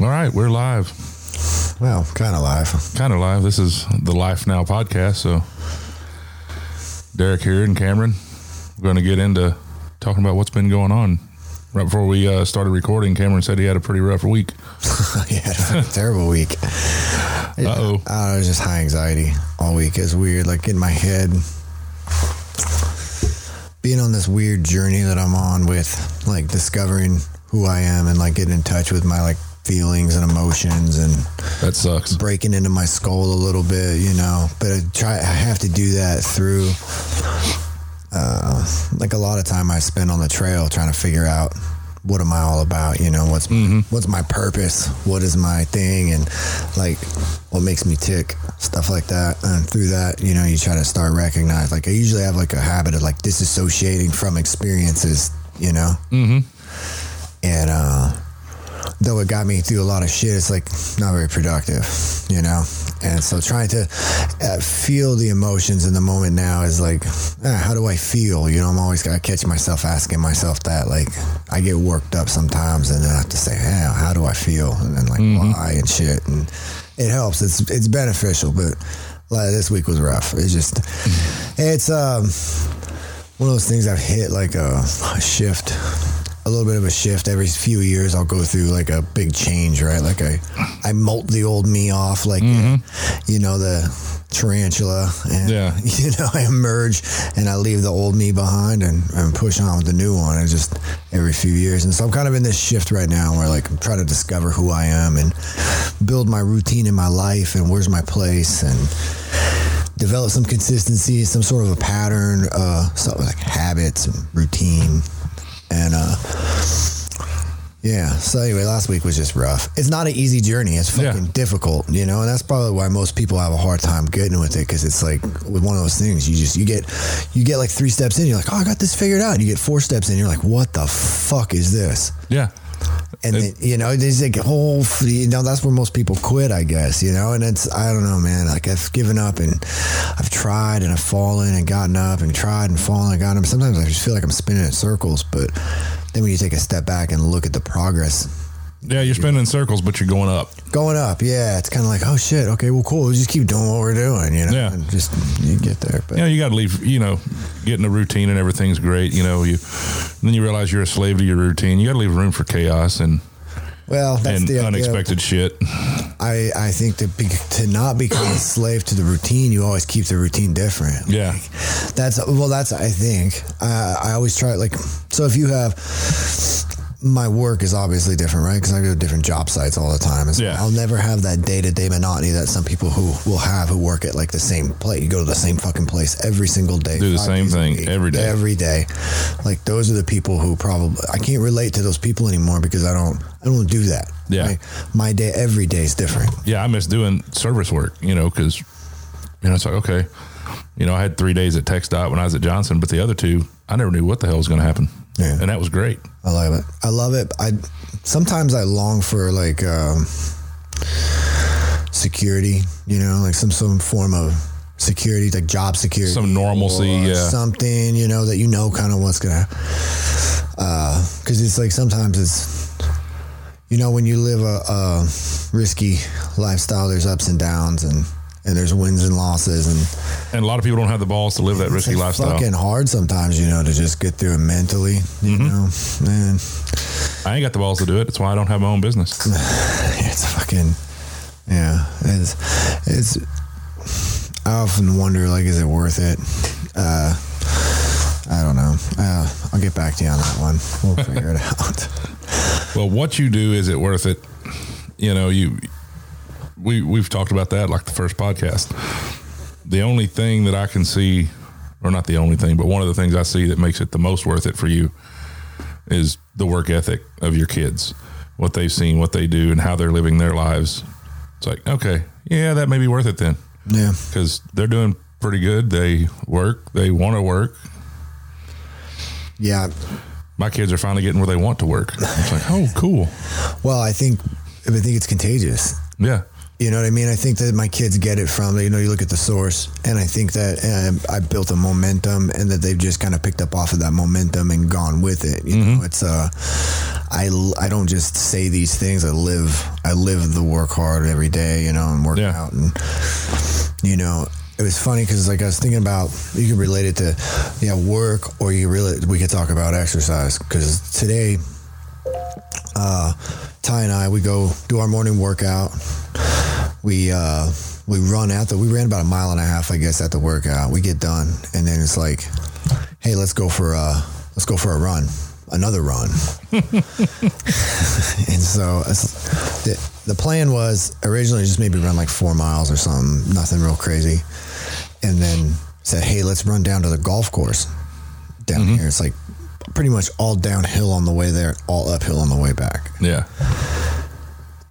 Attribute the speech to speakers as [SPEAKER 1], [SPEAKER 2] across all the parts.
[SPEAKER 1] All right, we're live.
[SPEAKER 2] Well, kind of live.
[SPEAKER 1] Kind of live. This is the Life Now podcast. So, Derek here and Cameron, we're going to get into talking about what's been going on. Right before we uh, started recording, Cameron said he had a pretty rough week.
[SPEAKER 2] yeah, terrible week.
[SPEAKER 1] Uh oh.
[SPEAKER 2] I was just high anxiety all week. It's weird, like in my head. Being on this weird journey that I'm on with, like discovering who I am and like getting in touch with my like feelings and emotions and
[SPEAKER 1] That sucks.
[SPEAKER 2] breaking into my skull a little bit, you know. But I try I have to do that through uh like a lot of time I spend on the trail trying to figure out what am I all about, you know, what's what's my purpose, what is my thing and like what makes me tick, stuff like that. And through that, you know, you try to start recognize like I usually have like a habit of like disassociating from experiences, you know.
[SPEAKER 1] Mm-hmm.
[SPEAKER 2] And uh though it got me through a lot of shit, it's like not very productive, you know? And so trying to uh, feel the emotions in the moment now is like, ah, how do I feel? You know, I'm always got to catch myself asking myself that. Like, I get worked up sometimes and then I have to say, hey, how do I feel? And then like, why and shit. And it helps. It's, it's beneficial, but like, this week was rough. It's just, it's, um, one of those things I've hit like a, a shift, a little bit of a shift every few years. I'll go through like a big change, right? Like I, I molt the old me off, like you know the tarantula, and
[SPEAKER 1] Yeah.
[SPEAKER 2] you know I emerge and I leave the old me behind and, and push on with the new one. And just every few years, and so I'm kind of in this shift right now where like I'm trying to discover who I am and build my routine in my life and where's my place and develop some consistency, some sort of a pattern, uh, something like habits and routine. And, uh, yeah. So anyway, last week was just rough. It's not an easy journey. It's
[SPEAKER 1] Yeah.
[SPEAKER 2] fucking difficult, you know, and that's probably why most people have a hard time getting with it. Cause it's like with one of those things, you just, you get, you get like three steps in, you're like, oh, I got this figured out. And you get four steps in, you're like, what the fuck is this?
[SPEAKER 1] Yeah.
[SPEAKER 2] And
[SPEAKER 1] It-
[SPEAKER 2] you know there's like a whole you know that's where most people quit i guess you know? And it's i don't know man like i've given up and i've tried and i've fallen and gotten up and tried and fallen and gotten up. Sometimes i just feel like i'm spinning in circles but then when you take a step back and look at the progress
[SPEAKER 1] Yeah, you're spinning in circles, but you're going up.
[SPEAKER 2] going up yeah it's kind of like oh shit okay well cool we'll just keep doing what we're doing you know
[SPEAKER 1] Yeah.
[SPEAKER 2] and just you get there but
[SPEAKER 1] You know, you got to leave, you know, getting a routine and everything's great. You know, you then you realize you're a slave to your routine. You got to leave room for chaos and,
[SPEAKER 2] well that's
[SPEAKER 1] and
[SPEAKER 2] the idea.
[SPEAKER 1] unexpected shit.
[SPEAKER 2] I, I think to be, to not become a slave to the routine, you always keep the routine different.
[SPEAKER 1] Yeah.
[SPEAKER 2] Like, that's well. That's I think. Uh, I always try like so. If you have my work is obviously different, right? Because I go to different job sites all the time. So
[SPEAKER 1] Yeah.
[SPEAKER 2] I'll never have that day to day monotony that some people who will have who work at like the same place. You go to the same fucking place every single day.
[SPEAKER 1] Do the same thing
[SPEAKER 2] week,
[SPEAKER 1] every day.
[SPEAKER 2] Every day. Like those are the people who probably I can't relate to those people anymore because I don't I don't do that.
[SPEAKER 1] Yeah.
[SPEAKER 2] Right? My day every day is different.
[SPEAKER 1] yeah, I miss doing service work, you know, because, you know, it's like, okay, you know, I had three days at TxDOT when I was at Johnson, but the other two, I never knew what the hell was going to happen.
[SPEAKER 2] Yeah.
[SPEAKER 1] And that was great.
[SPEAKER 2] I love it. I love it. I sometimes I long for like um, security, you know, like some some form of security, like job security,
[SPEAKER 1] Some normalcy,
[SPEAKER 2] or
[SPEAKER 1] yeah.
[SPEAKER 2] something, you know, that you know kind of what's gonna. Because it's like sometimes it's, you know, when you live a, a risky lifestyle, there's ups and downs and and there's wins and losses and
[SPEAKER 1] And a lot of people don't have the balls to live that risky lifestyle.
[SPEAKER 2] it's
[SPEAKER 1] lifestyle.
[SPEAKER 2] fucking hard sometimes, you know, to just get through it mentally, you
[SPEAKER 1] Mm-hmm.
[SPEAKER 2] know, man.
[SPEAKER 1] I ain't got the balls to do it. That's why I don't have my own business.
[SPEAKER 2] it's fucking yeah it's it's i often wonder like is it worth it uh i don't know uh i'll get back to you on that one we'll figure it out
[SPEAKER 1] Well, what you do is it worth it? You know, you we we've talked about that like the first podcast. The only thing that I can see, or not the only thing, but one of the things I see that makes it the most worth it for you is the work ethic of your kids, what they've seen, what they do, and how they're living their lives. It's like, okay, yeah, that may be worth it then,
[SPEAKER 2] yeah
[SPEAKER 1] because they're doing pretty good. They work, they want to work.
[SPEAKER 2] yeah
[SPEAKER 1] My kids are finally getting where they want to work. It's like, oh, cool.
[SPEAKER 2] well i think i think it's contagious
[SPEAKER 1] Yeah.
[SPEAKER 2] You know what I mean? I think that my kids get it from, you know, you look at the source, and I think that um, I built a momentum and that they've just kind of picked up off of that momentum and gone with it. You know, it's, uh, I, I don't just say these things. I live, I live the work hard every day, you know, and work
[SPEAKER 1] Yeah.
[SPEAKER 2] out. And, you know, it was funny because like I was thinking about, you could relate it to, yeah, work, or you really, we could talk about exercise because today, uh, Ty and I, we go do our morning workout. We uh, we run out the. We ran about a mile and a half, I guess, at the workout. We get done, and then it's like, hey, let's go for uh, let's go for a run, another run. and so the, the plan was originally just maybe run like four miles or something, nothing real crazy, and then said, hey, let's run down to the golf course down here. It's like pretty much all downhill on the way there, all uphill on the way back.
[SPEAKER 1] Yeah.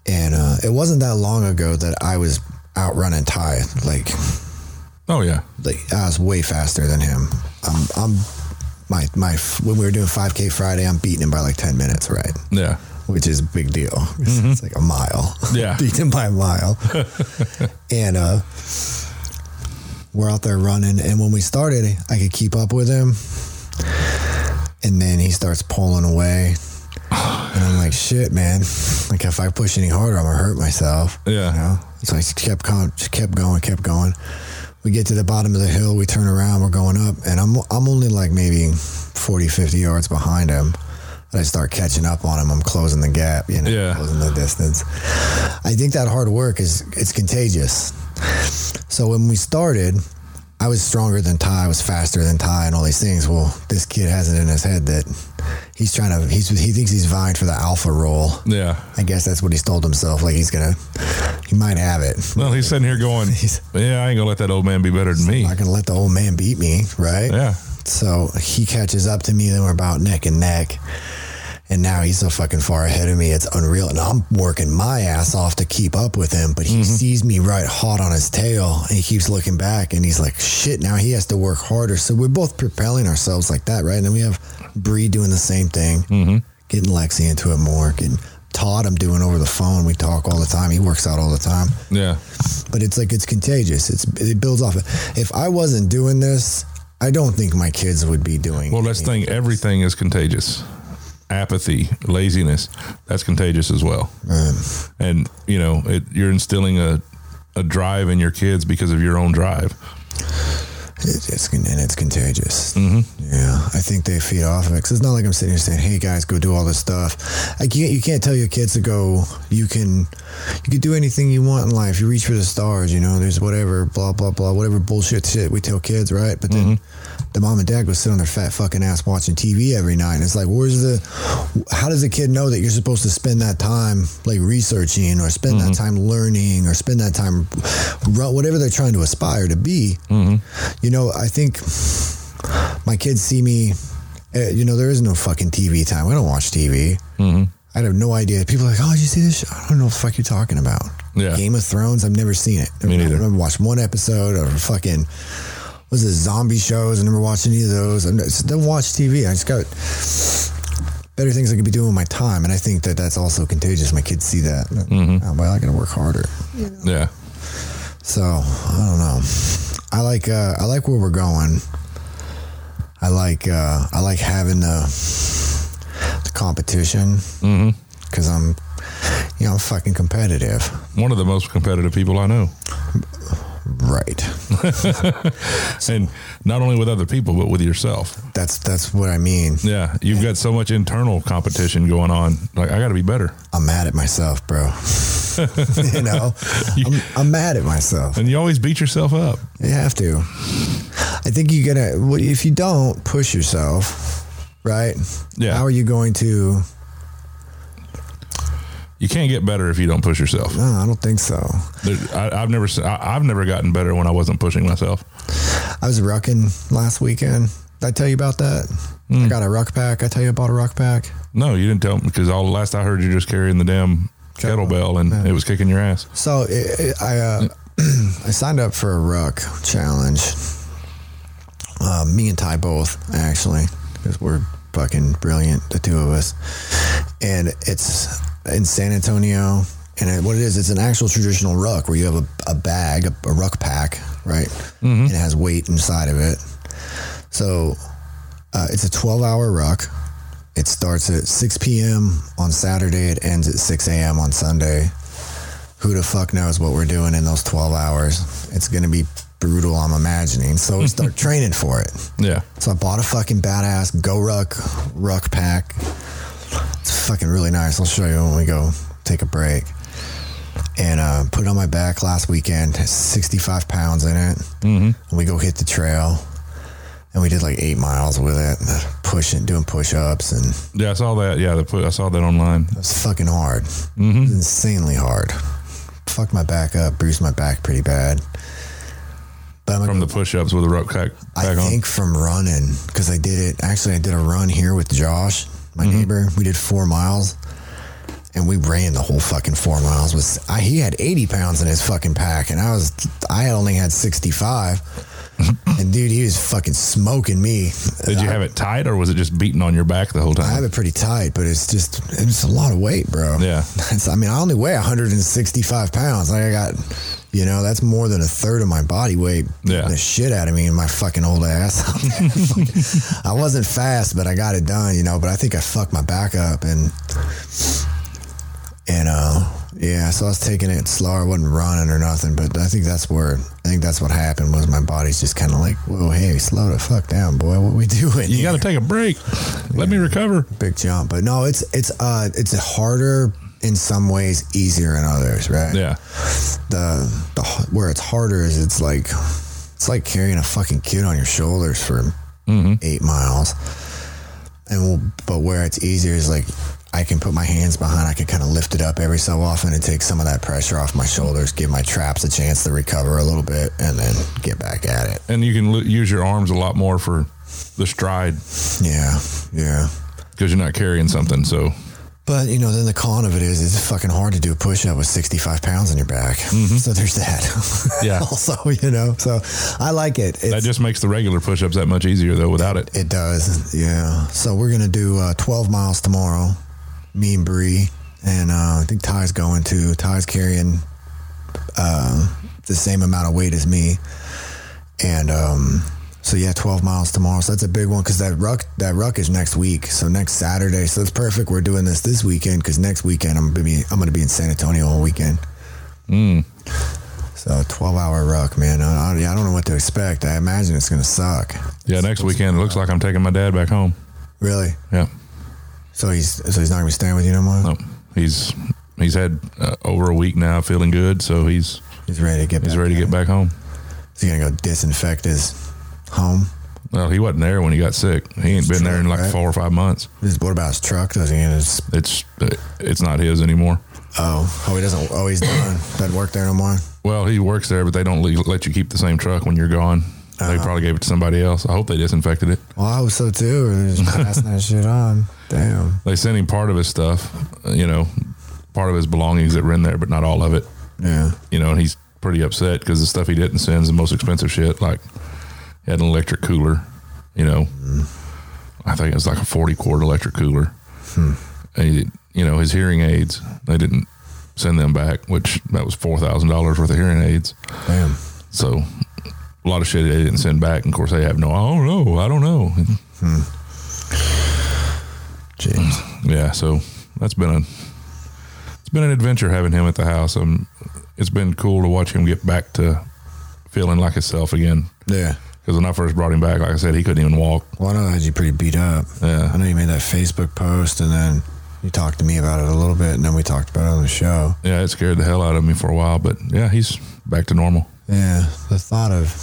[SPEAKER 2] And uh, it wasn't that long ago that I was out running Ty. Like,
[SPEAKER 1] Oh yeah.
[SPEAKER 2] like I was way faster than him. I'm, I'm my my when we were doing 5K Friday, I'm beating him by like 10 minutes, right?
[SPEAKER 1] Yeah.
[SPEAKER 2] Which is a big deal. It's, it's like a mile.
[SPEAKER 1] Yeah.
[SPEAKER 2] beating him by a mile. and uh, we're out there running, and when we started, I could keep up with him, and then he starts pulling away. And I'm like, shit, man. Like, if I push any harder, I'm gonna hurt myself.
[SPEAKER 1] Yeah.
[SPEAKER 2] You know? So I just kept going, just kept going, kept going. We get to the bottom of the hill. We turn around. We're going up, and I'm I'm only like maybe 40, 50 yards behind him. And I start catching up on him. I'm closing the gap. You know,
[SPEAKER 1] Yeah.
[SPEAKER 2] closing the distance. I think that hard work is it's contagious. So when we started, I was stronger than Ty, I was faster than Ty, and all these things. Well, this kid has it in his head that he's trying to. He's he thinks he's vying for the alpha role.
[SPEAKER 1] Yeah.
[SPEAKER 2] I guess that's what he's told himself. Like he's gonna, he might have it.
[SPEAKER 1] Well, he's sitting here going, "Yeah, I ain't gonna let that old man be better than me."
[SPEAKER 2] I'm not gonna let the old man beat me, right?
[SPEAKER 1] Yeah.
[SPEAKER 2] So he catches up to me, then we're about neck and neck. And now he's so fucking far ahead of me. It's unreal. And I'm working my ass off to keep up with him, but he mm-hmm. sees me right hot on his tail and he keeps looking back and he's like, shit, now he has to work harder. So we're both propelling ourselves like that, right? And then we have Bree doing the same thing, mm-hmm. getting Lexi into it more, getting Todd, I'm doing over the phone. We talk all the time. He works out all the time
[SPEAKER 1] Yeah.
[SPEAKER 2] but it's like it's contagious. It's it builds off. If I wasn't doing this, I don't think my kids would be doing.
[SPEAKER 1] Well, let's
[SPEAKER 2] any-
[SPEAKER 1] think everything is contagious. Apathy, laziness, that's contagious as well.
[SPEAKER 2] Um,
[SPEAKER 1] And, you know, it, you're instilling a, a drive in your kids because of your own drive.
[SPEAKER 2] It, it's and it's contagious. Mm-hmm. Yeah, I think they feed off of it because it's not like I'm sitting here saying, "Hey guys, go do all this stuff." I can't. You can't tell your kids to go. You can. You can do anything you want in life. You reach for the stars. You know, there's whatever, blah blah blah, whatever bullshit shit we tell kids, right? But then the mom and dad go sit on their fat fucking ass watching TV every night. And it's like, where's the? How does a kid know that you're supposed to spend that time like researching or spend that time learning or spend that time, whatever they're trying to aspire to be? You know, I think my kids see me. Uh, you know, there is no fucking TV time. We don't watch TV. Mm-hmm. I have no idea. People are like, "Oh, did you see this?" Show? I don't know what the fuck you're talking about.
[SPEAKER 1] Yeah.
[SPEAKER 2] Game of Thrones. I've never seen it.
[SPEAKER 1] Me neither.
[SPEAKER 2] I've never watched one episode or fucking was it zombie shows? I never watched any of those. I just don't watch TV. I just got better things I could be doing with my time, and I think that that's also contagious. My kids see that. Oh, well, I got to work harder.
[SPEAKER 1] Yeah.
[SPEAKER 2] So I don't know. I like uh, I like where we're going. I like uh, I like having the the competition because I'm you know I'm fucking competitive.
[SPEAKER 1] One of the most competitive people I know.
[SPEAKER 2] Right.
[SPEAKER 1] And not only with other people, but with yourself.
[SPEAKER 2] That's that's what I mean.
[SPEAKER 1] Yeah. You've got so much internal competition going on. Like, I got to be better.
[SPEAKER 2] I'm mad at myself, bro. you know, I'm, I'm mad at myself.
[SPEAKER 1] And you always beat yourself up.
[SPEAKER 2] You have to. I think you gotta. If you don't push yourself, right?
[SPEAKER 1] Yeah.
[SPEAKER 2] How are you going to?
[SPEAKER 1] You can't get better if you don't push yourself.
[SPEAKER 2] No, I don't think so.
[SPEAKER 1] There, I, I've never, I, have never gotten better when I wasn't pushing myself.
[SPEAKER 2] I was rucking last weekend. Did I tell you about that? I got a ruck pack. I tell you about a ruck pack.
[SPEAKER 1] No, you didn't tell me because all the last I heard you just carrying the damn kettlebell and it was kicking your ass.
[SPEAKER 2] So it, it- I uh, I signed up for a ruck challenge. Uh, me and Ty both actually, because we're fucking brilliant, the two of us. And it's in San Antonio, And it, what it is, it's an actual traditional ruck where you have a, a bag, a, a ruck pack, right? And it has weight inside of it. So uh, it's a 12 hour ruck. It starts at 6 p.m. on Saturday. It ends at 6 a.m. on Sunday. Who the fuck knows what we're doing in those 12 hours? It's going to be brutal, I'm imagining. So we start training for it.
[SPEAKER 1] Yeah.
[SPEAKER 2] So I bought a fucking badass GORUCK ruck pack. It's fucking really nice. I'll show you when we go take a break. And uh, put it on my back last weekend. 65 pounds in it. Mm-hmm. And we go hit the trail. And we did like eight miles with it, pushing, doing push ups. And
[SPEAKER 1] Yeah, I saw that. Yeah, the, pu- I saw that online.
[SPEAKER 2] was fucking hard. Mm-hmm. It was insanely hard. Fucked my back up, bruised my back pretty bad. But
[SPEAKER 1] From the push ups with the rope pack,
[SPEAKER 2] I
[SPEAKER 1] pack on.
[SPEAKER 2] think from running because I did it. Actually, I did a run here with Josh, my mm-hmm. neighbor. We did four miles, and we ran the whole fucking four miles. Was I, he had eighty pounds in his fucking pack, and I was I only had sixty five. and dude, he was fucking smoking me.
[SPEAKER 1] Did you have it tight or was it just beating on your back the whole time?
[SPEAKER 2] I have it pretty tight, but it's just it's a lot of weight, bro.
[SPEAKER 1] Yeah.
[SPEAKER 2] It's, I mean, I only weigh 165 pounds. Like I got, you know, that's more than a third of my body weight.
[SPEAKER 1] Yeah.
[SPEAKER 2] The shit out of me and my fucking old ass. I wasn't fast, but I got it done, you know. But I think I fucked my back up and and uh yeah, so I was taking it slower. I wasn't running or nothing, but I think that's where I think that's what happened was my body's just kind of like, whoa, hey, slow the fuck down, boy. What we doing?
[SPEAKER 1] You got to take a break. Let me recover.
[SPEAKER 2] big jump. But no, it's it's uh it's a harder in some ways, easier in others, right?
[SPEAKER 1] Yeah.
[SPEAKER 2] The the where it's harder is it's like it's like carrying a fucking kid on your shoulders for mm-hmm. eight miles, and we'll, but where it's easier is like. I can put my hands behind. I can kind of lift it up every so often and take some of that pressure off my shoulders. Give my traps a chance to recover a little bit, and then get back at it.
[SPEAKER 1] And you can l- use your arms a lot more for the stride
[SPEAKER 2] Yeah, yeah.
[SPEAKER 1] because you're not carrying something. So,
[SPEAKER 2] But you know, then the con of it is it's fucking hard to do a push up with sixty five pounds on your back. So there's that.
[SPEAKER 1] Yeah.
[SPEAKER 2] also, you know, so I like it.
[SPEAKER 1] that just makes the regular push ups that much easier, though, without it.
[SPEAKER 2] it does. Yeah. So we're gonna do uh, twelve miles tomorrow. Me and Bree, and uh, I think Ty's going to. Ty's carrying uh, the same amount of weight as me, and um, so yeah, twelve miles tomorrow. So that's a big one because that ruck that ruck is next week. So next Saturday. So it's perfect. We're doing this this weekend because next weekend I'm gonna be I'm gonna be in San Antonio all weekend. So twelve hour ruck, man. I, I, I don't know what to expect. I imagine it's gonna suck.
[SPEAKER 1] Yeah, next weekend, it looks like I'm taking my dad back home.
[SPEAKER 2] Really.
[SPEAKER 1] Yeah.
[SPEAKER 2] So he's so he's not gonna be staying with you no more.
[SPEAKER 1] No, he's he's had uh, over a week now, feeling good, so he's
[SPEAKER 2] He's ready to get.
[SPEAKER 1] he's ready to get back home.
[SPEAKER 2] He's gonna go disinfect his home?
[SPEAKER 1] Well, he wasn't there when he got sick. He ain't been there in like
[SPEAKER 2] Right.
[SPEAKER 1] four or five months.
[SPEAKER 2] His, what about his truck? Does he? His,
[SPEAKER 1] It's it's not his anymore.
[SPEAKER 2] oh, oh, he doesn't. Oh, he's done. Doesn't work there no more.
[SPEAKER 1] Well, he works there, but they don't let you keep the same truck when you're gone. They uh-huh. probably gave it to somebody else. I hope they disinfected it.
[SPEAKER 2] Well, I hope so too. They're just passing that shit on. Damn.
[SPEAKER 1] They sent him part of his stuff, you know, part of his belongings that were in there, but not all of it.
[SPEAKER 2] Yeah.
[SPEAKER 1] You know, and he's pretty upset because the stuff he didn't send is the most expensive shit. Like, had an electric cooler, you know, I think it was like a 40 quart electric cooler. And, he, you know, his hearing aids, they didn't send them back, which that was $4,000 worth of hearing aids.
[SPEAKER 2] Damn.
[SPEAKER 1] So a lot of shit they didn't send back. And of course, they have no, I don't know. I don't know.
[SPEAKER 2] James.
[SPEAKER 1] Yeah, so that's been a it's been an adventure having him at the house. Um, it's been cool to watch him get back to feeling like himself again.
[SPEAKER 2] Yeah.
[SPEAKER 1] Because when I first brought him back, like I said, he couldn't even walk.
[SPEAKER 2] Well, I know I had you pretty beat up.
[SPEAKER 1] Yeah.
[SPEAKER 2] I know you made that Facebook post, and then you talked to me about it a little bit, and then we talked about it on the show.
[SPEAKER 1] Yeah, it scared the hell out of me for a while, but yeah, he's back to normal.
[SPEAKER 2] Yeah, the thought of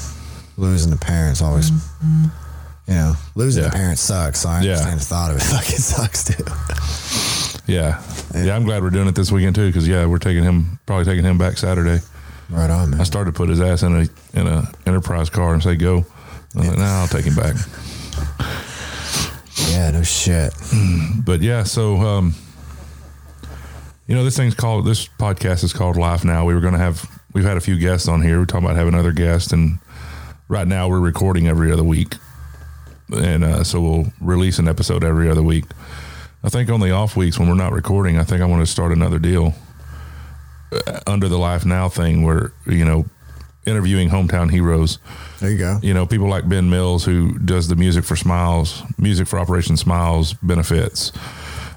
[SPEAKER 2] losing the parents always, you know, losing
[SPEAKER 1] Yeah.
[SPEAKER 2] the parents sucks. So I
[SPEAKER 1] Yeah.
[SPEAKER 2] understand the thought of it fucking sucks too.
[SPEAKER 1] Yeah, yeah, I'm glad we're doing it this weekend too. Because yeah, we're taking him probably taking him back Saturday.
[SPEAKER 2] Right on, man.
[SPEAKER 1] I started to put his ass in a in a enterprise car and say go. I'm like, nah, I'll take him back.
[SPEAKER 2] Yeah, no shit.
[SPEAKER 1] but yeah, so um, you know, this thing's called this podcast is called Life Now. We were going to have we've had a few guests on here. We're talking about having other guests, and right now we're recording every other week, and uh, so we'll release an episode every other week. I think on the off weeks when we're not recording, I think I want to start another deal, uh, under the Life Now thing, where you know, interviewing hometown heroes.
[SPEAKER 2] There you go.
[SPEAKER 1] You know, people like Ben Mills, who does the music for Smiles, music for Operation Smiles benefits,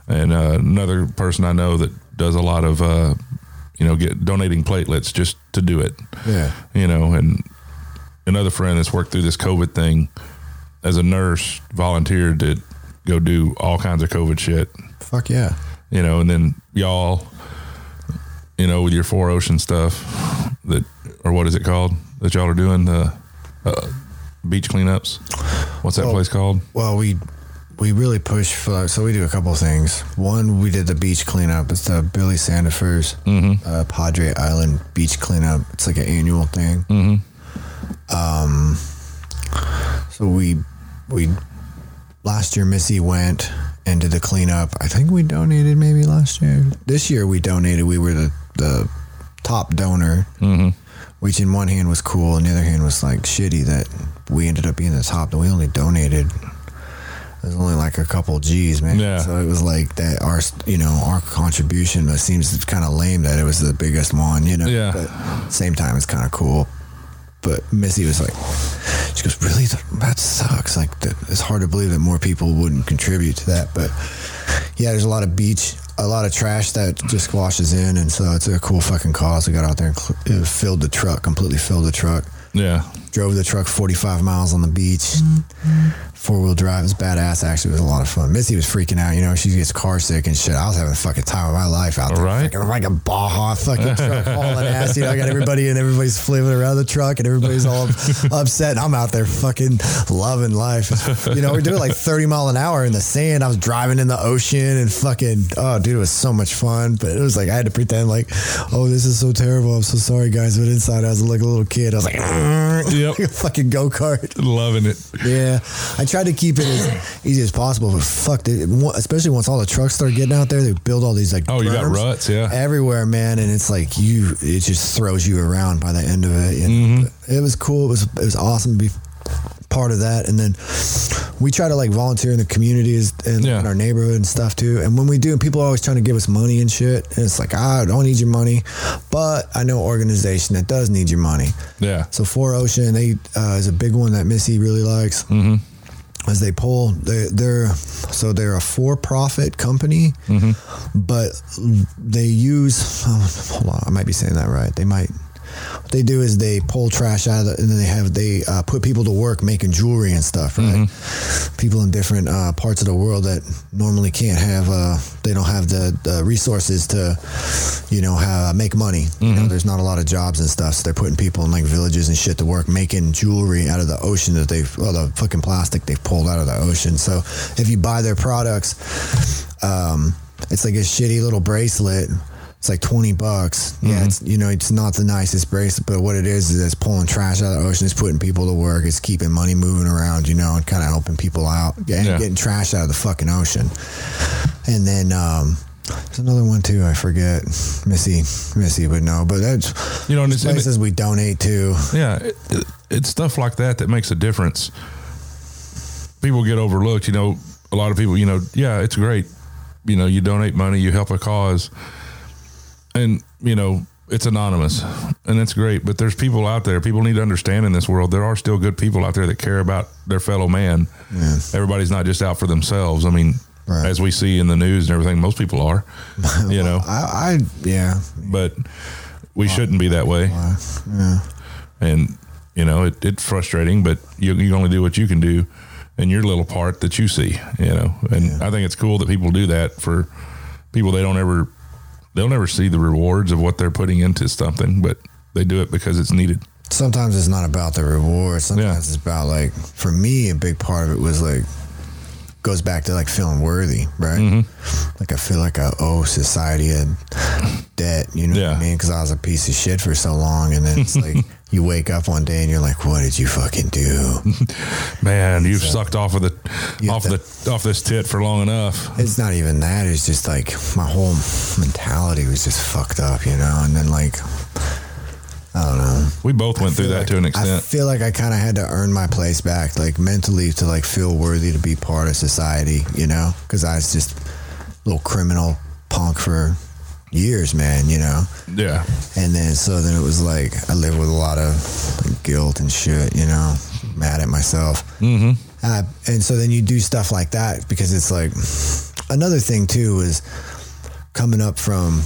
[SPEAKER 1] and uh, another person I know that does a lot of, uh, you know, get donating platelets just to do it.
[SPEAKER 2] Yeah.
[SPEAKER 1] You know, and another friend that's worked through this COVID thing as a nurse volunteered to go do all kinds of COVID shit.
[SPEAKER 2] Fuck yeah.
[SPEAKER 1] You know, and then y'all, you know, with your 4ocean stuff that, or what is it called that y'all are doing the uh, beach cleanups? What's that
[SPEAKER 2] Well,
[SPEAKER 1] place called?
[SPEAKER 2] Well, we we really push for so we do a couple of things. One, we did the beach cleanup. It's the Billy Sandifer's uh, Padre Island beach cleanup. It's like an annual thing.
[SPEAKER 1] Mm-hmm.
[SPEAKER 2] Um, so we we last year Missy went and did the cleanup. I think we donated maybe last year. This year we donated. We were the the top donor,
[SPEAKER 1] Mm-hmm.
[SPEAKER 2] Which in one hand was cool, and the other hand was like shitty that we ended up being the top. That we only donated. It was only like a couple G's, man.
[SPEAKER 1] Yeah.
[SPEAKER 2] So it was like that. Our, you know, our contribution. It seems kind of lame that it was the biggest one, you know.
[SPEAKER 1] Yeah.
[SPEAKER 2] But same time, it's kind of cool. But Missy was like, she goes, really? That sucks. Like, that, it's hard to believe that more people wouldn't contribute to that. But yeah, there's a lot of beach, a lot of trash that just washes in. And so it's a cool fucking cause. We got out there and cl- uh, filled the truck, completely filled the truck.
[SPEAKER 1] Yeah.
[SPEAKER 2] Drove the truck 45 miles on the beach. Four wheel drive. Was badass. Actually, it was a lot of fun. Missy was freaking out. You know, she gets car sick and shit. I was having a fucking time of my life out there.
[SPEAKER 1] Right.
[SPEAKER 2] Fucking like a Baja fucking truck hauling ass. You know, I got everybody and everybody's flipping around the truck and everybody's all upset. And I'm out there fucking loving life. You know, we're doing like 30 mile an hour in the sand. I was driving in the ocean and fucking, oh, dude, it was so much fun. But it was like, I had to pretend like, oh, this is so terrible. I'm so sorry, guys. But inside, I was like a little kid. I was like,
[SPEAKER 1] Yep.
[SPEAKER 2] like a fucking go kart.
[SPEAKER 1] Loving it.
[SPEAKER 2] Yeah, I tried to keep it as easy as possible, but fuck, it, especially once all the trucks start getting out there, they build all these like
[SPEAKER 1] Oh, you got ruts, yeah.
[SPEAKER 2] everywhere, man, and it's like you, it just throws you around by the end of it.
[SPEAKER 1] Mm-hmm.
[SPEAKER 2] It was cool. It was it was awesome to be part of that, and then we try to like volunteer in the communities and
[SPEAKER 1] Yeah.
[SPEAKER 2] in our neighborhood and stuff too. And when we do, people are always trying to give us money and shit, and it's like ah, I don't need your money, but I know organization that does need your money.
[SPEAKER 1] Yeah.
[SPEAKER 2] So 4ocean, they uh, is a big one that Missy really likes.
[SPEAKER 1] Mm-hmm.
[SPEAKER 2] As they pull, they, they're so they're a for-profit company,
[SPEAKER 1] Mm-hmm.
[SPEAKER 2] but they use. Oh, hold on, I might be saying that right. They might. What they do is they pull trash out of the, and then they have they uh, put people to work making jewelry and stuff, right?
[SPEAKER 1] Mm-hmm.
[SPEAKER 2] People in different uh, parts of the world that normally can't have, uh, they don't have the, the resources to, you know, have, make money. You
[SPEAKER 1] Mm-hmm.
[SPEAKER 2] know, there's not a lot of jobs and stuff, so they're putting people in like villages and shit to work making jewelry out of the ocean that they've, well, the fucking plastic they've pulled out of the ocean. So if you buy their products, um, it's like a shitty little bracelet. It's like twenty bucks. Yeah, it's you know it's not the nicest bracelet, but what it is is it's pulling trash out of the ocean. It's putting people to work. It's keeping money moving around. You know, and kind of helping people out and
[SPEAKER 1] Yeah.
[SPEAKER 2] getting trash out of the fucking ocean. And then um, there's another one too. I forget Missy, Missy would know, but that's
[SPEAKER 1] You know, it's, and it-
[SPEAKER 2] places we donate to.
[SPEAKER 1] Yeah, it, it- it's stuff like that that makes a difference. People get overlooked. You know, a lot of people. You know, yeah, it's great. You know, you donate money, you help a cause, and you know it's anonymous, and that's great. But there's people out there. People need to understand in this world there are still good people out there that care about their fellow man.
[SPEAKER 2] Yeah.
[SPEAKER 1] Everybody's not just out for themselves. I mean,
[SPEAKER 2] Right.
[SPEAKER 1] as we see in the news and everything, most people are. You know,
[SPEAKER 2] I, I yeah,
[SPEAKER 1] but we shouldn't be that way
[SPEAKER 2] yeah.
[SPEAKER 1] and you know it, it's frustrating but you, you only do what you can do in your little part that you see you know and i think it's cool that people do that for people they don't ever they'll never see the rewards of what they're putting into something but they do it because it's needed
[SPEAKER 2] sometimes it's not about the reward. Sometimes
[SPEAKER 1] Yeah.
[SPEAKER 2] it's about like for me, a big part of it was like goes back to like feeling worthy, right?
[SPEAKER 1] Mm-hmm.
[SPEAKER 2] Like I feel like I owe society a debt. You know what I mean? Because I was a piece of shit for so long, and then it's like you wake up one day and you're like, "What did you fucking do?"
[SPEAKER 1] man you've sucked off of the off the off this tit for long enough
[SPEAKER 2] It's not even that. It's just like my whole mentality was just fucked up, you know. And then like, I don't know.
[SPEAKER 1] we both went through that
[SPEAKER 2] like-
[SPEAKER 1] to an extent.
[SPEAKER 2] I feel like I kind of had to earn my place back, like mentally, to like feel worthy to be part of society, you know? Because I was just a little criminal punk for years, man. You know.
[SPEAKER 1] Yeah.
[SPEAKER 2] And then so then it was like I lived with a lot of like, guilt and shit, you know, mad at myself. Mm-hmm. Uh, and so then you do stuff like that because it's like another thing too is coming up from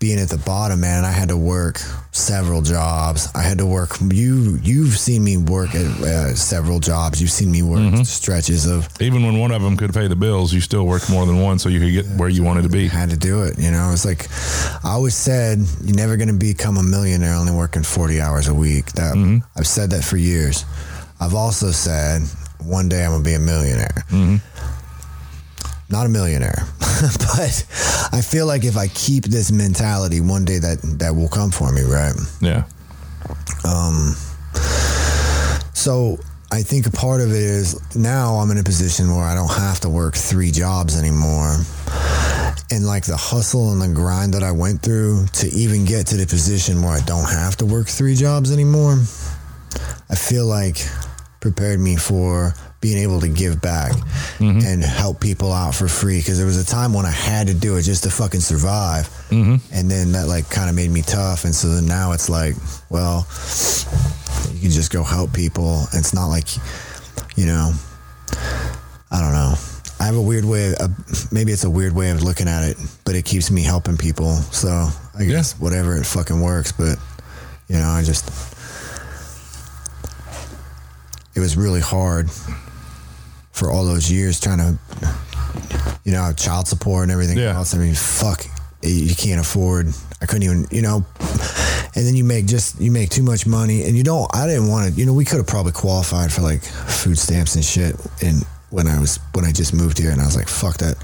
[SPEAKER 2] being at the bottom, man. I had to work several jobs. I had to work. You you've seen me work at uh, several jobs. You've seen me work mm-hmm. stretches of
[SPEAKER 1] Even when one of them could pay the bills, you still worked more than one so you could get where you wanted to be.
[SPEAKER 2] I had to do it. You know, it's like I always said, you're never going to become a millionaire only working 40 hours a week. That mm-hmm. I've said that for years. I've also said one day I'm going to be a millionaire. Mm-hmm. Not a millionaire, but I feel like if I keep this mentality, one day that that will come for me, right?
[SPEAKER 1] Yeah. Um.
[SPEAKER 2] So I think a part of it is now I'm in a position where I don't have to work three jobs anymore. And like the hustle and the grind that I went through to even get to the position where I don't have to work three jobs anymore, I feel like prepared me for being able to give back mm-hmm. and help people out for free. Cause there was a time when I had to do it just to fucking survive. Mm-hmm. And then that like kind of made me tough. And so then now it's like, well, you can just go help people. It's not like, you know, I don't know. I have a weird way. Of, maybe it's a weird way of looking at it, but it keeps me helping people. So I guess whatever it fucking works. But you know, I just it was really hard for all those years trying to, you know, child support and everything
[SPEAKER 1] Yeah.
[SPEAKER 2] else. I mean, fuck, you can't afford. I couldn't even, you know. And then you make just you make too much money, and you don't. I didn't want to. You know, we could have probably qualified for like food stamps and shit. And when I was when I just moved here, and I was like, fuck that.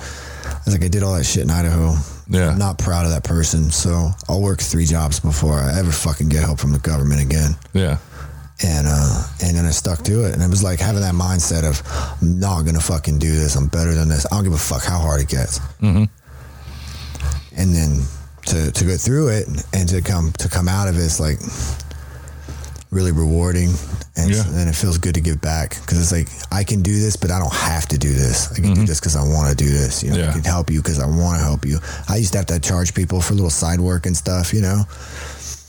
[SPEAKER 2] I was like, I did all that shit in Idaho.
[SPEAKER 1] Yeah.
[SPEAKER 2] I'm not proud of that person, so I'll work three jobs before I ever fucking get help from the government again
[SPEAKER 1] Yeah.
[SPEAKER 2] And uh and then I stuck to it. And it was like having that mindset of I'm not gonna fucking do this. I'm better than this. I don't give a fuck how hard it gets. Mm-hmm. and then to to go through it and to come to come out of it is like really rewarding. And
[SPEAKER 1] Yeah.
[SPEAKER 2] then it feels good to give back. Because it's like I can do this but I don't have to do this. I can do this because I want to do this. You know
[SPEAKER 1] Yeah.
[SPEAKER 2] I can help you because I want to help you. I used to have to charge people for little side work and stuff you know?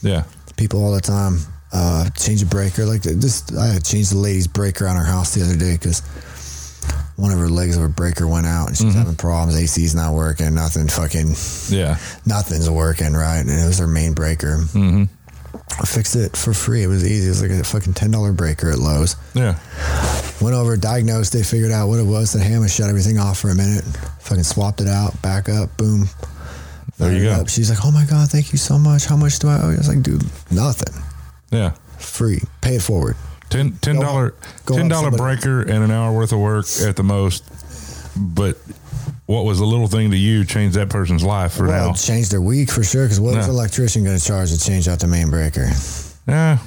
[SPEAKER 1] Yeah.
[SPEAKER 2] people all the time. Uh, change a breaker like this. I changed the lady's breaker on her house the other day because one of her legs of her breaker went out and she's having problems. AC's not working. Nothing fucking
[SPEAKER 1] Yeah.
[SPEAKER 2] nothing's working right. And it was her main breaker. Mm-hmm. I fixed it for free. It was easy. It was like a fucking ten dollar breaker at Lowe's.
[SPEAKER 1] Yeah.
[SPEAKER 2] Went over, diagnosed. They figured out what it was. The hammer shut everything off for a minute. Fucking swapped it out. Back up. Boom.
[SPEAKER 1] There you go.
[SPEAKER 2] up. She's like, "Oh my god, thank you so much. How much do I owe you?" I was like, "Dude, nothing.
[SPEAKER 1] Yeah.
[SPEAKER 2] Free. Pay it forward."
[SPEAKER 1] Ten ten dollar ten dollar breaker and an hour worth of work at the most. But what was a little thing to you changed that person's life for
[SPEAKER 2] Well,
[SPEAKER 1] now.
[SPEAKER 2] changed their week for sure. Because what was
[SPEAKER 1] Yeah.
[SPEAKER 2] the electrician going to charge to change out the main breaker?
[SPEAKER 1] Yeah.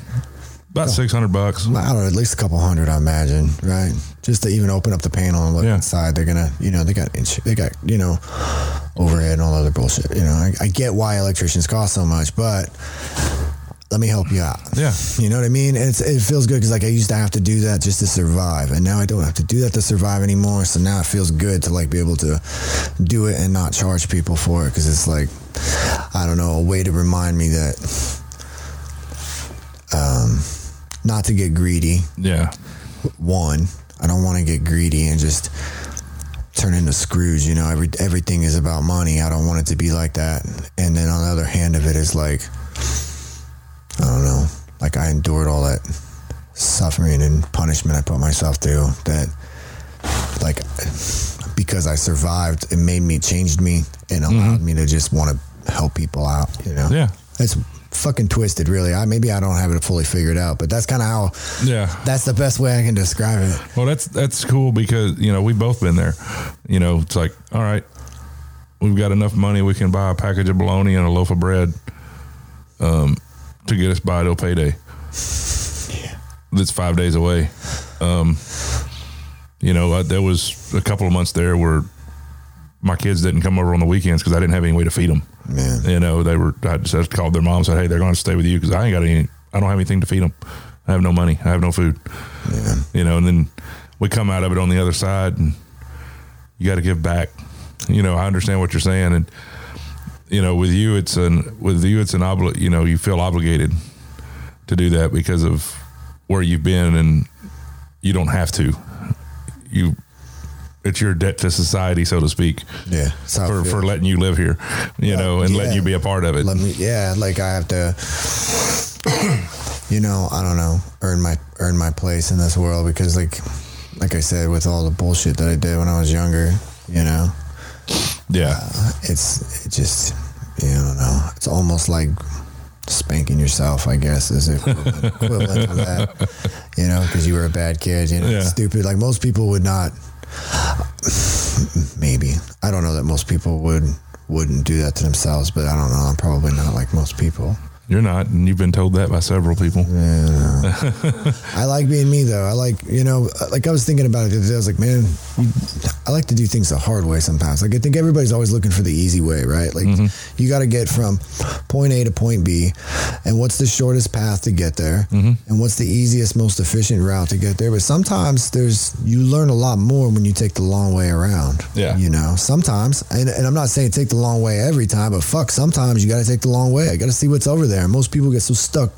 [SPEAKER 1] About six hundred bucks.
[SPEAKER 2] I don't know, at least a couple hundred, I imagine, right? Just to even open up the panel and look
[SPEAKER 1] Yeah.
[SPEAKER 2] inside, they're gonna, you know, they got, they got, you know, overhead and all other bullshit. You know, I, I get why electricians cost so much, but let me help you out.
[SPEAKER 1] Yeah.
[SPEAKER 2] You know what I mean? It's, it feels good because like I used to have to do that just to survive, and now I don't have to do that to survive anymore. So now it feels good to like be able to do it and not charge people for it because it's like I don't know a way to remind me that um, not to get greedy.
[SPEAKER 1] Yeah.
[SPEAKER 2] One, I don't want to get greedy and just turn into Scrooge. You know, every everything is about money. I don't want it to be like that. And then on the other hand of it is like, I don't know, like I endured all that suffering and punishment I put myself through. That, like, because I survived, it made me, changed me, and allowed me to just want to help people out. You know,
[SPEAKER 1] Yeah.
[SPEAKER 2] that's fucking twisted. Really, I maybe I don't have it fully figured out, but that's kind of how.
[SPEAKER 1] Yeah.
[SPEAKER 2] That's the best way I can describe it.
[SPEAKER 1] Well, that's that's cool because you know we've both been there. You know, it's like, all right, we've got enough money we can buy a package of bologna and a loaf of bread, um, to get us by till payday. Yeah. That's five days away. Um, you know, uh, there was a couple of months there where my kids didn't come over on the weekends because I didn't have any way to feed them.
[SPEAKER 2] Man.
[SPEAKER 1] You know, they were. I just called their mom and said, "Hey, they're going to stay with you because I ain't got any. I don't have anything to feed them. I have no money. I have no food."
[SPEAKER 2] Man.
[SPEAKER 1] You know, and then we come out of it on the other side, and you got to give back. You know, I understand what you're saying, and you know, with you, it's an with you, it's an obli- You know, you feel obligated to do that because of where you've been, and you don't have to. You, it's your debt to society, so to speak.
[SPEAKER 2] Yeah, that's how I
[SPEAKER 1] for, for letting you live here, you know, and letting you be a part of it.
[SPEAKER 2] let me yeah like i have to you know i don't know earn my earn my place in this world because like like i said with all the bullshit that i did when i was younger you know
[SPEAKER 1] yeah, uh,
[SPEAKER 2] it's it just you know, I don't know it's almost like spanking yourself i guess is equivalent, equivalent to that. You know because you were a bad kid you know
[SPEAKER 1] Yeah.
[SPEAKER 2] stupid. Like most people would not maybe. I don't know that most people would wouldn't do that to themselves but i don't know. I'm probably not like most people
[SPEAKER 1] you're not, and you've been told that by several people.
[SPEAKER 2] I like being me though. I like, you know, like I was thinking about it the other day. I was like, man, you, I like to do things the hard way sometimes. Like I think everybody's always looking for the easy way, right? Like mm-hmm. you got to get from point A to point B, and what's the shortest path to get there, mm-hmm. and what's the easiest, most efficient route to get there. But sometimes there's you learn a lot more when you take the long way around.
[SPEAKER 1] Yeah.
[SPEAKER 2] you know, sometimes, and, and I'm not saying take the long way every time, but fuck, sometimes you got to take the long way. I got to see what's over there. And most people get so stuck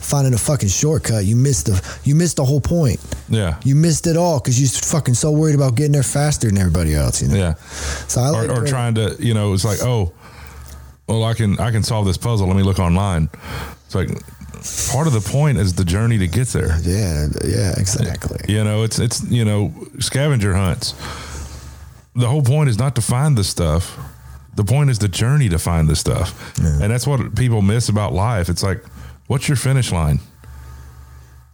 [SPEAKER 2] finding a fucking shortcut. You missed the you missed the whole point.
[SPEAKER 1] Yeah,
[SPEAKER 2] You missed it all because you're fucking so worried about getting there faster than everybody else. You know.
[SPEAKER 1] yeah.
[SPEAKER 2] So I like
[SPEAKER 1] or, or trying to, you know, it's like, oh, well, I can I can solve this puzzle. Let me look online. It's like part of the point is the journey to get there.
[SPEAKER 2] Yeah, yeah, exactly.
[SPEAKER 1] You know, it's it's you know scavenger hunts. The whole point is not to find the stuff. The point is the journey to find the stuff, and that's what people miss about life. It's like, what's your finish line?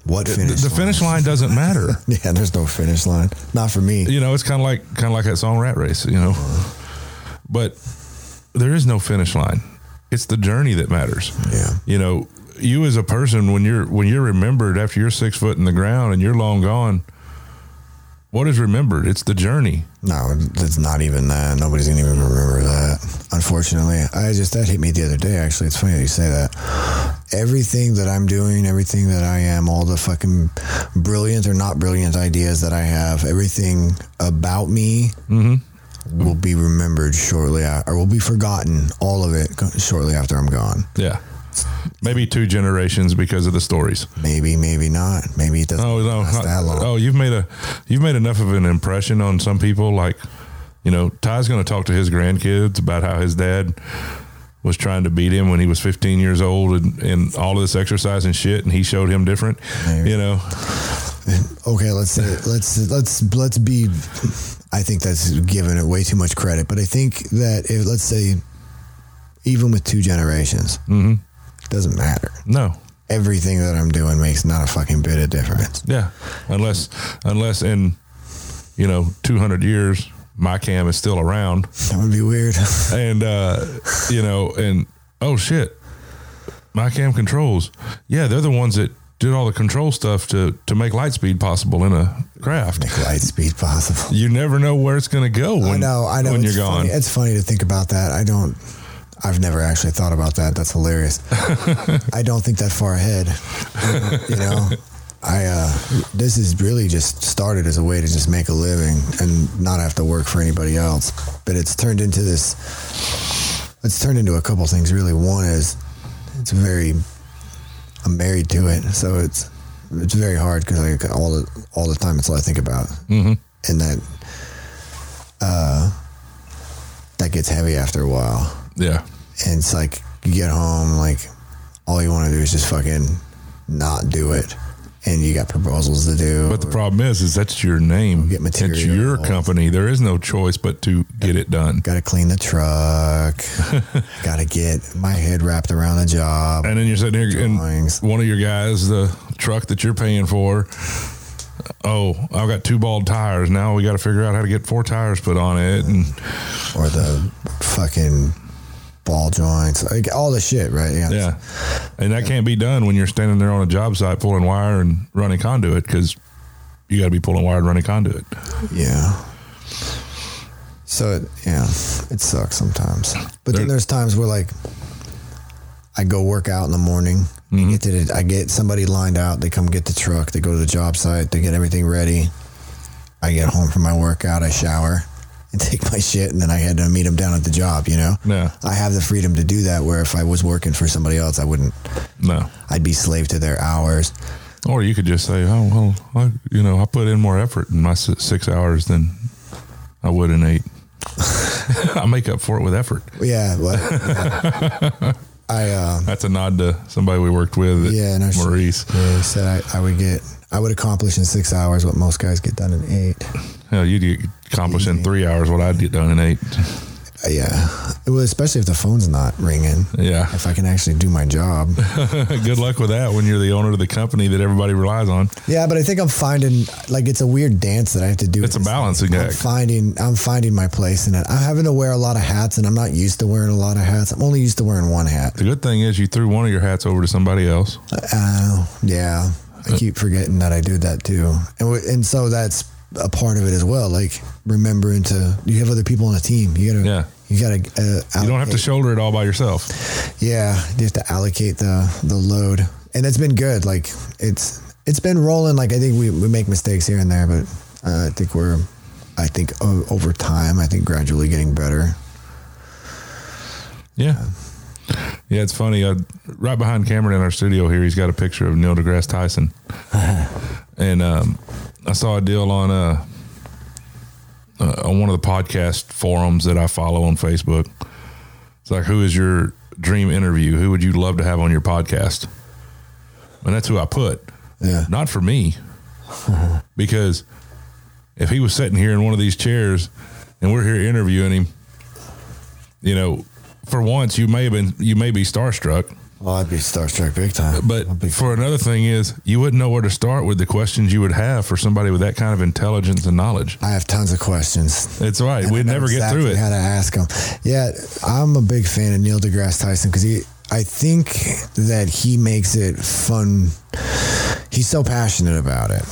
[SPEAKER 2] What
[SPEAKER 1] The-
[SPEAKER 2] finish?
[SPEAKER 1] the finish line doesn't matter.
[SPEAKER 2] Yeah, there's no finish line. Not for me.
[SPEAKER 1] you know, it's kind of like kind of like that song "Rat Race." You know, uh-huh. but there is no finish line. It's the journey that matters.
[SPEAKER 2] Yeah.
[SPEAKER 1] You know, you as a person when you're when you're remembered after you're six foot in the ground and you're long gone. What is remembered? It's the journey.
[SPEAKER 2] No, it's not even that. Nobody's gonna even remember that. Unfortunately, I just that hit me the other day. Actually, it's funny that you say that. Everything that I'm doing, everything that I am, all the fucking brilliant or not brilliant ideas that I have, everything about me mm-hmm. will be remembered shortly, or will be forgotten. All of it shortly after I'm gone.
[SPEAKER 1] Yeah. Maybe two generations because of the stories.
[SPEAKER 2] Maybe, maybe not. Maybe it doesn't
[SPEAKER 1] Oh no!
[SPEAKER 2] last that long.
[SPEAKER 1] Oh, you've made a you've made enough of an impression on some people. Like, you know, Ty's going to talk to his grandkids about how his dad was trying to beat him when he was 15 years old and, and all of this exercise and shit, and he showed him different.
[SPEAKER 2] Maybe.
[SPEAKER 1] You know,
[SPEAKER 2] okay let's say let's let's let's be i think that's giving it way too much credit but i think that if let's say even with two generations
[SPEAKER 1] Mhm.
[SPEAKER 2] Doesn't matter.
[SPEAKER 1] No,
[SPEAKER 2] everything that i'm doing makes not a fucking bit of difference.
[SPEAKER 1] Yeah, unless unless in you know 200 years my cam is still around.
[SPEAKER 2] That would be weird.
[SPEAKER 1] And uh, you know, and oh shit, my cam controls. Yeah, they're the ones that did all the control stuff to to make light speed possible in a craft.
[SPEAKER 2] make light speed possible.
[SPEAKER 1] You never know where it's going to go when
[SPEAKER 2] i know i know.
[SPEAKER 1] when
[SPEAKER 2] it's
[SPEAKER 1] you're gone.
[SPEAKER 2] it's funny to think about that. I don't I've never actually thought about that. That's hilarious. I don't think that far ahead. You know, I uh, this is really just started as a way to just make a living and not have to work for anybody else. But it's turned into this. It's turned into a couple things. Really, one is it's very. I'm married to it, so it's it's very hard because like all the all the time it's all I think about,
[SPEAKER 1] Mhm.
[SPEAKER 2] and that uh, that gets heavy after a while
[SPEAKER 1] Yeah,
[SPEAKER 2] and it's like you get home like all you want to do is just fucking not do it and you got proposals to do
[SPEAKER 1] but the problem is, is that's your name.
[SPEAKER 2] Get
[SPEAKER 1] It's your company. There is no choice but to get it done.
[SPEAKER 2] got to clean the truck got to get my head wrapped around the job
[SPEAKER 1] And then you're sitting here, and one of your guys, the truck that you're paying for. Oh, I've got two bald tires. Now we got to figure out how to get four tires put on it, and
[SPEAKER 2] or the fucking ball joints like all the shit right yeah
[SPEAKER 1] Yeah. And that can't be done when you're standing there on a job site pulling wire and running conduit because you got to be pulling wire and running conduit.
[SPEAKER 2] yeah so it, yeah it sucks sometimes but
[SPEAKER 1] There-
[SPEAKER 2] then there's times where like I go work out in the morning. I mm-hmm. get the, I get somebody lined out. They come get the truck. They go to the job site. They get everything ready. I get home from my workout. I shower, and take my shit, and then I had to meet him down at the job. You know,
[SPEAKER 1] Yeah.
[SPEAKER 2] I have the freedom to do that. Where if I was working for somebody else, I wouldn't.
[SPEAKER 1] No.
[SPEAKER 2] I'd be slave to their hours.
[SPEAKER 1] Or you could just say, oh, well, I, you know, I put in more effort in my six hours than I would in eight. I make up for it with effort.
[SPEAKER 2] Yeah, well, yeah. I uh,
[SPEAKER 1] That's a nod to somebody we worked with,
[SPEAKER 2] Yeah, no.
[SPEAKER 1] Maurice.
[SPEAKER 2] yeah, he said I, I would get I would accomplish in six hours what most guys get done in eight.
[SPEAKER 1] Hell, you'd accomplish in three hours what I'd get done in eight.
[SPEAKER 2] Uh, yeah, well, especially if the phone's not ringing.
[SPEAKER 1] Yeah.
[SPEAKER 2] If I can actually do my job.
[SPEAKER 1] Good luck with that when you're the owner of the company that everybody relies on.
[SPEAKER 2] Yeah, but I think I'm finding like it's a weird dance that I have to do.
[SPEAKER 1] It's a balancing
[SPEAKER 2] I'm
[SPEAKER 1] act.
[SPEAKER 2] finding I'm finding my place in it. I'm having to wear a lot of hats, and I'm not used to wearing a lot of hats. I'm only used to wearing one hat.
[SPEAKER 1] The good thing is you threw one of your hats over to somebody else.
[SPEAKER 2] Uh, yeah, I keep forgetting that I do that too, and and so that's a part of it as well. Like remembering to you have other people on a team. You gotta
[SPEAKER 1] Yeah.
[SPEAKER 2] You gotta. Uh,
[SPEAKER 1] You don't have to shoulder it all by yourself.
[SPEAKER 2] Yeah, you have to allocate the the load, and it's been good. Like it's it's been rolling. Like I think we, we make mistakes here and there, but uh, I think we're I think o- over time, I think gradually getting better.
[SPEAKER 1] Yeah. Yeah, it's funny. Uh, right behind Cameron in our studio here, he's got a picture of Neil deGrasse Tyson. and um, I saw a deal on uh, uh, on one of the podcast forums that I follow on Facebook. It's like, who is your dream interview? Who would you love to have on your podcast? And that's who I put.
[SPEAKER 2] Yeah.
[SPEAKER 1] Not for me, because if he was sitting here in one of these chairs and we're here interviewing him, you know, for once you may have been you may be starstruck,
[SPEAKER 2] Well, I'd be starstruck big time.
[SPEAKER 1] but
[SPEAKER 2] be-
[SPEAKER 1] for another thing is you wouldn't know where to start with the questions you would have for somebody with that kind of intelligence and knowledge.
[SPEAKER 2] I have tons of questions.
[SPEAKER 1] It's right. We'd never get through it.
[SPEAKER 2] How to ask him? Yeah, I'm a big fan of Neil deGrasse Tyson because he. I think that he makes it fun. He's so passionate about it.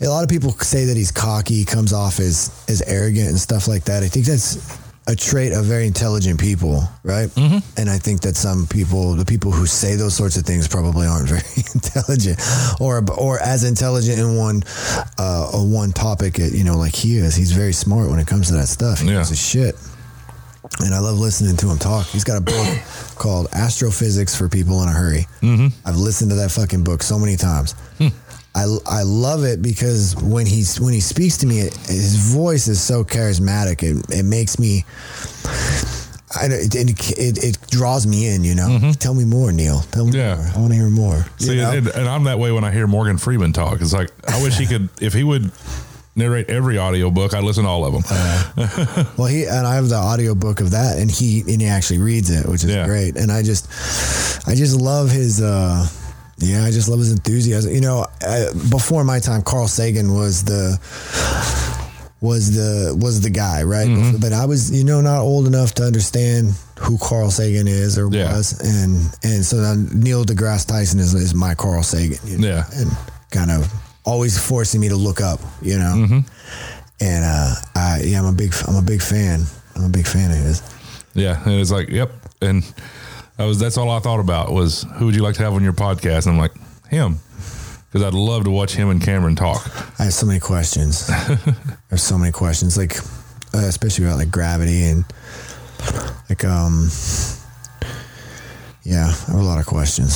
[SPEAKER 2] A lot of people say that he's cocky, comes off as as arrogant and stuff like that. I think that's a trait of very intelligent people, right? Mm-hmm. And I think that some people, the people who say those sorts of things, probably aren't very intelligent, or or as intelligent in one uh, a one topic, you know, like he is. He's very smart when it comes to that stuff. He
[SPEAKER 1] Yeah.
[SPEAKER 2] knows his shit. And I love listening to him talk. He's got a book called Astrophysics for People in a Hurry. Mm-hmm. I've listened to that fucking book so many times. I, I love it because when he's when he speaks to me, it, his voice is so charismatic. It, it makes me, I, it, it, it draws me in. You know, tell me more, Neil. Tell me
[SPEAKER 1] Yeah.
[SPEAKER 2] more. I want to hear more.
[SPEAKER 1] See, and, and I'm that way when I hear Morgan Freeman talk. It's like I wish he could if he would narrate every audiobook, I'd listen to all of them.
[SPEAKER 2] Well, he and I have the audiobook of that, and he and he actually reads it, which is
[SPEAKER 1] Yeah.
[SPEAKER 2] great. And I just, I just love his. uh yeah, I just love his enthusiasm. You know, I, before my time, Carl Sagan was the was the was the guy, right?
[SPEAKER 1] Mm-hmm.
[SPEAKER 2] But I was, you know, not old enough to understand who Carl Sagan is or
[SPEAKER 1] Yeah.
[SPEAKER 2] was, and and so Neil deGrasse Tyson is, is my Carl Sagan. You know?
[SPEAKER 1] Yeah.
[SPEAKER 2] and kind of always forcing me to look up. You know,
[SPEAKER 1] Mm-hmm.
[SPEAKER 2] and uh, I yeah, I'm a big I'm a big fan. I'm a big fan of his.
[SPEAKER 1] Yeah, and it's like, yep. And I was that's all I thought about was who would you like to have on your podcast? And I'm like, him. Because I'd love to watch him and Cameron talk.
[SPEAKER 2] I have so many questions. There's so many questions, like uh, especially about like gravity and like um, yeah, I have a lot of questions.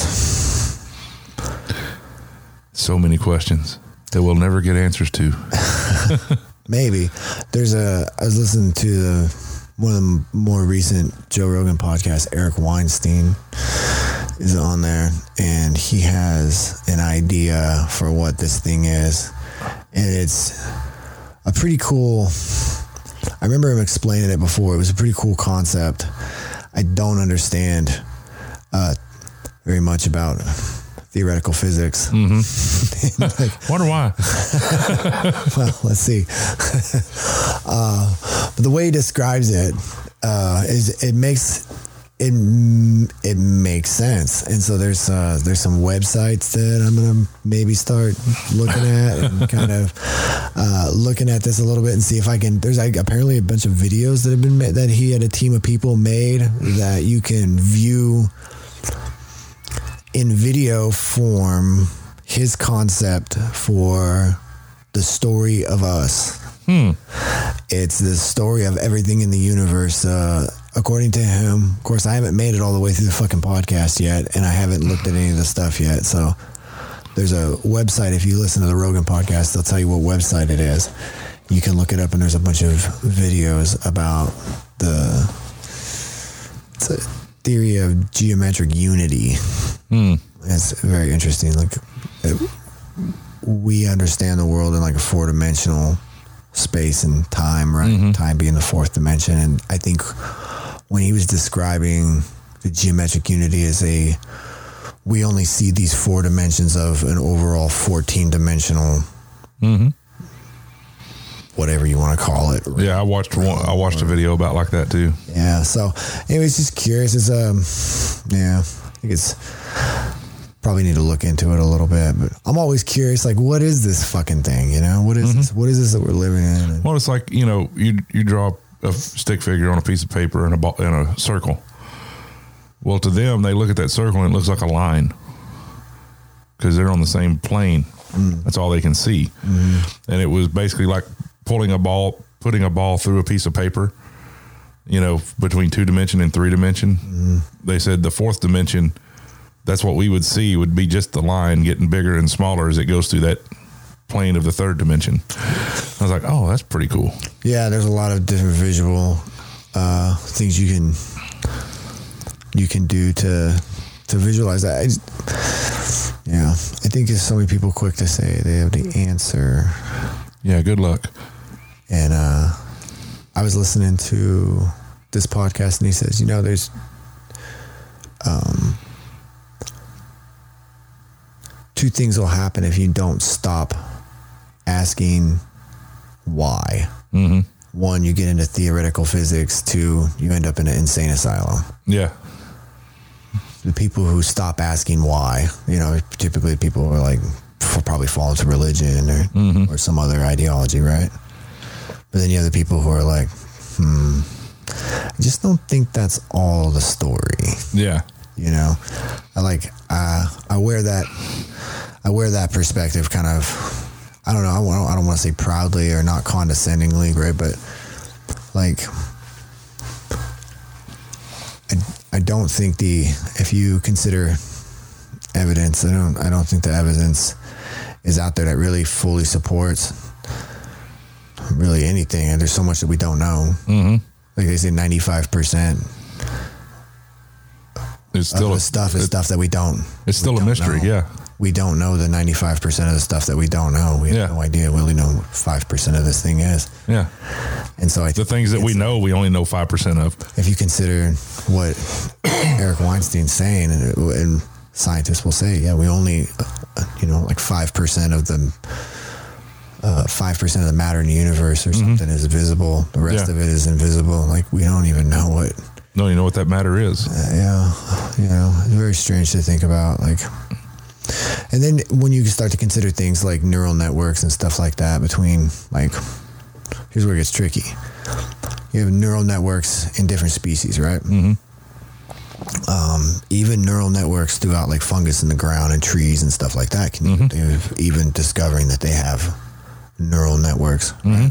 [SPEAKER 1] So many questions that we'll never get answers to.
[SPEAKER 2] Maybe there's a. I was listening to the one of the more recent Joe Rogan podcasts. Eric Weinstein is on there, and he has an idea for what this thing is, and it's a pretty cool. I remember him explaining it before. It was a pretty cool concept. I don't understand uh, very much about theoretical physics. Like,
[SPEAKER 1] Wonder why.
[SPEAKER 2] well, let's see. uh, but the way he describes it uh, is it makes it it makes sense, and so there's uh, there's some websites that I'm gonna maybe start looking at and kind of uh, looking at this a little bit and see if I can. There's like apparently a bunch of videos that have been made that he had a team of people made that you can view in video form his concept for the story of us. it's the story of everything in the universe. Uh, according to him, of course, I haven't made it all the way through the fucking podcast yet, and I haven't looked at any of the stuff yet. So there's a website. If you listen to the Rogan podcast, they'll tell you what website it is. You can look it up, and there's a bunch of videos about the theory of geometric unity. Hmm. It's very interesting. Like it, we understand the world in like a four dimensional space and time, right? Mm-hmm. Time being the fourth dimension, and I think when he was describing the geometric unity as a we only see these four dimensions of an overall 14 dimensional mm-hmm. Whatever you want to call it
[SPEAKER 1] Yeah, I watched one. I watched a video about like that too.
[SPEAKER 2] yeah so anyways just curious it's um yeah i think it's probably need to look into it a little bit but i'm always curious like what is this fucking thing you know what is mm-hmm. this what is this that we're living in And-
[SPEAKER 1] Well, it's like you know, you you draw a stick figure on a piece of paper in a ball, in a circle. Well, to them, they look at that circle and it looks like a line because they're on the same plane. Mm. That's all they can see, mm-hmm. and it was basically like pulling a ball, putting a ball through a piece of paper. You know, between two dimension and three dimension. They said the fourth dimension. That's what we would see would be just the line getting bigger and smaller as it goes through that plane of the third dimension. I was like, oh, that's pretty cool.
[SPEAKER 2] Yeah, there's a lot of different visual uh, things you can you can do to to visualize that. I just- yeah, I think there's so many people quick to say they have the answer,
[SPEAKER 1] Yeah, good luck.
[SPEAKER 2] And uh, I was listening to this podcast, and he says, you know, there's um, two things will happen if you don't stop asking why.
[SPEAKER 1] Mm-hmm.
[SPEAKER 2] one, you get into theoretical physics. Two, you end up in an insane asylum.
[SPEAKER 1] Yeah,
[SPEAKER 2] The people who stop asking why, you know, typically people are like probably fall into religion or or some other ideology, right? But then you have the people who are like, hmm, I just don't think that's all the story.
[SPEAKER 1] yeah,
[SPEAKER 2] You know, I like uh, I wear that I wear that perspective kind of. I don't know. I don't, I don't want to say proudly or not condescendingly, right? But like, I, I don't think the if you consider evidence, I don't I don't think the evidence is out there that really fully supports really anything. And there's so much that we don't know. Mm-hmm. Like they say, ninety five percent
[SPEAKER 1] it's
[SPEAKER 2] of
[SPEAKER 1] still
[SPEAKER 2] the
[SPEAKER 1] a,
[SPEAKER 2] stuff is
[SPEAKER 1] it-
[SPEAKER 2] stuff that we don't.
[SPEAKER 1] It's still a
[SPEAKER 2] don't
[SPEAKER 1] mystery.
[SPEAKER 2] know.
[SPEAKER 1] Yeah,
[SPEAKER 2] we don't know the ninety five percent of the stuff that we don't know. We have
[SPEAKER 1] Yeah.
[SPEAKER 2] no idea. We only know five percent of this thing is,
[SPEAKER 1] yeah.
[SPEAKER 2] and so I
[SPEAKER 1] The things that we know, we only know five percent of.
[SPEAKER 2] if you consider what Eric Weinstein's saying, and, and scientists will say, yeah, we only, uh, you know, like five percent of the five percent of the matter in the universe or something is visible. The rest
[SPEAKER 1] Mm-hmm. Yeah.
[SPEAKER 2] of it is invisible. Like we don't even know what.
[SPEAKER 1] No, you know what that matter is.
[SPEAKER 2] yeah, you know, it's very strange to think about. Like, and then when you start to consider things like neural networks and stuff like that, between like, here's where it gets tricky. You have neural networks in different species, right? Mm-hmm. Um, even neural networks throughout like fungus in the ground and trees and stuff like that can they're even discovering that they have neural networks. right?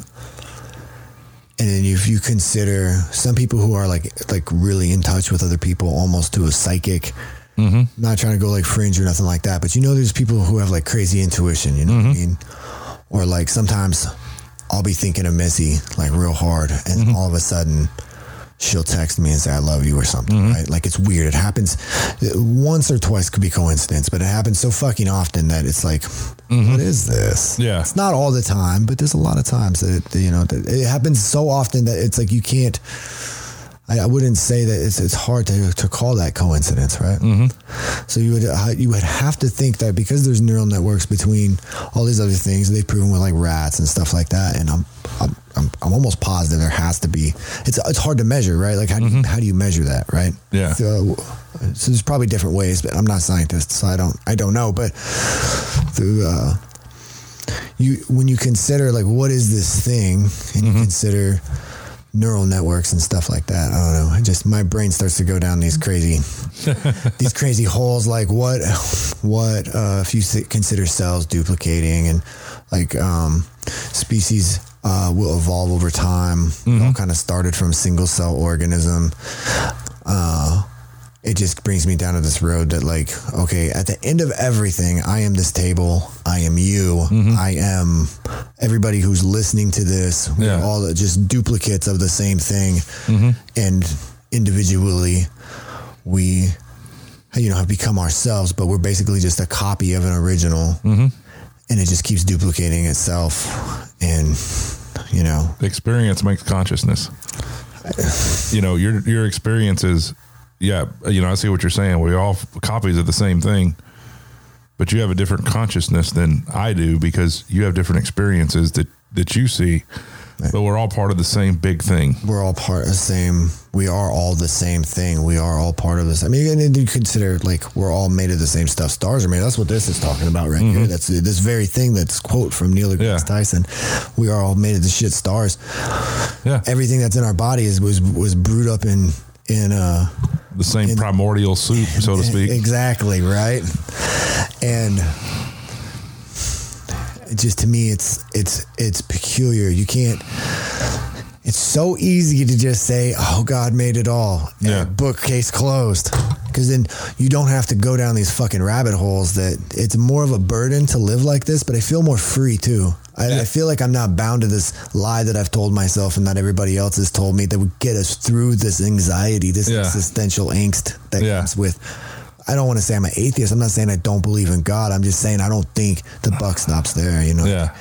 [SPEAKER 2] And then if you consider some people who are like like really in touch with other people, almost to a psychic, mm-hmm. not trying to go like fringe or nothing like that, but you know, there's people who have like crazy intuition. You know what I mm-hmm. mean? Or like sometimes I'll be thinking of Missy like real hard, and all of a sudden she'll text me and say I love you or something. Right? Like it's weird. It happens once or twice could be coincidence, but it happens so fucking often that it's like, what is this?
[SPEAKER 1] Yeah.
[SPEAKER 2] it's not all the time, but there's a lot of times that it, you know that it happens so often that it's like you can't. I, I wouldn't say that it's it's hard to, to call that coincidence, right? Mm-hmm. So you would uh, you would have to think that because there's neural networks between all these other things they've proven with like rats and stuff like that, and I'm I'm I'm, I'm almost positive there has to be. It's it's hard to measure, right? Like how do you, how do you measure that, right?
[SPEAKER 1] Yeah.
[SPEAKER 2] So, so there's probably different ways, but I'm not a scientist, so I don't I don't know. But through uh, you when you consider like what is this thing, and you consider neural networks and stuff like that. I don't know. I just my brain starts to go down these crazy these crazy holes. Like what what uh, if you consider cells duplicating and like um, species uh, will evolve over time. It all kind of started from single cell organism. Uh, it just brings me down to this road that like okay at the end of everything i am this table. I am you. I am everybody who's listening to this. We're all just duplicates of the same thing. And individually we you know have become ourselves but we're basically just a copy of an original and it just keeps duplicating itself and you know
[SPEAKER 1] experience makes consciousness. You know, your your experience is, yeah. You know, I see what you're saying. We're all copies of the same thing, but you have a different consciousness than I do because you have different experiences that that you see. But we're all part of the same big thing.
[SPEAKER 2] we're all part of the same we are all the same thing we are all part of this i mean and you consider like we're all made of the same stuff stars are made that's what this is talking about right here that's this very thing that's quote from neil degrasse
[SPEAKER 1] Yeah.
[SPEAKER 2] tyson we are all made of the shit stars
[SPEAKER 1] Yeah,
[SPEAKER 2] everything that's in our body is was was brewed up in in uh
[SPEAKER 1] the same primordial soup, so to speak.
[SPEAKER 2] Exactly, right? And it just to me it's it's it's peculiar. You can't it's so easy to just say, "Oh, God made it all." and
[SPEAKER 1] Yeah.
[SPEAKER 2] bookcase closed. Because then you don't have to go down these fucking rabbit holes. That it's more of a burden to live like this, but I feel more free too. I, I feel like I'm not bound to this lie that I've told myself and that everybody else has told me that would get us through this anxiety, this
[SPEAKER 1] Yeah.
[SPEAKER 2] existential angst that
[SPEAKER 1] Yeah.
[SPEAKER 2] comes with. I don't want to say I'm an atheist. I'm not saying I don't believe in God. I'm just saying I don't think the buck stops there. You know,
[SPEAKER 1] Yeah,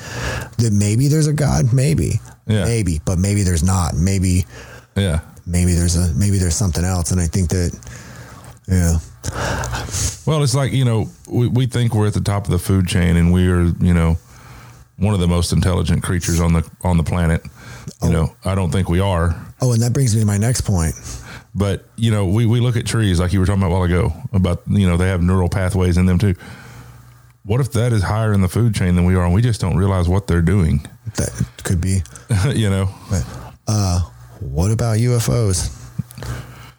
[SPEAKER 2] that maybe there's a God, maybe,
[SPEAKER 1] Yeah.
[SPEAKER 2] maybe, but maybe there's not. Maybe,
[SPEAKER 1] yeah.
[SPEAKER 2] maybe there's a maybe there's something else. And I think that, yeah,
[SPEAKER 1] Well, it's like you know we we think we're at the top of the food chain, and we are you know one of the most intelligent creatures on the on the planet. You oh. know, I don't think we are.
[SPEAKER 2] Oh, and that brings me to my next point.
[SPEAKER 1] But you know, we, we look at trees like you were talking about a while ago about you know they have neural pathways in them too. What if that is higher in the food chain than we are, and we just don't realize what they're doing?
[SPEAKER 2] That could be.
[SPEAKER 1] you know,
[SPEAKER 2] But uh, what about UFOs?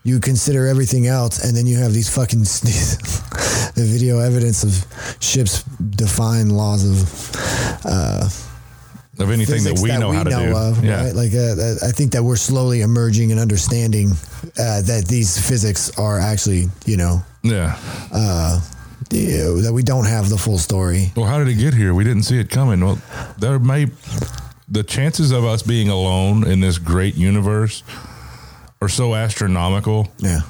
[SPEAKER 2] You consider everything else, and then you have these fucking the video evidence of ships defying laws of uh,
[SPEAKER 1] of anything that we know how to do.
[SPEAKER 2] of.
[SPEAKER 1] yeah,
[SPEAKER 2] Right? Like uh, uh, I think that we're slowly emerging and understanding uh, that these physics are actually, you know,
[SPEAKER 1] yeah.
[SPEAKER 2] you know, that we don't have the full story.
[SPEAKER 1] Well, how did it get here? We didn't see it coming. Well, there may the chances of us being alone in this great universe are so astronomical.
[SPEAKER 2] Yeah.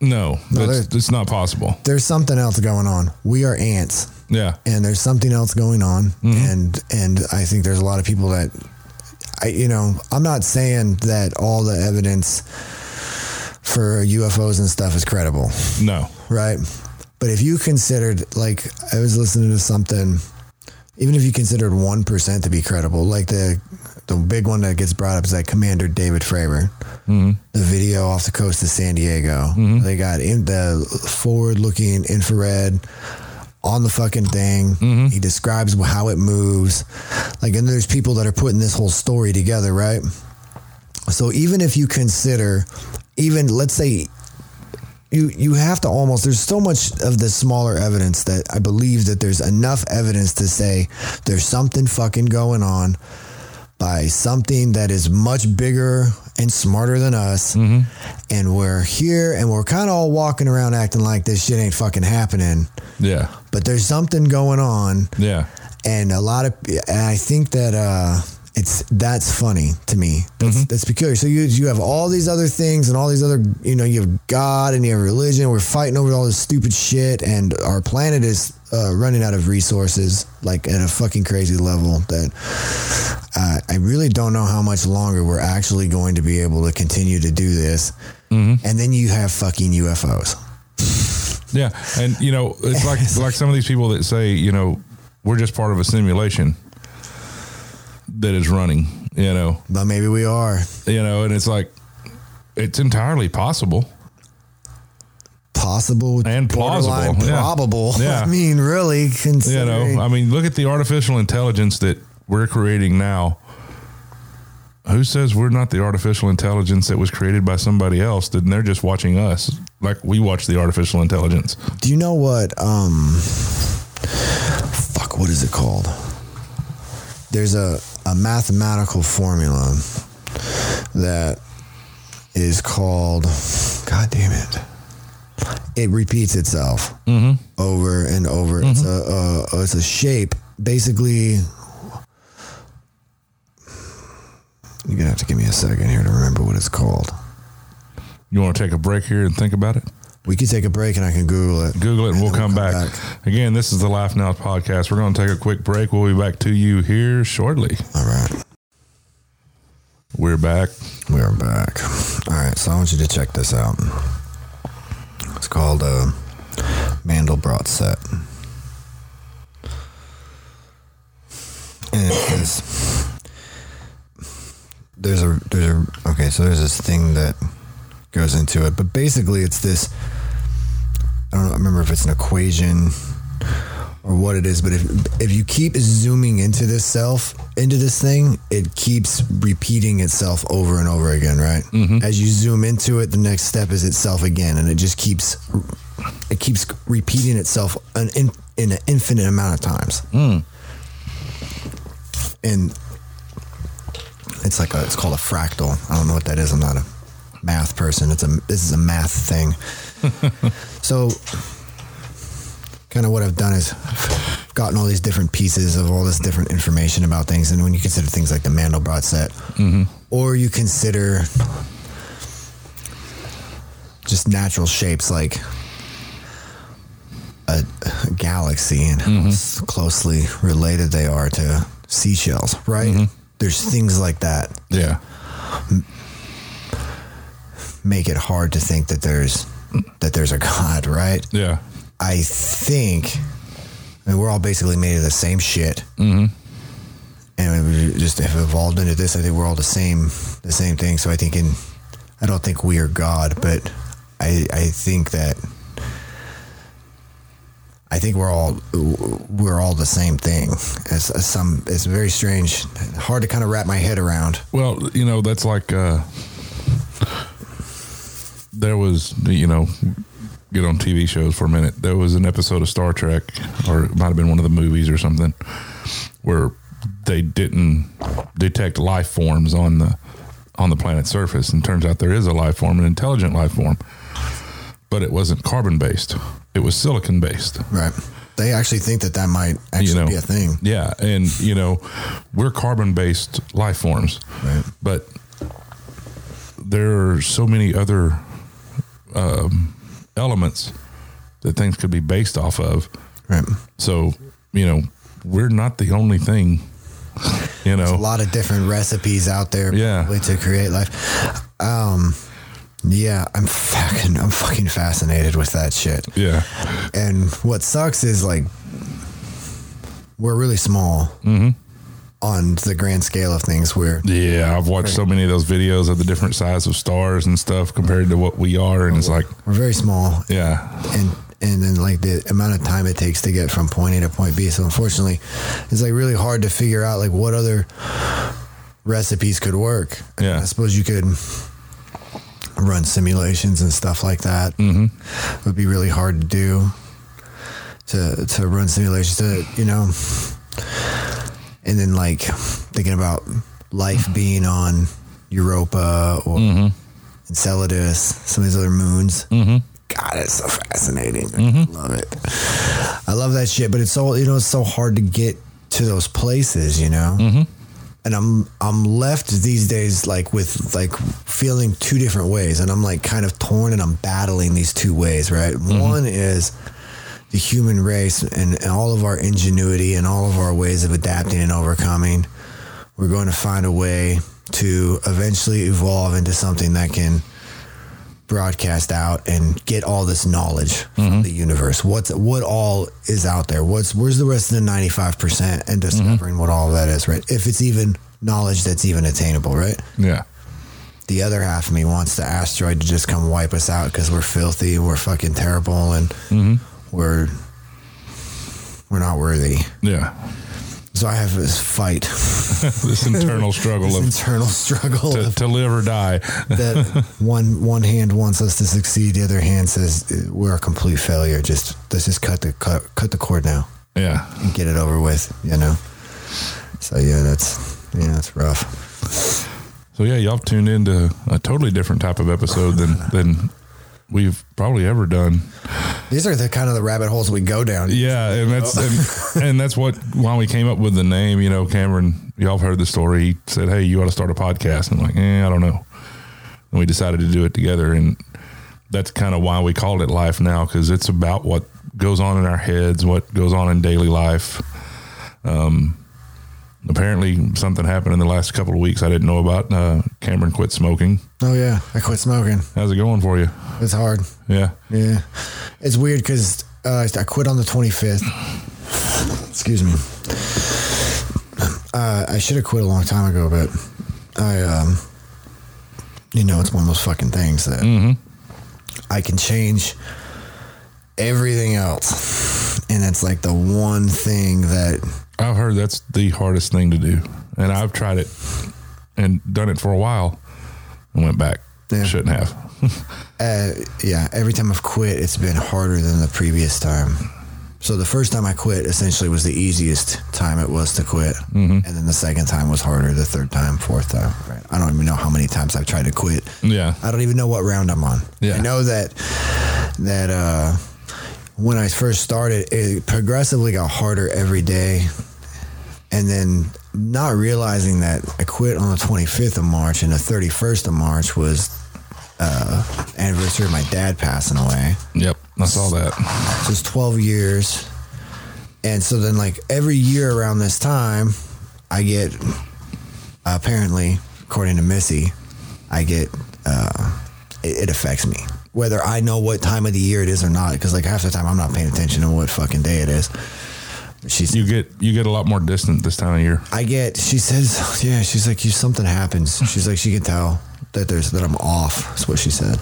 [SPEAKER 1] No,
[SPEAKER 2] No,
[SPEAKER 1] that's, it's not possible.
[SPEAKER 2] There's something else going on. We are ants.
[SPEAKER 1] Yeah,
[SPEAKER 2] and there's something else going on.
[SPEAKER 1] Mm-hmm.
[SPEAKER 2] and and i think there's a lot of people that i you know i'm not saying that all the evidence for ufos and stuff is credible.
[SPEAKER 1] No,
[SPEAKER 2] right? But if you considered like i was listening to something even if you considered 1% to be credible like the the big one that gets brought up is that commander david fravor. The video off the coast of san diego. They got in the forward looking infrared on the fucking thing. Mm-hmm. He describes how it moves. Like, and there's people that are putting this whole story together, right? So even if you consider, even let's say, you you have to almost. There's so much of the smaller evidence that I believe that there's enough evidence to say there's something fucking going on by something that is much bigger and smarter than us. And we're here and we're kind of all walking around acting like this shit ain't fucking happening.
[SPEAKER 1] Yeah,
[SPEAKER 2] but there's something going on.
[SPEAKER 1] Yeah,
[SPEAKER 2] and a lot of and i think that uh it's that's funny to me. That's that's peculiar. So you you have all these other things and all these other you know you have god and you have religion. We're fighting over all this stupid shit and our planet is uh, running out of resources like at a fucking crazy level that uh, i really don't know how much longer we're actually going to be able to continue to do this and then you have fucking ufos
[SPEAKER 1] yeah. And you know, it's like like some of these people that say, you know, we're just part of a simulation that is running. You know,
[SPEAKER 2] but maybe we are
[SPEAKER 1] you know, and it's like it's entirely possible.
[SPEAKER 2] Possible
[SPEAKER 1] And plausible, yeah.
[SPEAKER 2] probable.
[SPEAKER 1] Yeah.
[SPEAKER 2] I mean, really, considering.
[SPEAKER 1] You know, I mean, look at the artificial intelligence that we're creating now. Who says we're not the artificial intelligence that was created by somebody else? Then they're just watching us, like we watch the artificial intelligence.
[SPEAKER 2] Do you know what? Um, fuck, what is it called? There's a. a mathematical formula that is called god damn it it repeats itself over and over it's a uh, it's a shape basically you're gonna have to give me a second here to remember what it's called
[SPEAKER 1] You want to take a break here and think about it?
[SPEAKER 2] we can take a break and i can google it
[SPEAKER 1] Google it and we'll
[SPEAKER 2] then
[SPEAKER 1] come back. Again, this is the Laugh Now podcast. We're going to take a quick break. We'll be back to you here shortly.
[SPEAKER 2] all right
[SPEAKER 1] We're back.
[SPEAKER 2] We are back. All right, so I want you to check this out. It's called a Mandelbrot set. And it says there's a there's a okay, so there's this thing that goes into it, but basically it's this. I don't remember if it's an equation or what it is, but if if you keep zooming into this self into this thing, it keeps repeating itself over and over again, right? Mm-hmm. As you zoom into it, the next step is itself again, and it just keeps it keeps repeating itself an in, in an infinite amount of times. Mm. And it's like a, it's called a fractal. I don't know what that is. I'm not a math person. It's a this is a math thing. so kind of what I've done is I've gotten all these different pieces of all this different information about things. And when you consider things like the Mandelbrot set, mm-hmm. or you consider just natural shapes like a, a galaxy and how mm-hmm. closely related they are to seashells, right? Mm-hmm. There's things like that
[SPEAKER 1] Yeah.
[SPEAKER 2] make it hard to think that there's that there's a God, right?
[SPEAKER 1] Yeah.
[SPEAKER 2] I think I mean, we're all basically made of the same shit. Mm-hmm. And we just have evolved into this. I think we're all the same, the same thing. So I think in, I don't think we are God, but I, I think that, I think we're all, we're all the same thing. It's, it's some, it's very strange, hard to kind of wrap my head around.
[SPEAKER 1] Well, you know, that's like uh there was, you know, get on TV shows for a minute. There was an episode of Star Trek, or it might have been one of the movies or something, where they didn't detect life forms on the on the planet's surface, and turns out there is a life form, an intelligent life form, but it wasn't carbon based; it was silicon based.
[SPEAKER 2] Right. They actually think that that might actually
[SPEAKER 1] You know,
[SPEAKER 2] be a thing.
[SPEAKER 1] Yeah, and you know, we're carbon based life forms,
[SPEAKER 2] Right.
[SPEAKER 1] but there are so many other um, elements that things could be based off of.
[SPEAKER 2] Right.
[SPEAKER 1] So you know, we're not the only thing. You know, There's a
[SPEAKER 2] lot of different recipes out there
[SPEAKER 1] Yeah.
[SPEAKER 2] to create life. Um, yeah, I'm fucking, I'm fucking fascinated with that shit.
[SPEAKER 1] yeah,
[SPEAKER 2] And what sucks is like we're really small
[SPEAKER 1] Mm-hmm.
[SPEAKER 2] On the grand scale of things. We're
[SPEAKER 1] yeah. I've watched so many of those videos of the different size of stars and stuff compared to what we are, and it's like,
[SPEAKER 2] we're very small,
[SPEAKER 1] yeah,
[SPEAKER 2] and and then like the amount of time it takes to get from point A to point B. So unfortunately, it's like really hard to figure out like what other recipes could work.
[SPEAKER 1] Yeah.
[SPEAKER 2] I suppose you could run simulations and stuff like that. Mm-hmm. It would be really hard to do to to run simulations to you know, and then like thinking about life being on Europa or Enceladus, some of these other moons. Mm-hmm. God, it's so fascinating. I love it. I love that shit, but it's so you know it's so hard to get to those places, you know. Mm-hmm. And I'm I'm left these days like with like feeling two different ways, and I'm like kind of torn, and I'm battling these two ways. Right, one is the human race and, all of our ingenuity and all of our ways of adapting and overcoming. We're going to find a way to eventually evolve into something that can broadcast out and get all this knowledge from mm-hmm. the universe. What's what all is out there? What's where's the rest of the ninety five percent and mm-hmm. discovering what all of that is, right? If it's even knowledge that's even attainable, right?
[SPEAKER 1] yeah,
[SPEAKER 2] The other half of me wants the asteroid to just come wipe us out because we're filthy, we're fucking terrible, and mm-hmm. We're we're not worthy.
[SPEAKER 1] yeah.
[SPEAKER 2] So I have this fight,
[SPEAKER 1] This internal struggle
[SPEAKER 2] this
[SPEAKER 1] of
[SPEAKER 2] internal struggle
[SPEAKER 1] to,
[SPEAKER 2] of
[SPEAKER 1] to live or die.
[SPEAKER 2] that one one hand wants us to succeed, the other hand says we're a complete failure. Just let's just cut the cut, cut the cord now
[SPEAKER 1] Yeah,
[SPEAKER 2] and get it over with. You know. So yeah, that's Yeah, that's rough.
[SPEAKER 1] So yeah, y'all tuned into a totally different type of episode than than we've probably ever done.
[SPEAKER 2] These are the kind of the rabbit holes we go down.
[SPEAKER 1] Yeah, and that's and, and that's what why we came up with the name. You know, Cameron, y'all have heard the story. He said, "Hey, you ought to start a podcast." I'm like, "Eh, I don't know." And we decided to do it together, and that's kind of why we called it Life Now because it's about what goes on in our heads, what goes on in daily life. Um, apparently, something happened in the last couple of weeks I didn't know about. Uh, Cameron quit smoking.
[SPEAKER 2] Oh yeah, I quit smoking.
[SPEAKER 1] How's it going for you?
[SPEAKER 2] It's hard.
[SPEAKER 1] Yeah.
[SPEAKER 2] Yeah, it's weird because uh, I quit on the 25th. Excuse me. Uh, I should have quit a long time ago, but I, um, you know, it's one of those fucking things that I can change everything else, and it's like the one thing that
[SPEAKER 1] I've heard that's the hardest thing to do, and I've tried it and done it for a while, and went back.
[SPEAKER 2] Yeah.
[SPEAKER 1] Shouldn't have.
[SPEAKER 2] Uh, yeah, every time I've quit, it's been harder than the previous time. So the first time I quit essentially was the easiest time it was to quit, and then the second time was harder. The third time, fourth time, right? I don't even know how many times I've tried to quit.
[SPEAKER 1] yeah,
[SPEAKER 2] I don't even know what round I'm on.
[SPEAKER 1] Yeah.
[SPEAKER 2] I know that that uh, when I first started, it progressively got harder every day, and then not realizing that I quit on the 25th of March, and the 31st of March was uh, anniversary of my dad passing away.
[SPEAKER 1] yep, I saw that.
[SPEAKER 2] So it's 12 years. And so then, like, every year around this time, I get, apparently, according to Missy, I get, uh, it, it affects me. Whether I know what time of the year it is or not, because, like, half the time I'm not paying attention to what fucking day it is. She's,
[SPEAKER 1] You get you get a lot more distant this time of year.
[SPEAKER 2] I get, she says, yeah, she's like, you, something happens. She's like, she can tell that there's, that I'm off. That's what she said.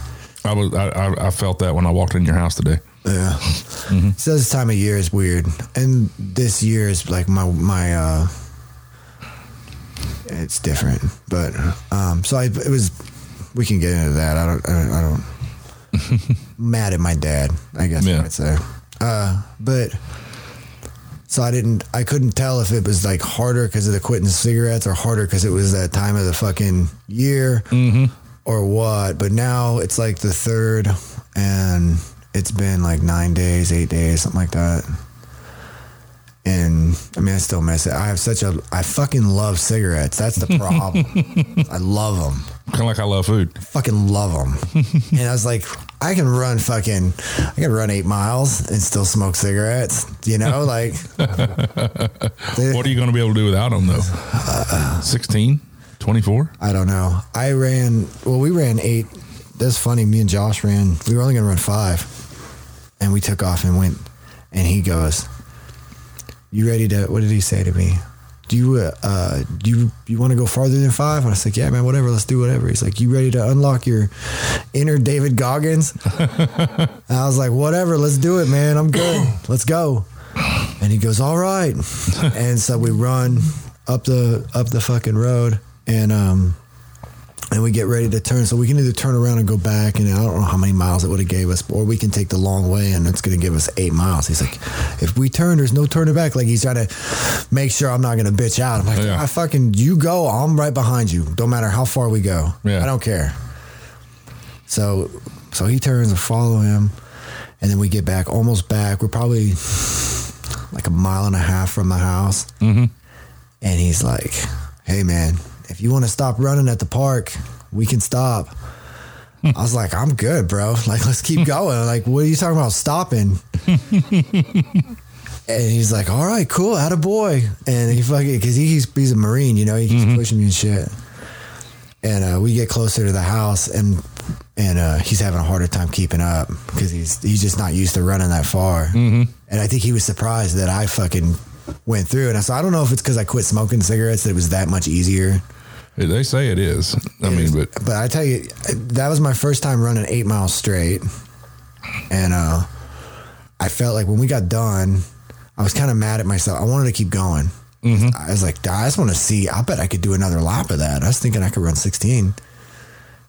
[SPEAKER 1] I was I, I, I felt that when I walked in your house today.
[SPEAKER 2] Yeah. So this time of year is weird, and this year is like my my. uh It's different, but um. So I it was. We can get into that. I don't. I don't. I don't mad at my dad. I guess
[SPEAKER 1] Yeah.
[SPEAKER 2] I might say. Uh, but. So I didn't. I couldn't tell if it was like harder because of the quitting cigarettes or harder because it was that time of the fucking year mm-hmm. or what. But now it's like the third, and it's been like nine days, eight days, something like that. And I mean, I still miss it. I have such a. I fucking love cigarettes. That's the problem. I love them.
[SPEAKER 1] Kind of like I love food.
[SPEAKER 2] Fucking love them. and I was like, I can run fucking. I can run eight miles and still smoke cigarettes. You know, like.
[SPEAKER 1] What are you going to be able to do without them though? 16, 24?
[SPEAKER 2] I don't know. I ran. Well, we ran eight. That's funny. Me and Josh ran. We were only gonna run five, and we took off and went. And he goes, "You ready to?" What did he say to me? Do you uh, uh do you you want to go farther than five? And I was like, yeah, man, whatever. Let's do whatever. He's like, you ready to unlock your inner David Goggins? and I was like, whatever. Let's do it, man. I'm good. Let's go. And he goes, all right. and so we run up the up the fucking road, and um, and we get ready to turn. So we can either turn around and go back, and I don't know how many miles it would have gave us, or we can take the long way, and it's going to give us eight miles. He's like, if we turn, there's no turning back. Like he's trying to make sure I'm not going to bitch out. I'm like,
[SPEAKER 1] Yeah.
[SPEAKER 2] I fucking, you go, I'm right behind you. Don't matter how far we go.
[SPEAKER 1] Yeah.
[SPEAKER 2] I don't care. So, so he turns and follow him, and then we get back, almost back. We're probably like a mile and a half from the house. Mm-hmm. And he's like, hey, man, if you want to stop running at the park, we can stop. I was like, I'm good, bro. Like, let's keep going. Like, what are you talking about stopping? and he's like, all right, cool, had a boy. And he fucking, because he's, he's a Marine, you know, he keeps pushing me and shit. And uh, we get closer to the house, and and uh, he's having a harder time keeping up because he's he's just not used to running that far. Mm-hmm. And I think he was surprised that I fucking went through. And I so I don't know if it's because I quit smoking cigarettes that it was that much easier.
[SPEAKER 1] They say it is. I mean, but
[SPEAKER 2] But I tell you, that was my first time running eight miles straight, and uh, I felt like when we got done, I was kind of mad at myself. I wanted to keep going. I was like, I just want to see. I bet I could do another lap of that. I was thinking I could run sixteen,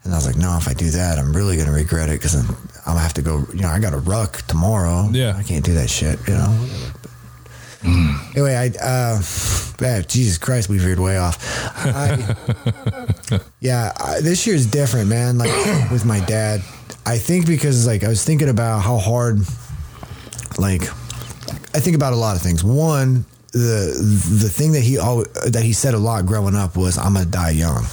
[SPEAKER 2] and I was like, no, if I do that, I'm really gonna regret it because I'm, I'm gonna have to go. You know, I got a ruck tomorrow.
[SPEAKER 1] Yeah.
[SPEAKER 2] I can't do that shit. You know. whatever. But Anyway, I uh, man, Jesus Christ, we veered way off. I, yeah, I, this year is different, man. Like with my dad, I think because like I was thinking about how hard, like, I think about a lot of things. One, the the thing that he always, that he said a lot growing up was, "I'm gonna die young."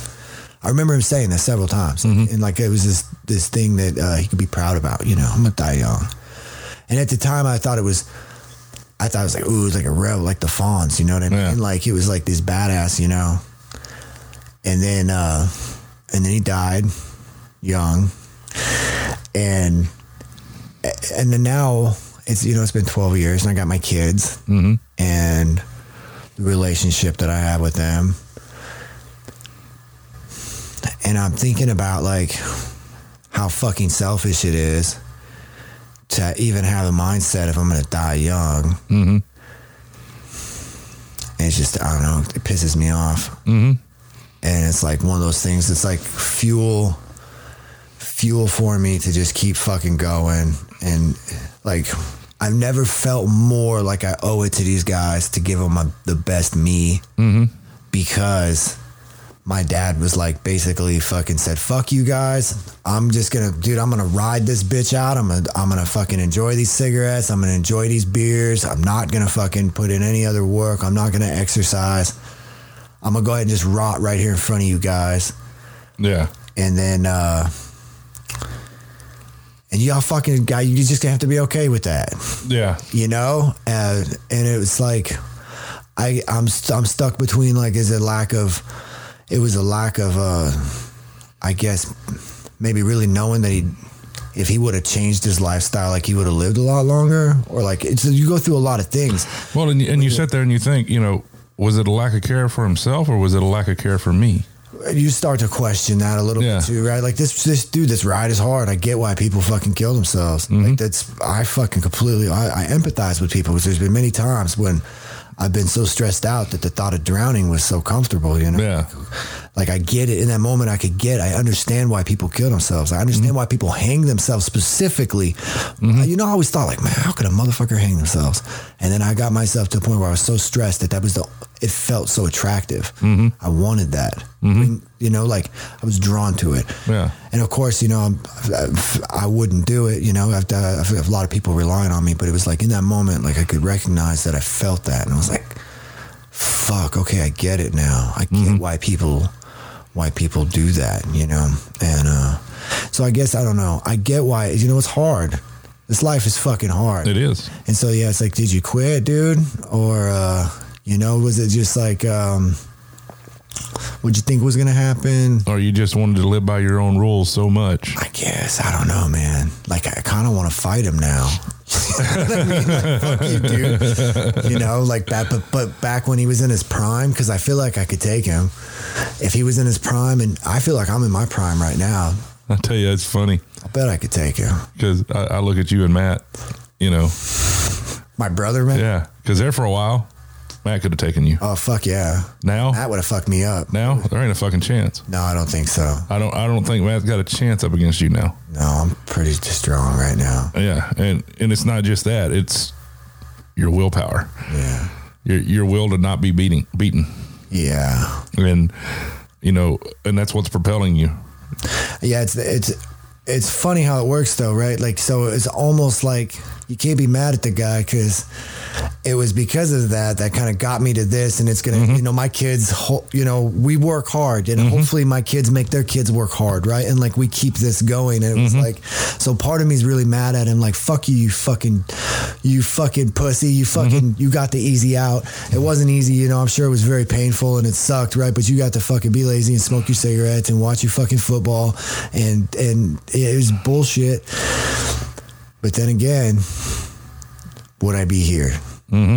[SPEAKER 2] I remember him saying that several times, and like it was this this thing that uh, he could be proud about. You know, I'm gonna die young. And at the time, I thought it was, I thought it was like, ooh, it was like a rebel, like the Fonz. You know what I mean?
[SPEAKER 1] Yeah.
[SPEAKER 2] Like he was like this badass, you know. And then, uh, and then he died young, and and then now it's you know it's been 12 years and I got my kids and the relationship that I have with them and I'm thinking about like how fucking selfish it is to even have a mindset if I'm gonna die young. Mm-hmm. it's just I don't know it pisses me off. Mm-hmm. and it's like one of those things it's like fuel fuel for me to just keep fucking going. And like I've never felt more like I owe it to these guys to give them my, the best me. Because my dad was like basically fucking said fuck you guys. I'm just gonna dude I'm gonna ride this bitch out. I'm gonna I'm gonna fucking enjoy these cigarettes. I'm gonna enjoy these beers. I'm not gonna fucking put in any other work. I'm not gonna exercise. I'm gonna go ahead and just rot right here in front of you guys.
[SPEAKER 1] Yeah.
[SPEAKER 2] and then uh and y'all fucking guy you just gonna have to be okay with that.
[SPEAKER 1] Yeah.
[SPEAKER 2] you know? Uh, and it was like i i'm st- i'm stuck between like is it lack of it was a lack of uh i guess maybe really knowing that he if he would have changed his lifestyle like he would have lived a lot longer or like it's you go through a lot of things
[SPEAKER 1] Well, and you, and you sit there and you think, you know, was it a lack of care for himself or was it a lack of care for me?
[SPEAKER 2] you start to question that a little
[SPEAKER 1] Yeah.
[SPEAKER 2] bit too, right? Like this, this dude, this ride is hard. I get why people fucking kill themselves.
[SPEAKER 1] Mm-hmm.
[SPEAKER 2] Like that's, I fucking completely, I, I empathize with people because there's been many times when I've been so stressed out that the thought of drowning was so comfortable, you know?
[SPEAKER 1] Yeah.
[SPEAKER 2] Like I get it in that moment. I could get. I understand why people kill themselves. I understand
[SPEAKER 1] Mm-hmm.
[SPEAKER 2] why people hang themselves specifically. You know, I always thought like, man, how could a motherfucker hang themselves? And then I got myself to a point where I was so stressed that that was the. It felt so attractive.
[SPEAKER 1] Mm-hmm.
[SPEAKER 2] I wanted that. You know, like I was drawn to it.
[SPEAKER 1] Yeah.
[SPEAKER 2] And of course, you know, I'm, I wouldn't do it. You know, I've, done, I've have a lot of people relying on me, but it was like in that moment, like I could recognize that I felt that, and I was like, "Fuck, okay, I get it now. I get why people, why people do that." You know, and uh, so I guess I don't know. I get why. You know, it's hard. This life is fucking hard.
[SPEAKER 1] It is.
[SPEAKER 2] And so yeah, it's like, did you quit, dude, or uh, you know, was it just like, um, what'd you think was gonna happen?
[SPEAKER 1] Or you just wanted to live by your own rules so much.
[SPEAKER 2] I guess I don't know, man. Like I kind of want to fight him now. I mean, like, fuck you, dude. You know, like that. But but back when he was in his prime, because I feel like I could take him. If he was in his prime, and I feel like I'm in my prime right now,
[SPEAKER 1] I tell you, it's funny
[SPEAKER 2] I bet I could take him.
[SPEAKER 1] because I, I look at you and Matt, you know,
[SPEAKER 2] My brother, man.
[SPEAKER 1] yeah, because there for a while, Matt could have taken you.
[SPEAKER 2] Oh fuck yeah,
[SPEAKER 1] Now,
[SPEAKER 2] that would have fucked me up.
[SPEAKER 1] now there ain't a fucking chance.
[SPEAKER 2] No, I don't think so.
[SPEAKER 1] I don't. I don't think Matt's got a chance up against you now.
[SPEAKER 2] No, I'm pretty strong right now.
[SPEAKER 1] Yeah, and and it's not just that; it's your willpower,
[SPEAKER 2] Yeah,
[SPEAKER 1] your your will to not be beating beaten,
[SPEAKER 2] yeah,
[SPEAKER 1] and you know, and that's what's propelling you.
[SPEAKER 2] yeah. It's it's it's funny how it works though, right? Like, so it's almost like you can't be mad at the guy because it was because of that that kind of got me to this, and it's gonna,
[SPEAKER 1] Mm-hmm.
[SPEAKER 2] you know, my kids, you know, we work hard, and hopefully my kids make their kids work hard, right? And like we keep this going, and it was
[SPEAKER 1] Mm-hmm.
[SPEAKER 2] like, so part of me is really mad at him, like, fuck you, you fucking, you fucking pussy, you fucking,
[SPEAKER 1] Mm-hmm.
[SPEAKER 2] you got the easy out. It wasn't easy, you know. I'm sure it was very painful and it sucked, right? But you got to fucking be lazy and smoke your cigarettes and watch your fucking football, and and it was bullshit. But then again, would I be here? Mm-hmm.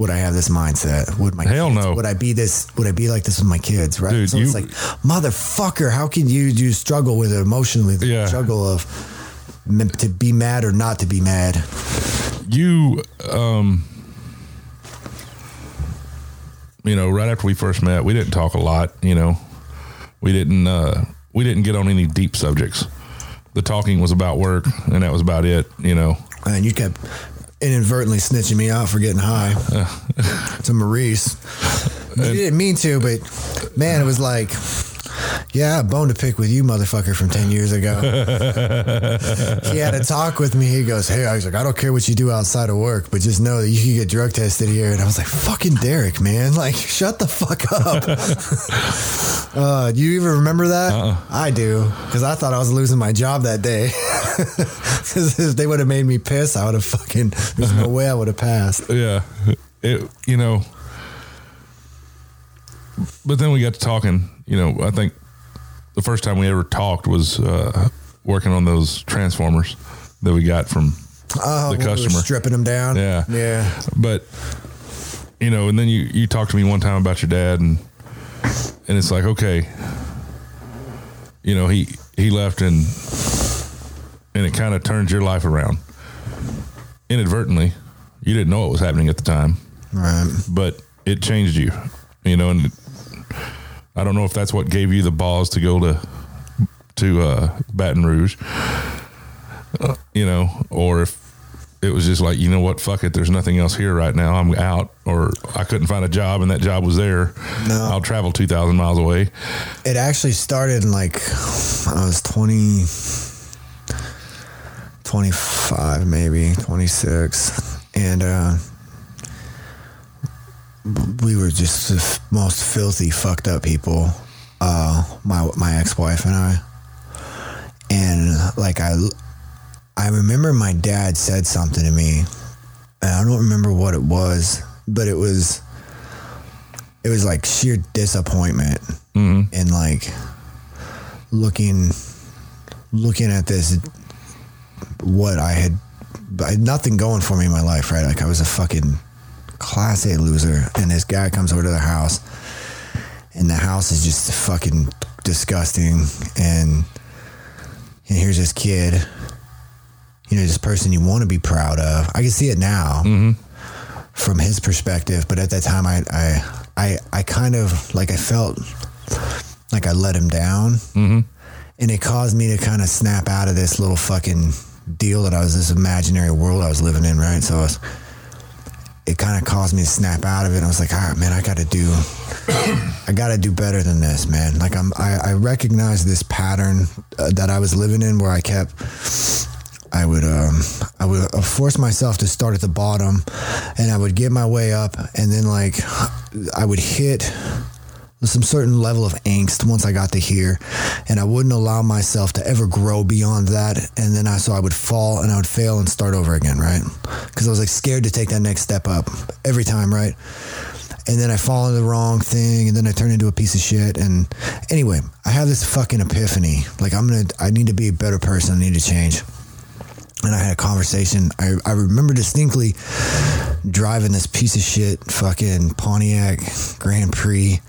[SPEAKER 2] Would I have this mindset? Would my
[SPEAKER 1] Hell
[SPEAKER 2] kids,
[SPEAKER 1] no.
[SPEAKER 2] Would I be this? Would I be like this with my kids? Right?
[SPEAKER 1] Dude,
[SPEAKER 2] so it's like, motherfucker, how can you you struggle with it emotionally? The
[SPEAKER 1] Yeah.
[SPEAKER 2] struggle of to be mad or not to be mad.
[SPEAKER 1] You, um, you know, right after we first met, we didn't talk a lot. You know, we didn't uh, we didn't get on any deep subjects. The talking was about work, and that was about it. You know,
[SPEAKER 2] And you kept inadvertently snitching me out for getting high to Maurice. You didn't mean to, but man, it was like, yeah, I had a bone to pick with you, motherfucker, from 10 years ago. he had a talk with me. He goes, Hey, I was like, I don't care what you do outside of work, but just know that you can get drug tested here. And I was like, Fucking Derek, man. Like, shut the fuck up. uh, do you even remember that? I do, because I thought I was losing my job that day. Because if they would have made me piss, I would have fucking, there's no way I would have passed.
[SPEAKER 1] Yeah. It, you know, but then we got to talking. You know, I think the first time we ever talked was uh, working on those transformers that we got from
[SPEAKER 2] Oh,
[SPEAKER 1] the
[SPEAKER 2] when we
[SPEAKER 1] customer.
[SPEAKER 2] stripping them down.
[SPEAKER 1] Yeah.
[SPEAKER 2] Yeah.
[SPEAKER 1] But you know, and then you you talked to me one time about your dad, and and it's like okay, you know he he left and and it kind of turned your life around inadvertently. You didn't know what was happening at the time,
[SPEAKER 2] Right.
[SPEAKER 1] but it changed you. You know, and I don't know if that's what gave you the balls to go to to uh, Baton Rouge, uh, you know, or if it was just like, you know what, fuck it, there's nothing else here right now. I'm out, or I couldn't find a job and that job was there.
[SPEAKER 2] No.
[SPEAKER 1] I'll travel 2,000 miles away.
[SPEAKER 2] It actually started in like I was 20, 25, maybe 26. And uh, we were just the most filthy, fucked up people. Uh, my my ex wife and I. And like I, I remember my dad said something to me, and I don't remember what it was, but it was, it was like sheer disappointment and like looking looking at this what I had I had nothing going for me in my life, right? Like I was a fucking class A loser and this guy comes over to the house and the house is just fucking disgusting and and here's this kid you know this person you want to be proud of. I can see it now mm-hmm. from his perspective but at that time i i i, I kind of like i felt like i let him down. Mm-hmm. And it caused me to kind of snap out of this little fucking deal that i was this imaginary world i was living in right? So I was, it kind of caused me to snap out of it. I was like, all right, man, I got to do, I got to do better than this, man. Like I'm, I, I recognize this pattern uh, that I was living in where I kept, I would, um, I would uh, force myself to start at the bottom, and I would get my way up, and then like, I would hit some certain level of angst once I got to here, and I wouldn't allow myself to ever grow beyond that. And then I so I would fall and I would fail and start over again, right? Because I was like scared to take that next step up every time, right? And then I fall into the wrong thing, and then I turn into a piece of shit. And anyway, I have this fucking epiphany. Like I'm gonna, I need to be a better person. I need to change. And I had a conversation. I, I remember distinctly driving this piece of shit fucking Pontiac Grand Prix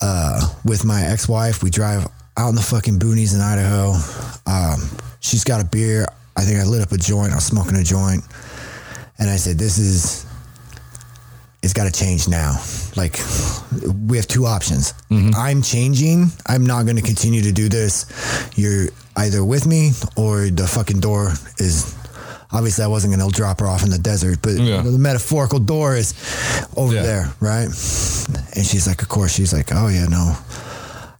[SPEAKER 2] uh, with my ex-wife. We drive out in the fucking boonies in Idaho. Um, she's got a beer. I think I lit up a joint. I was smoking a joint, and I said, "This is." It's got to change now. Like, we have two options. I'm changing. I'm not going to continue to do this. You're either with me or the fucking door is. Obviously, I wasn't going to drop her off in the desert, but
[SPEAKER 1] Yeah.
[SPEAKER 2] the metaphorical door is over
[SPEAKER 1] Yeah.
[SPEAKER 2] there, right? And she's like, of course, she's like, oh yeah, no,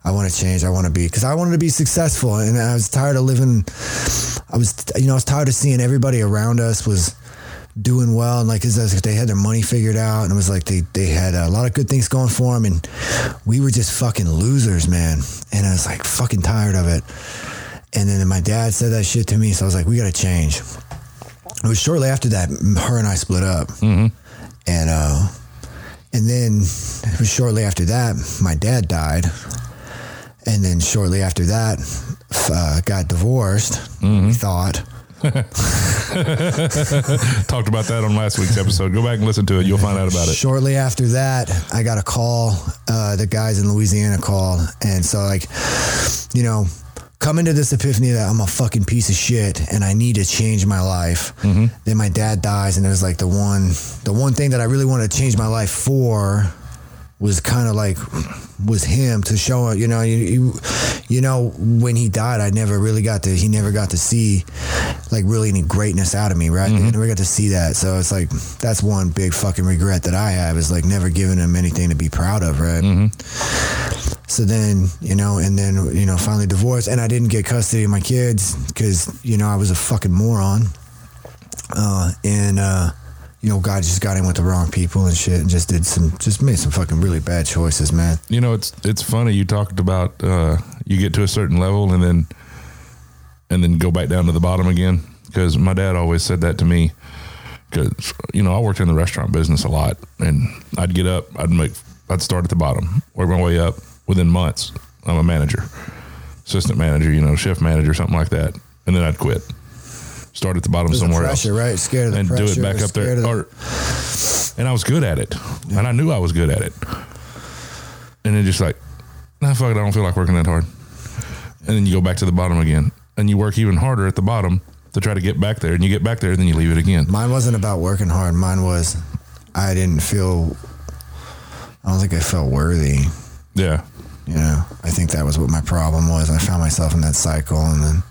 [SPEAKER 2] I want to change. I want to be, because I wanted to be successful, and I was tired of living. I was, you know, I was tired of seeing everybody around us was doing well, and like, they had their money figured out, and it was like they they had a lot of good things going for them, and we were just fucking losers, man. And I was like fucking tired of it. And then my dad said that shit to me, so I was like, we got to change. It was shortly after that her and I split up, and uh, and then it was shortly after that my dad died, and then shortly after that uh, got divorced. We thought,
[SPEAKER 1] Talked about that on last week's episode. Go back and listen to it. You'll find out about it.
[SPEAKER 2] Shortly after that, I got a call. Uh, the guys in Louisiana called, and so like, you know, coming to this epiphany that I'm a fucking piece of shit and I need to change my life. Mm-hmm. Then my dad dies, and it was like the one, the one thing that I really wanted to change my life for was kind of like was him to show you know you, you you know when he died I never really got to he never got to see like really any greatness out of me right? Mm-hmm. I never got to see that. So it's like that's one big fucking regret that I have is like never giving him anything to be proud of right mm-hmm. So then you know and then you know finally divorced and I didn't get custody of my kids because you know I was a fucking moron uh, and uh, you know, God just got in with the wrong people and shit, and just did some, just made some fucking really bad choices, man.
[SPEAKER 1] You know, it's it's funny. You talked about uh, you get to a certain level and then and then go back down to the bottom again. Because my dad always said that to me. Because you know, I worked in the restaurant business a lot, and I'd get up, I'd make, I'd start at the bottom, work my way up. Within months, I'm a manager, assistant manager, you know, chef manager, something like that, and then I'd quit. Start at the bottom
[SPEAKER 2] There's the
[SPEAKER 1] somewhere else
[SPEAKER 2] right? Scared of the
[SPEAKER 1] and do it back up there.
[SPEAKER 2] the-
[SPEAKER 1] Or, and I was good at it, and I knew I was good at it. And then just like, nah, fuck it, I don't feel like working that hard. And then you go back to the bottom again, and you work even harder at the bottom to try to get back there, and you get back there, and then you leave it again.
[SPEAKER 2] Mine wasn't about working hard. Mine was, I didn't feel. I don't think I felt worthy.
[SPEAKER 1] Yeah,
[SPEAKER 2] You know, I think that was what my problem was. I found myself in that cycle, and then,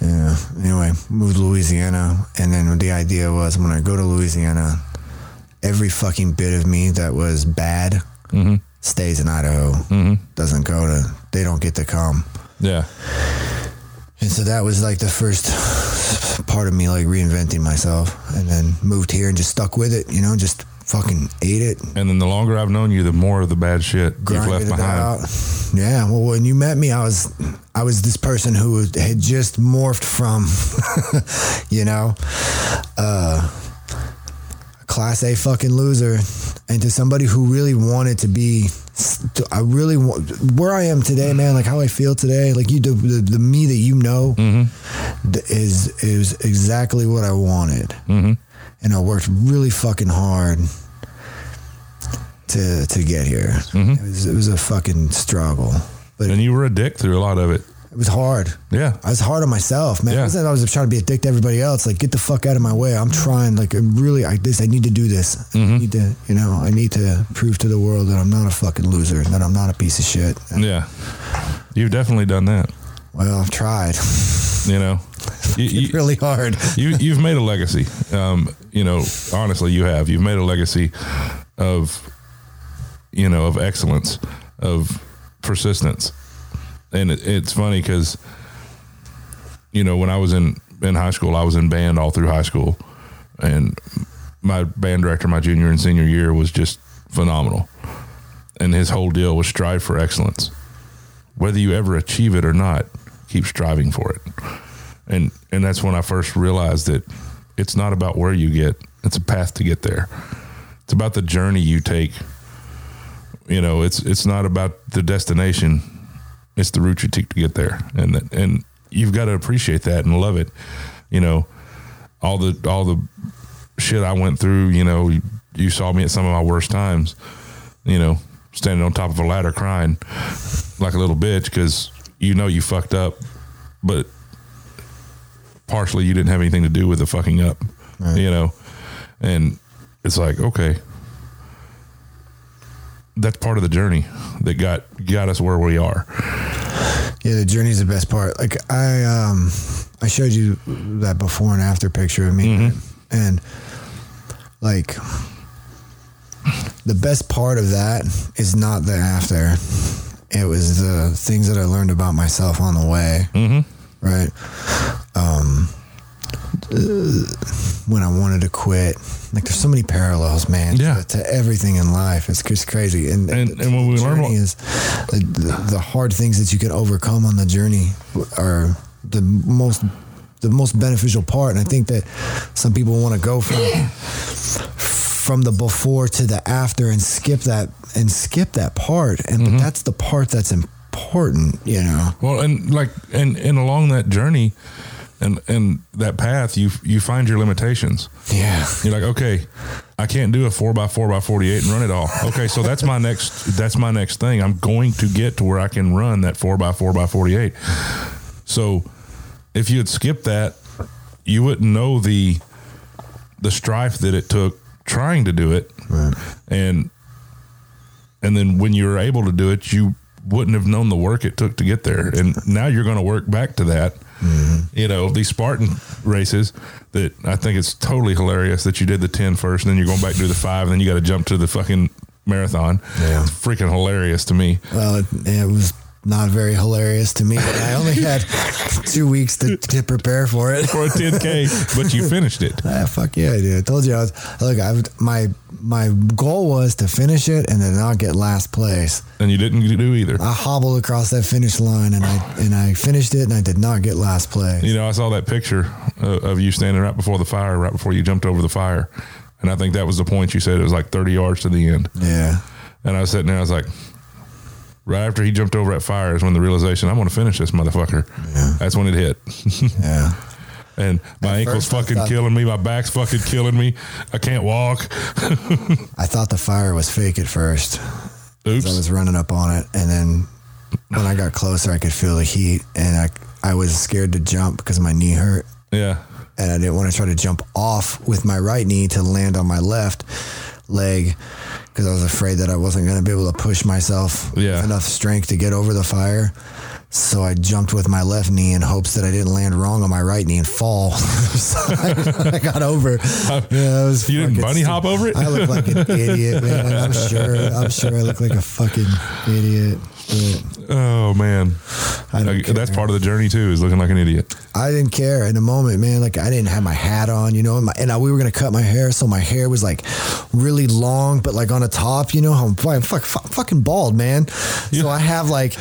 [SPEAKER 2] yeah. Anyway, moved to Louisiana, and then the idea was when I go to Louisiana, every fucking bit of me that was bad mm-hmm. stays in Idaho. Mm-hmm. Doesn't go to. They don't get to come.
[SPEAKER 1] yeah,
[SPEAKER 2] And so that was like the first part of me like reinventing myself, and then moved here and just stuck with it. You know, just fucking ate it,
[SPEAKER 1] and then the longer I've known you, the more of the bad shit you've left behind.
[SPEAKER 2] out. Yeah. Well, when you met me, I was I was this person who had just morphed from, you know, uh, a class A fucking loser into somebody who really wanted to be. I really want where I am today, man. Like how I feel today. Like you, the the, the me that you know, th- is is exactly what I wanted,
[SPEAKER 1] Mm-hmm.
[SPEAKER 2] And I worked really fucking hard to to get here.
[SPEAKER 1] Mm-hmm.
[SPEAKER 2] It was it was a fucking struggle, but
[SPEAKER 1] And you were a dick through a lot of it.
[SPEAKER 2] it was hard.
[SPEAKER 1] Yeah,
[SPEAKER 2] I was hard on myself, man.
[SPEAKER 1] Yeah.
[SPEAKER 2] It wasn't I was trying to be a dick to everybody else. Like, get the fuck out of my way. I'm trying. Like, I'm really, I this. I need to do this.
[SPEAKER 1] Mm-hmm.
[SPEAKER 2] I need to, you know, I need to prove to the world that I'm not a fucking loser. That I'm not a piece of shit.
[SPEAKER 1] yeah. You've definitely done that.
[SPEAKER 2] Well, I've tried
[SPEAKER 1] You know, you, you,
[SPEAKER 2] really hard.
[SPEAKER 1] you you've made a legacy. Um, you know, honestly, you have. You've made a legacy of, you know, of excellence, of persistence, and it, it's funny because, you know, when I was in in high school, I was in band all through high school, and my band director my junior and senior year was just phenomenal, and his whole deal was strive for excellence, whether you ever achieve it or not, keep striving for it. And and that's when I first realized that it's not about where you get; it's a path to get there. It's about the journey you take. You know, it's it's not about the destination; it's the route you take to get there, and and you've got to appreciate that and love it. You know, all the all the shit I went through. You know, you, you saw me at some of my worst times. You know, standing on top of a ladder crying like a little bitch because you know you fucked up, but partially you didn't have anything to do with the fucking up, you know, and it's like okay, that's part of the journey that got got us where we are.
[SPEAKER 2] Yeah, the journey is the best part. Like I, um, I showed you that before and after picture of me, and like the best part of that is not the after. It was the things that I learned about myself on the way. Mm-hmm. Right. Um, when I wanted to quit, like there's so many parallels, man.
[SPEAKER 1] Yeah.
[SPEAKER 2] To, to everything in life, it's just crazy. And
[SPEAKER 1] And-
[SPEAKER 2] the
[SPEAKER 1] and when we learn what-
[SPEAKER 2] is the, the, the hard things that you can overcome on the journey are the most the most beneficial part. And I think that some people want to go from from the before to the after and skip that and skip that part. And
[SPEAKER 1] Mm-hmm.
[SPEAKER 2] but that's the part that's important, you know.
[SPEAKER 1] Well, and like and and along that journey, and and that path, you you find your limitations.
[SPEAKER 2] Yeah.
[SPEAKER 1] You're like, okay, I can't do a four by four by forty eight and run it all. Okay, so that's my next that's my next thing. I'm going to get to where I can run that four by four by forty eight. So if you had skipped that, you wouldn't know the the strife that it took trying to do it.
[SPEAKER 2] Right.
[SPEAKER 1] And and then when you were able to do it, you wouldn't have known the work it took to get there. And now you're going to work back to that. Mm-hmm. You know, these Spartan races that I think it's totally hilarious that you did the 10 first and then you're going back to do the five and then you got to jump to the fucking marathon.
[SPEAKER 2] Yeah.
[SPEAKER 1] It's freaking hilarious to me.
[SPEAKER 2] Well, it, it was not very hilarious to me. I only had two weeks to, to prepare for it.
[SPEAKER 1] For a 10K, but you finished it.
[SPEAKER 2] Ah, fuck yeah, I did. I told you I was look. I my my goal was to finish it and then not get last place.
[SPEAKER 1] And you didn't do either.
[SPEAKER 2] I hobbled across that finish line and I and I finished it and I did not get last place.
[SPEAKER 1] You know, I saw that picture of, of you standing right before the fire, right before you jumped over the fire. And I think that was the point you said it was like 30 yards to the end.
[SPEAKER 2] Yeah,
[SPEAKER 1] And I was sitting there, I was like, right after he jumped over that fire is when the realization, I'm going to finish this motherfucker.
[SPEAKER 2] Yeah.
[SPEAKER 1] That's when it hit.
[SPEAKER 2] yeah.
[SPEAKER 1] and my ankle's fucking
[SPEAKER 2] thought-
[SPEAKER 1] killing me. My back's fucking killing me. I can't walk.
[SPEAKER 2] I thought the fire was fake at first. 'cause I was running up on it, and then when I got closer, I could feel the heat, and I I was scared to jump because my knee hurt.
[SPEAKER 1] Yeah.
[SPEAKER 2] and I didn't want to try to jump off with my right knee to land on my left leg because I was afraid that I wasn't going to be able to push myself
[SPEAKER 1] Yeah.
[SPEAKER 2] with enough strength to get over the fire. So I jumped with my left knee in hopes that I didn't land wrong on my right knee and fall. so I, I got over. Um, yeah, it was
[SPEAKER 1] You didn't bunny hop over it?
[SPEAKER 2] I look like an idiot, man. I'm sure. I'm sure I look like a fucking idiot.
[SPEAKER 1] Oh, man.
[SPEAKER 2] I.
[SPEAKER 1] That's part of the journey, too, is looking like an idiot.
[SPEAKER 2] I didn't care in the moment, man. Like I didn't have my hat on, you know, and, my, and I, we were gonna cut my hair, so my hair was like really long, but like on the top, you know, I'm, fuck, fuck, fucking bald, man. So I have like,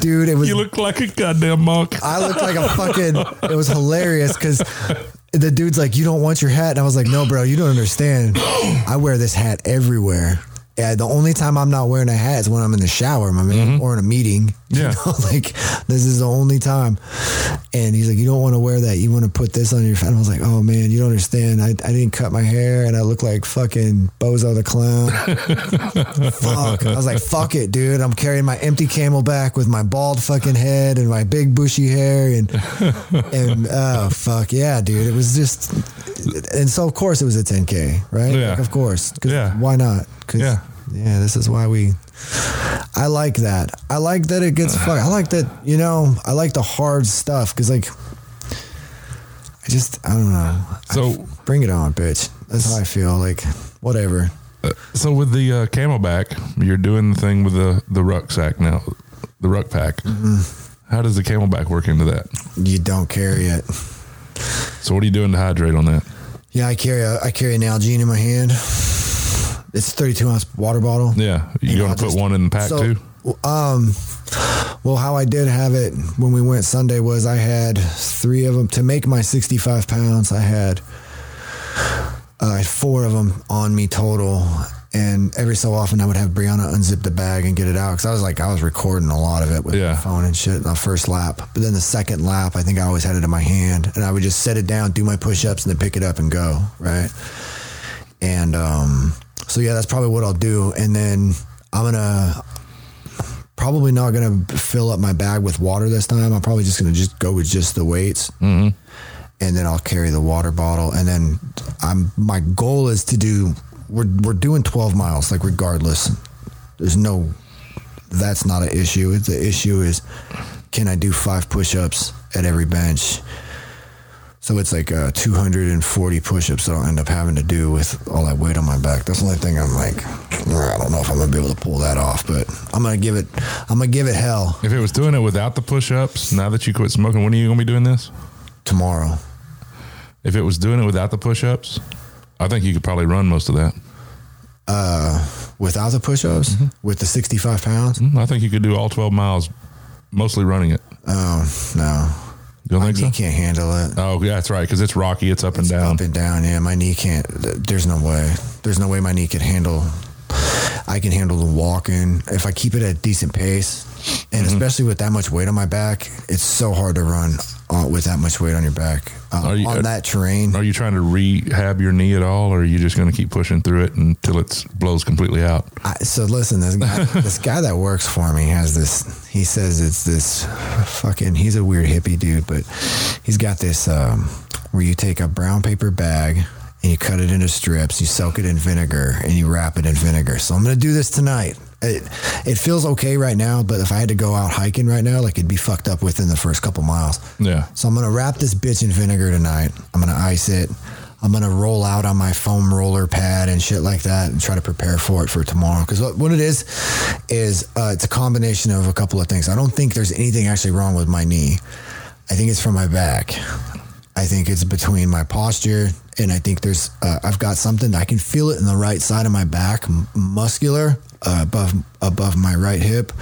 [SPEAKER 2] dude, it was
[SPEAKER 1] You look like a goddamn monk.
[SPEAKER 2] I looked like a fucking. It was hilarious because the dude's like, "You don't want your hat," and I was like, "No, bro, you don't understand. I wear this hat everywhere. Yeah, the only time I'm not wearing a hat is when I'm in the shower, my man, mm-hmm. or in a meeting. You
[SPEAKER 1] Yeah.
[SPEAKER 2] know, like this is the only time." And he's like, "You don't want to wear that. You want to put this on your." And I was like, "Oh man, you don't understand. I, I didn't cut my hair, and I look like fucking Bozo the clown." fuck. I was like, fuck it, dude. I'm carrying my empty CamelBak with my bald fucking head and my big bushy hair and and oh fuck yeah, dude. It was just and so of course it was a 10k, right?
[SPEAKER 1] Yeah.
[SPEAKER 2] Like, of course.
[SPEAKER 1] Yeah.
[SPEAKER 2] Why not? 'Cause,
[SPEAKER 1] Yeah.
[SPEAKER 2] Yeah. This is why we. I like that. I like that it gets fuck. I like that. You know. I like the hard stuff because like. I just I don't know.
[SPEAKER 1] So-
[SPEAKER 2] bring it on, bitch. That's how I feel. Like whatever.
[SPEAKER 1] So with the uh, CamelBak, you're doing the thing with the, the rucksack now, the ruck pack.
[SPEAKER 2] Mm-hmm.
[SPEAKER 1] How does the CamelBak work into that?
[SPEAKER 2] You don't carry it.
[SPEAKER 1] So what are you doing to hydrate on that?
[SPEAKER 2] Yeah, I carry a I carry a Nalgene in my hand. It's a 32 ounce water bottle.
[SPEAKER 1] Yeah, you gonna put one in the pack
[SPEAKER 2] so,
[SPEAKER 1] too?
[SPEAKER 2] Um, well, how I did have it when we went Sunday was I had three of them to make my 65 pounds. I had uh, four of them on me total. And every so often I would have Brianna unzip the bag and get it out. Cause I was like, I was recording a lot of it with
[SPEAKER 1] Yeah.
[SPEAKER 2] my phone and shit on the first lap. But then the second lap, I think I always had it in my hand and I would just set it down, do my push ups and then pick it up and go. Right. And, um, so yeah, that's probably what I'll do. And then I'm going to, probably not to fill up my bag with water this time. I'm probably just going to just go with just the weights.
[SPEAKER 1] Mm-hmm.
[SPEAKER 2] And then I'll carry the water bottle. And then I'm, my goal is to do, we're, we're doing 12 miles, like regardless. There's no, that's not an issue. The issue is, can I do five push-ups at every bench? So it's like uh, 240 push-ups that I'll end up having to do with all that weight on my back. That's the only thing I'm like, I don't know if I'm gonna be able to pull that off, but I'm gonna give it, I'm gonna give it hell
[SPEAKER 1] If it was doing it without the push-ups, now that you quit smoking, when are you going to be doing this?
[SPEAKER 2] tomorrow.
[SPEAKER 1] If it was doing it without the push-ups, I think you could probably run most of that.
[SPEAKER 2] Uh, without the push-ups, with the 65 pounds.
[SPEAKER 1] Mm, I think you could do all 12 miles, mostly running it.
[SPEAKER 2] Oh no,
[SPEAKER 1] You
[SPEAKER 2] my knee
[SPEAKER 1] so?
[SPEAKER 2] can't handle it.
[SPEAKER 1] Oh, yeah, that's right. Because it's rocky. It's up and down.
[SPEAKER 2] Up and down, yeah. My knee can't. There's no way. There's no way my knee can handle. I can handle the walking if I keep it at a decent pace, and
[SPEAKER 1] Mm-hmm.
[SPEAKER 2] especially with that much weight on my back, it's so hard to run uh, with that much weight on your back uh,
[SPEAKER 1] Are you-
[SPEAKER 2] on that terrain.
[SPEAKER 1] Are you trying to rehab your knee at all, or are you just going to keep pushing through it until it blows completely out?
[SPEAKER 2] I, so listen, this guy, this guy that works for me has this. He says it's this fucking. He's a weird hippie dude, but he's got this um, where you take a brown paper bag and you cut it into strips. You soak it in vinegar and you wrap it in vinegar. So I'm going to do this tonight. It, it feels okay right now, but if I had to go out hiking right now, like it'd be fucked up within the first couple miles.
[SPEAKER 1] Yeah.
[SPEAKER 2] So I'm gonna wrap this bitch in vinegar tonight. I'm gonna ice it. I'm gonna roll out on my foam roller pad and shit like that, and try to prepare for it for tomorrow. Because what, what it is is uh, it's a combination of a couple of things. I don't think there's anything actually wrong with my knee. I think it's from my back. I think it's between my posture, and I think there's uh, I've got something I can feel it in the right side of my back, m- muscular uh, above above my right hip,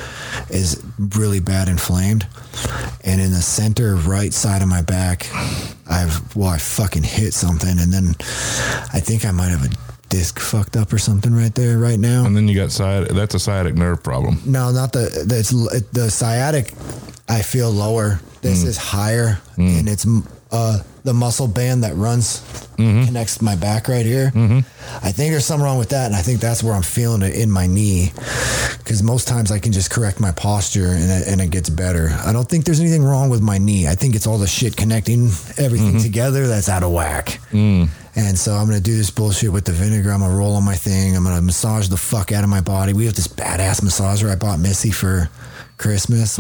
[SPEAKER 2] is really bad inflamed, and in the center right side of my back, I've well I fucking hit something, and then I think I might have a disc fucked up or something right there right now.
[SPEAKER 1] And then you got sciatic. That's a sciatic nerve problem.
[SPEAKER 2] No, not the it's, the sciatic. I feel lower. This is higher, and it's uh, the muscle band that runs mm-hmm. connects my back right here. Mm-hmm. I think there's something wrong with that, and I think that's where I'm feeling it in my knee. Because most times I can just correct my posture and it, and it gets better. I don't think there's anything wrong with my knee. I think it's all the shit connecting everything mm-hmm. together that's out of whack. Mm. And so I'm gonna do this bullshit with the vinegar. I'm gonna roll on my thing. I'm gonna massage the fuck out of my body. We have this badass massager I bought Missy for Christmas.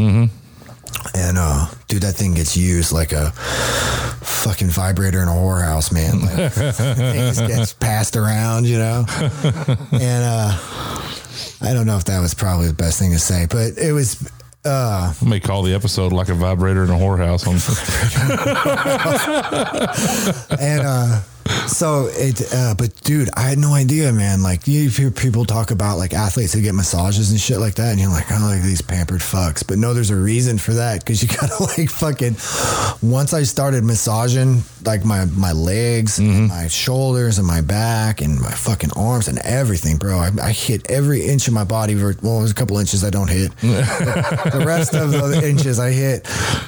[SPEAKER 2] And uh, dude, that thing gets used like a fucking vibrator in a whorehouse, man. Like, it gets passed around, you know. And uh, I don't know if that was probably the best thing to say, but it was. Uh,
[SPEAKER 1] I may call the episode like a vibrator in a whorehouse. On
[SPEAKER 2] and uh so it uh but dude i had no idea man like you hear people talk about like athletes who get massages and shit like that and you're like oh like these pampered fucks but no there's a reason for that because you gotta like fucking once i started massaging like my my legs and my shoulders and my back and my fucking arms and everything bro i, I hit every inch of my body well there's a couple inches i don't hit the rest of the inches I hit,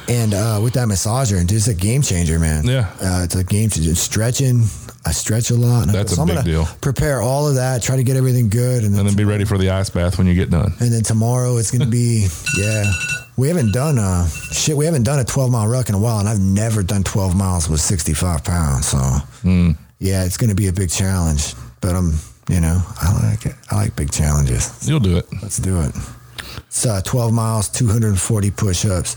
[SPEAKER 2] and uh, with that massager, and just a game changer, man.
[SPEAKER 1] Yeah.
[SPEAKER 2] uh, it's a game changer. Stretching, I stretch a lot. and I-
[SPEAKER 1] That's a
[SPEAKER 2] I'm
[SPEAKER 1] big
[SPEAKER 2] gonna
[SPEAKER 1] deal.
[SPEAKER 2] Prepare all of that, try to get everything good, and then,
[SPEAKER 1] and then be ready for the ice bath when you get done.
[SPEAKER 2] and then tomorrow it's gonna be yeah. We haven't done uh shit. We haven't done a 12 mile ruck in a while, and I've never done 12 miles with 65 pounds. So
[SPEAKER 1] Hmm.
[SPEAKER 2] yeah, it's gonna be a big challenge. But I'm, you know, I like it. I like big challenges.
[SPEAKER 1] You'll do it.
[SPEAKER 2] Let's do it. It's uh, 12 miles, 240 push ups.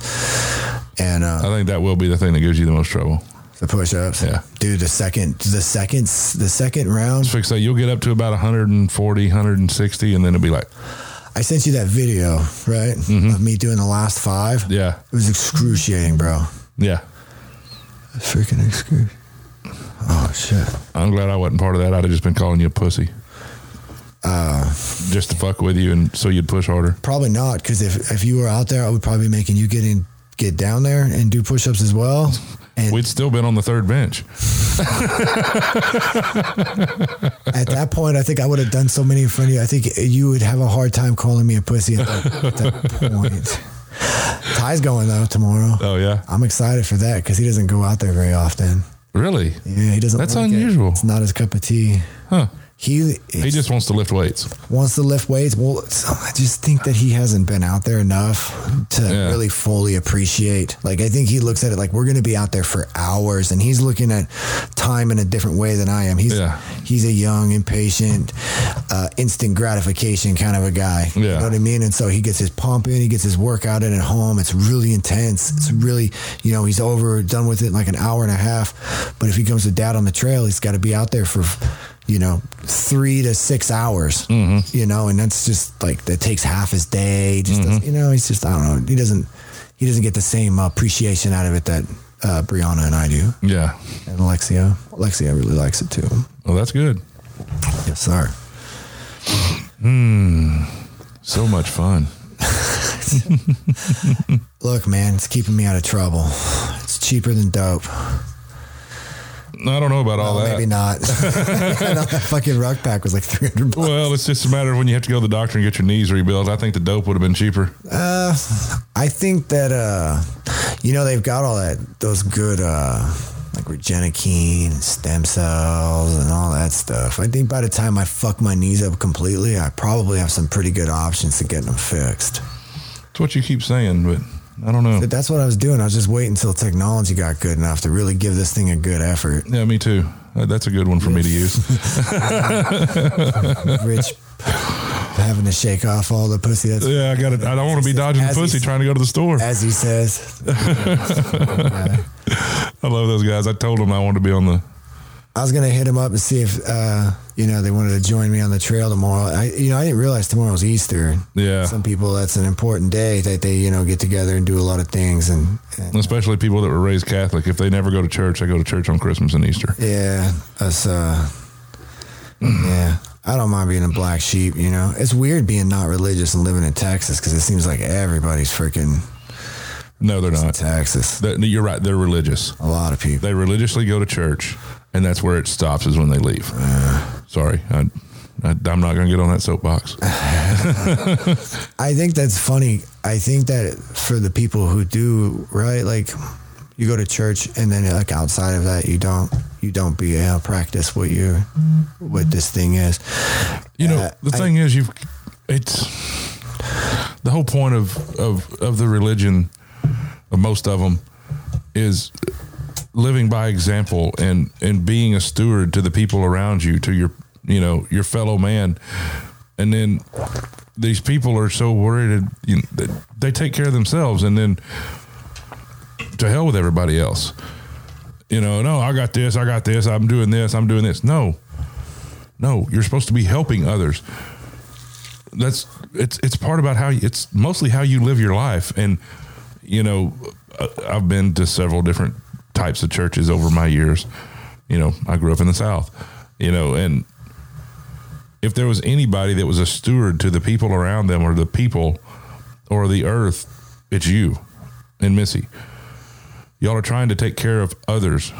[SPEAKER 2] And
[SPEAKER 1] I
[SPEAKER 2] uh,
[SPEAKER 1] think that will be the thing that gives you the most trouble.
[SPEAKER 2] The push ups.
[SPEAKER 1] Yeah.
[SPEAKER 2] Dude, the second, the second, the second round,
[SPEAKER 1] Fix that. You'll get up to about 140, 160, and then it'll be like,
[SPEAKER 2] I sent you that video, right? Of me doing the last five.
[SPEAKER 1] Mm-hmm. yeah,
[SPEAKER 2] It was excruciating, bro.
[SPEAKER 1] yeah.
[SPEAKER 2] Freaking excruciating. Oh, shit.
[SPEAKER 1] I'm glad I wasn't part of that. I'd have just been calling you a pussy.
[SPEAKER 2] Uh,
[SPEAKER 1] just to fuck with you and so you'd push harder.
[SPEAKER 2] Probably not, because if, if you were out there, I would probably be making you get in, get down there and do push ups as well. And
[SPEAKER 1] We'd still been on the third bench.
[SPEAKER 2] At that point, I think I would have done so many in front of you. I think you would have a hard time calling me a pussy at that, at that point. Ty's going though tomorrow.
[SPEAKER 1] Oh yeah,
[SPEAKER 2] I'm excited for that because he doesn't go out there very often.
[SPEAKER 1] really?
[SPEAKER 2] Yeah, he doesn't.
[SPEAKER 1] That's
[SPEAKER 2] like it.
[SPEAKER 1] unusual.
[SPEAKER 2] It's not his cup of tea.
[SPEAKER 1] Huh?
[SPEAKER 2] He
[SPEAKER 1] He just wants to lift weights.
[SPEAKER 2] wants to lift weights. Well, I just think that he hasn't been out there enough to
[SPEAKER 1] Yeah.
[SPEAKER 2] really fully appreciate. Like, I think he looks at it like we're going to be out there for hours, and he's looking at time in a different way than I am. He's
[SPEAKER 1] Yeah.
[SPEAKER 2] he's a young, impatient, uh, instant gratification kind of a guy. You
[SPEAKER 1] Yeah.
[SPEAKER 2] know what I mean? And so he gets his pump in, he gets his workout in at home. It's really intense. It's really, you know, he's over, done with it in like an hour and a half. But if he comes to dad on the trail, he's got to be out there for, you know, three to six hours, you know, and that's just like, that takes half his day. Just doesn't, you know, he's just, I don't know. He doesn't, he doesn't get the same appreciation out of it that uh, Brianna and I do.
[SPEAKER 1] Yeah.
[SPEAKER 2] And Alexia, Alexia really likes it too.
[SPEAKER 1] Well, that's good.
[SPEAKER 2] Yes, sir. Hmm.
[SPEAKER 1] So much fun.
[SPEAKER 2] Look, man, it's keeping me out of trouble. It's cheaper than dope.
[SPEAKER 1] I don't know about all
[SPEAKER 2] Oh,
[SPEAKER 1] that.
[SPEAKER 2] maybe not. That fucking ruck pack was like 300 bucks.
[SPEAKER 1] Well, it's just a matter of when you have to go to the doctor and get your knees rebuilt. I think the dope would have been cheaper.
[SPEAKER 2] Uh, I think that, uh, you know, they've got all that, those good, uh, like Regenokine and stem cells and all that stuff. I think by the time I fuck my knees up completely, I probably have some pretty good options to get them fixed.
[SPEAKER 1] It's what you keep saying, but I don't know.
[SPEAKER 2] That's what I was doing. I was just waiting until technology got good enough to really give this thing a good effort.
[SPEAKER 1] Yeah, me too. uh, that's a good one for me to use.
[SPEAKER 2] Rich having to shake off all the pussy. That's
[SPEAKER 1] yeah, I got it. I don't want to be dodging
[SPEAKER 2] As
[SPEAKER 1] pussy trying to go to the store.
[SPEAKER 2] as he says.
[SPEAKER 1] I love those guys. I told them I wanted to be on the.
[SPEAKER 2] I was gonna hit him up and see if uh, you know they wanted to join me on the trail tomorrow. I you know I didn't realize tomorrow was Easter.
[SPEAKER 1] Yeah.
[SPEAKER 2] Some people that's an important day that they you know get together and do a lot of things and, and
[SPEAKER 1] Especially people that were raised Catholic. If they never go to church, they go to church on Christmas and Easter.
[SPEAKER 2] yeah us uh yeah. I don't mind being a black sheep, you know. It's weird being not religious and living in Texas because it seems like everybody's freaking
[SPEAKER 1] No, they're not.
[SPEAKER 2] Texas.
[SPEAKER 1] That- You're right. They're religious.
[SPEAKER 2] A lot of people.
[SPEAKER 1] They religiously go to church, and that's where it stops. Is when they leave. Sorry, I, I, I'm not going to get on that soapbox.
[SPEAKER 2] I think that's funny. I think that for the people who do right, like you go to church and then like outside of that, you don't you don't be able to practice what you what this thing is.
[SPEAKER 1] You know,
[SPEAKER 2] Uh,
[SPEAKER 1] the
[SPEAKER 2] I-
[SPEAKER 1] thing is, you it's the whole point of, of of the religion of most of them is living by example and and being a steward to the people around you, to your you know your fellow man, and then these people are so worried you know, that they take care of themselves, and then to hell with everybody else. You know, no, I got this, I got this, I'm doing this, I'm doing this. No, no, you're supposed to be helping others. That's it's it's part about how it's mostly how you live your life. And you know, I've been to several different types of churches over my years. You know, I grew up in the South. You know, and if there was anybody that was a steward to the people around them or the people or the earth, it's you and Missy. Y'all are trying to take care of others.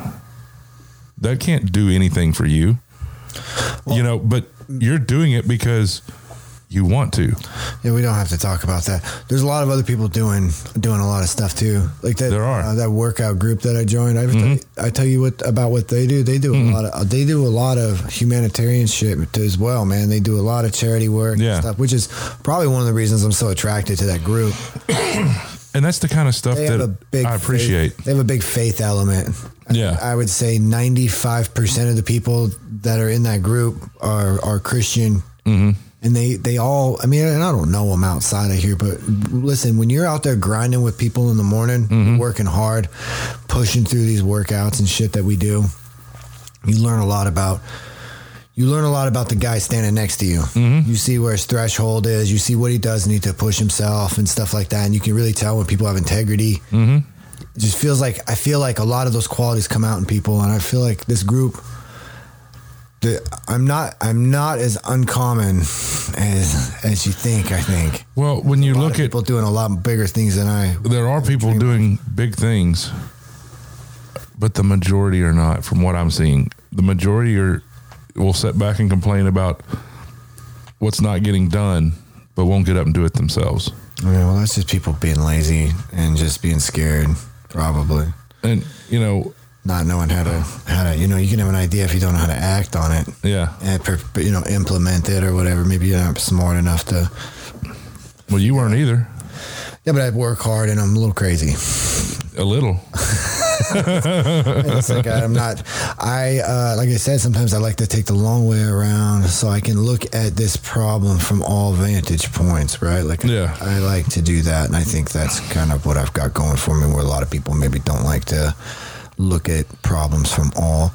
[SPEAKER 1] That can't do anything for you. you know, but you're doing it because you want to.
[SPEAKER 2] Yeah, we don't have to talk about that. There's a lot of other people doing doing a lot of stuff too. Like that
[SPEAKER 1] There are. Mm-hmm.
[SPEAKER 2] uh, that workout group that I joined. I, I tell you what about what they do. They do a lot of they do a lot of humanitarian shit as well, man. They do a lot of charity work
[SPEAKER 1] Yeah.
[SPEAKER 2] and stuff, which is probably one of the reasons I'm so attracted to that group.
[SPEAKER 1] And that's the kind of stuff that I appreciate.
[SPEAKER 2] Faith, they have a big faith element.
[SPEAKER 1] Yeah.
[SPEAKER 2] I would say 95% of the people that are in that group are are Christian. Mm-hmm. And they, they all, I mean, and I don't know them outside of here, but listen, when you're out there grinding with people in the morning,
[SPEAKER 1] Mm-hmm.
[SPEAKER 2] working hard, pushing through these workouts and shit that we do, you learn a lot about you learn a lot about the guy standing next to you.
[SPEAKER 1] Mm-hmm.
[SPEAKER 2] You see where his threshold is. You see what he does need to push himself and stuff like that. And you can really tell when people have integrity. Mm-hmm. It just feels like I feel like a lot of those qualities come out in people, and I feel like this group. The, I'm not. I'm not as uncommon as as you think. I think.
[SPEAKER 1] Well, when you
[SPEAKER 2] A lot
[SPEAKER 1] look
[SPEAKER 2] of
[SPEAKER 1] at
[SPEAKER 2] people doing a lot bigger things than I.
[SPEAKER 1] there are people doing big things, but the majority are not. From what I'm seeing, the majority are will sit back and complain about what's not getting done, but won't get up and do it themselves.
[SPEAKER 2] Yeah, well, that's just people being lazy and just being scared, probably.
[SPEAKER 1] And you know,
[SPEAKER 2] not knowing how to how to you know you can have an idea if you don't know how to act on it
[SPEAKER 1] yeah.
[SPEAKER 2] and per, you know implement it or whatever maybe you're not smart enough to
[SPEAKER 1] Well, you weren't either.
[SPEAKER 2] yeah but i work hard and i'm a little crazy
[SPEAKER 1] A little.
[SPEAKER 2] it's like i'm not i uh, like i said sometimes i like to take the long way around so i can look at this problem from all vantage points right like
[SPEAKER 1] Yeah.
[SPEAKER 2] i like to do that and i think that's kind of what i've got going for me where a lot of people maybe don't like to look at problems from all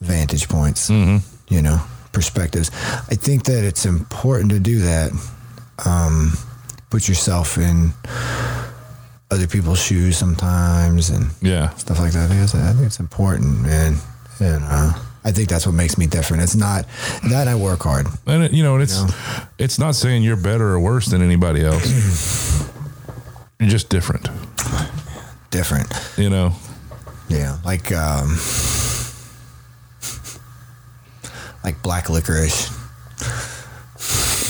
[SPEAKER 2] vantage points you know perspectives i think that it's important to do that um, put yourself in other people's shoes sometimes and
[SPEAKER 1] Yeah.
[SPEAKER 2] stuff like that. I think it's, I think it's important, man. And uh, I think that's what makes me different. It's not that I work hard.
[SPEAKER 1] And it, you know, it's
[SPEAKER 2] You know?
[SPEAKER 1] it's not saying you're better or worse than anybody else. you're just different.
[SPEAKER 2] Different.
[SPEAKER 1] You know.
[SPEAKER 2] Yeah. Like um, like black licorice.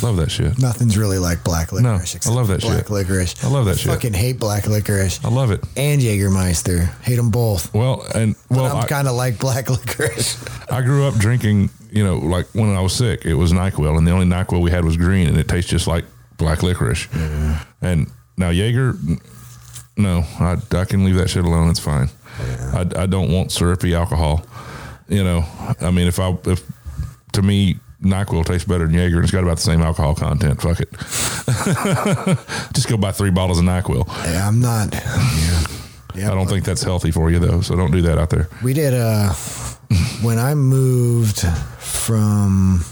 [SPEAKER 1] Love that shit.
[SPEAKER 2] Nothing's really like black licorice.
[SPEAKER 1] No.
[SPEAKER 2] I
[SPEAKER 1] love that
[SPEAKER 2] black
[SPEAKER 1] shit.
[SPEAKER 2] licorice.
[SPEAKER 1] I love that shit.
[SPEAKER 2] Fucking hate black licorice
[SPEAKER 1] I love it.
[SPEAKER 2] and Jägermeister. Hate them both.
[SPEAKER 1] Well, and well,
[SPEAKER 2] But I'm kind of like black licorice.
[SPEAKER 1] I grew up drinking. You know, like when I was sick, it was Nyquil, and the only Nyquil we had was green, and it tastes just like black licorice. And now Jaeger, no, I, I can leave that shit alone. It's fine. I, I don't want syrupy alcohol. You know, I mean, if I if to me Nyquil tastes better than Jaeger, and it's got about the same alcohol content. Fuck it. Just go buy three bottles of Nyquil.
[SPEAKER 2] Yeah, I'm not. Yeah. Yeah,
[SPEAKER 1] I don't think that's healthy for you though, so don't do that out there.
[SPEAKER 2] We did uh when I moved from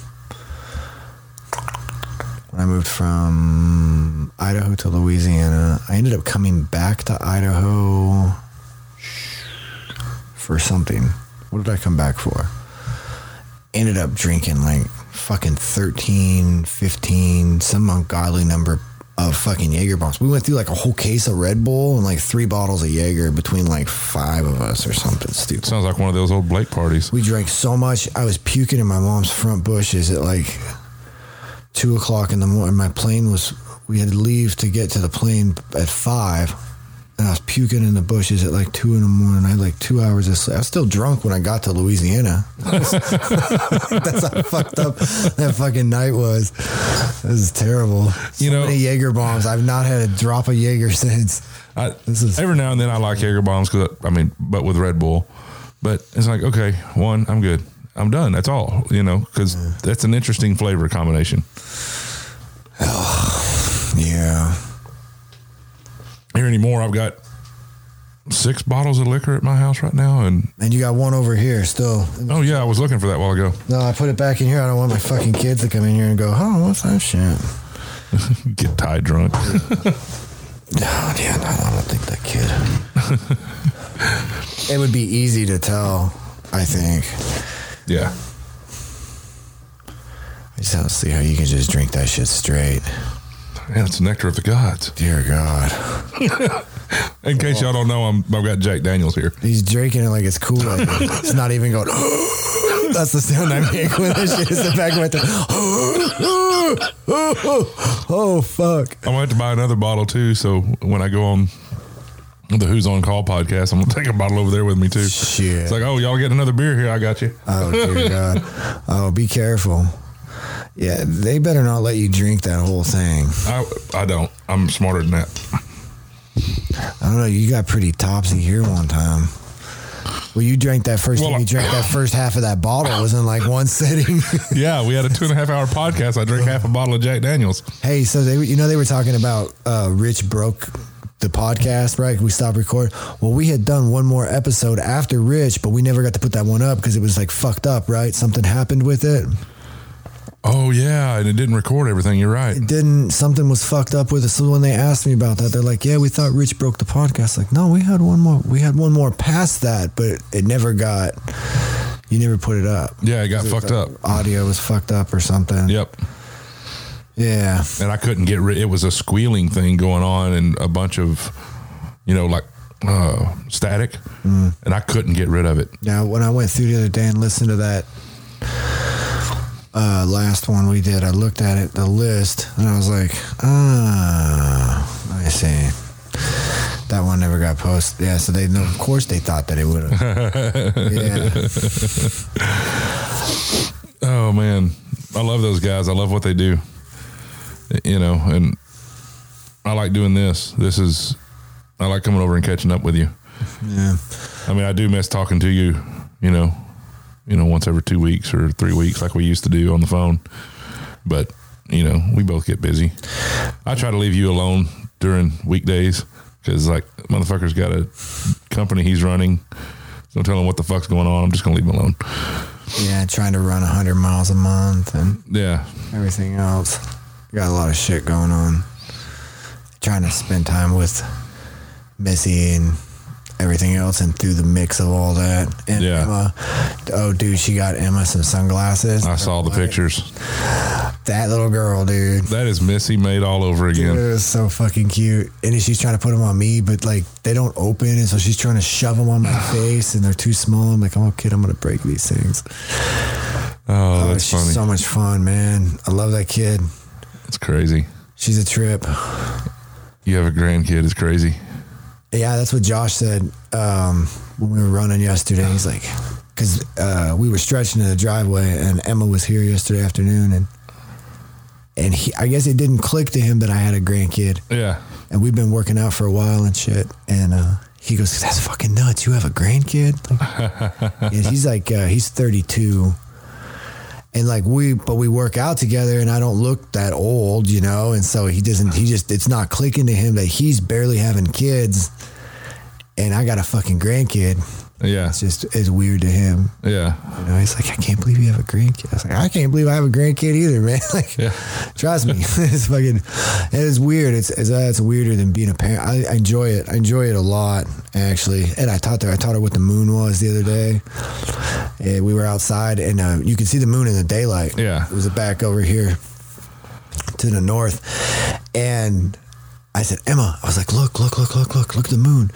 [SPEAKER 2] when I moved from Idaho to Louisiana, I ended up coming back to Idaho for something. What did I come back for? Ended up drinking like fucking 13, 15, some ungodly number of fucking Jaeger bombs. We went through like a whole case of Red Bull and like three bottles of Jaeger between like five of us or something stupid.
[SPEAKER 1] Sounds like one of those old Blake parties.
[SPEAKER 2] We drank so much, I was puking in my mom's front bushes at like two o'clock in the morning. My plane was, we had to leave to get to the plane at five. And I was puking in the bushes at like two in the morning. I had like two hours of sleep. I was still drunk when I got to Louisiana. That's how fucked up that fucking night was. This is terrible. So
[SPEAKER 1] You know-
[SPEAKER 2] many Jaeger bombs. I've not had a drop of Jaeger since.
[SPEAKER 1] I,
[SPEAKER 2] This is-
[SPEAKER 1] every now and then I like Jaeger bombs because I mean, but with Red Bull, but it's like okay, one, I'm good, I'm done. That's all, you know, because that's an interesting flavor combination.
[SPEAKER 2] Oh, Yeah.
[SPEAKER 1] Here anymore, I've got six bottles of liquor at my house right now, and
[SPEAKER 2] And you got one over here still.
[SPEAKER 1] oh yeah, I was looking for that while ago.
[SPEAKER 2] No, I put it back in here. I don't want my fucking kids to come in here and go, oh, what's that shit?
[SPEAKER 1] Get tied drunk.
[SPEAKER 2] Oh, yeah, no, I don't think that kid. it would be easy to tell, I think.
[SPEAKER 1] yeah,
[SPEAKER 2] I just don't see how you can just drink that shit straight.
[SPEAKER 1] Yeah, it's nectar of the gods.
[SPEAKER 2] Dear God.
[SPEAKER 1] In case y'all don't know, I'm I've got Jack Daniels here.
[SPEAKER 2] He's drinking it like it's cool. It's not even going, that's the sound I make when that shit is the back of my throat. oh, fuck.
[SPEAKER 1] I'm gonna have to buy another bottle too. So when I go on the Who's on Call podcast, I'm gonna take a bottle over there with me too.
[SPEAKER 2] Shit.
[SPEAKER 1] It's like, oh, y'all get another beer here. I got you.
[SPEAKER 2] Oh, dear God. Oh, be careful. Yeah, they better not let you drink that whole thing.
[SPEAKER 1] I I don't. I'm smarter than that.
[SPEAKER 2] I don't know. You got pretty topsy here one time. Well, you drank that first
[SPEAKER 1] Well,
[SPEAKER 2] time you drank that first half of that bottle was in like one sitting.
[SPEAKER 1] Yeah, we had a two and a half hour podcast. I drank half a bottle of Jack Daniels.
[SPEAKER 2] hey, so they, you know, they were talking about uh, Rich broke the podcast, right? We stopped recording. Well, we had done one more episode after Rich, but we never got to put that one up because it was like fucked up, right? Something happened with it.
[SPEAKER 1] Oh yeah, and it didn't record everything. You're right.
[SPEAKER 2] It didn't. Something was fucked up with it. So when they asked me about that, they're like, "Yeah, we thought Rich broke the podcast." Like, no, we had one more. We had one more past that, but it never got. You never put it up.
[SPEAKER 1] Yeah, it got fucked up.
[SPEAKER 2] Audio was fucked up or something.
[SPEAKER 1] Yep.
[SPEAKER 2] Yeah.
[SPEAKER 1] And I couldn't get rid. It was a squealing thing going on, and a bunch of, you know, like uh, static, and I couldn't get rid of it.
[SPEAKER 2] Now, when I went through the other day and listened to that uh, last one we did, I looked at it, the list, and I was like, ah, let me see. That one never got posted. Yeah, so they. Of course, they thought that it would have. yeah.
[SPEAKER 1] Oh man, I love those guys. I love what they do. You know, and I like doing this. This is I like coming over and catching up with you.
[SPEAKER 2] Yeah.
[SPEAKER 1] I mean, I do miss talking to you. You know, you know, once every two weeks or three weeks, like we used to do on the phone. But you know, we both get busy. I try to leave you alone during weekdays because, like, motherfucker's got a company he's running. Don't tell him what the fuck's going on. I'm just gonna leave him alone.
[SPEAKER 2] Yeah, trying to run 100 miles a month and
[SPEAKER 1] Yeah,
[SPEAKER 2] everything else. Got a lot of shit going on. Trying to spend time with Missy and everything else, and through the mix of all that. And
[SPEAKER 1] Yeah.
[SPEAKER 2] Emma, oh, dude, she got Emma some sunglasses.
[SPEAKER 1] I saw the pictures.
[SPEAKER 2] That little girl, dude.
[SPEAKER 1] That is Missy made all over again.
[SPEAKER 2] It was so fucking cute. And she's trying to put them on me, but like they don't open. And so she's trying to shove them on my face and they're too small. I'm like, oh, kid, I'm going to break these things.
[SPEAKER 1] Oh,
[SPEAKER 2] Oh,
[SPEAKER 1] that's funny.
[SPEAKER 2] so much fun, man. I love that kid.
[SPEAKER 1] It's crazy.
[SPEAKER 2] She's a trip.
[SPEAKER 1] You have a grandkid. It's crazy.
[SPEAKER 2] Yeah, that's what Josh said um, when we were running yesterday. He's like, because uh, we were stretching in the driveway, and Emma was here yesterday afternoon, and and he, I guess it didn't click to him that I had a grandkid,
[SPEAKER 1] Yeah.
[SPEAKER 2] and we've been working out for a while and shit, and uh, he goes, "That's fucking nuts. You have a grandkid?" and he's like, uh, he's 32, and like we, but we work out together, and I don't look that old, you know, and so he doesn't. He just it's not clicking to him that he's barely having kids, and I got a fucking grandkid.
[SPEAKER 1] Yeah.
[SPEAKER 2] It's just it's weird to him.
[SPEAKER 1] Yeah.
[SPEAKER 2] You know, he's like, I can't believe you have a grandkid. I was like, I can't believe I have a grandkid either, man. like,
[SPEAKER 1] Yeah.
[SPEAKER 2] trust me, it's fucking, it's weird. It's it's, uh, it's weirder than being a parent. I, I enjoy it. I enjoy it a lot, actually. And I taught her. I taught her what the moon was the other day. And we were outside, and uh, you could see the moon in the daylight.
[SPEAKER 1] Yeah.
[SPEAKER 2] it was back over here to the north, and. I said, Emma, I was like, look, look, look, look, look, look at the moon.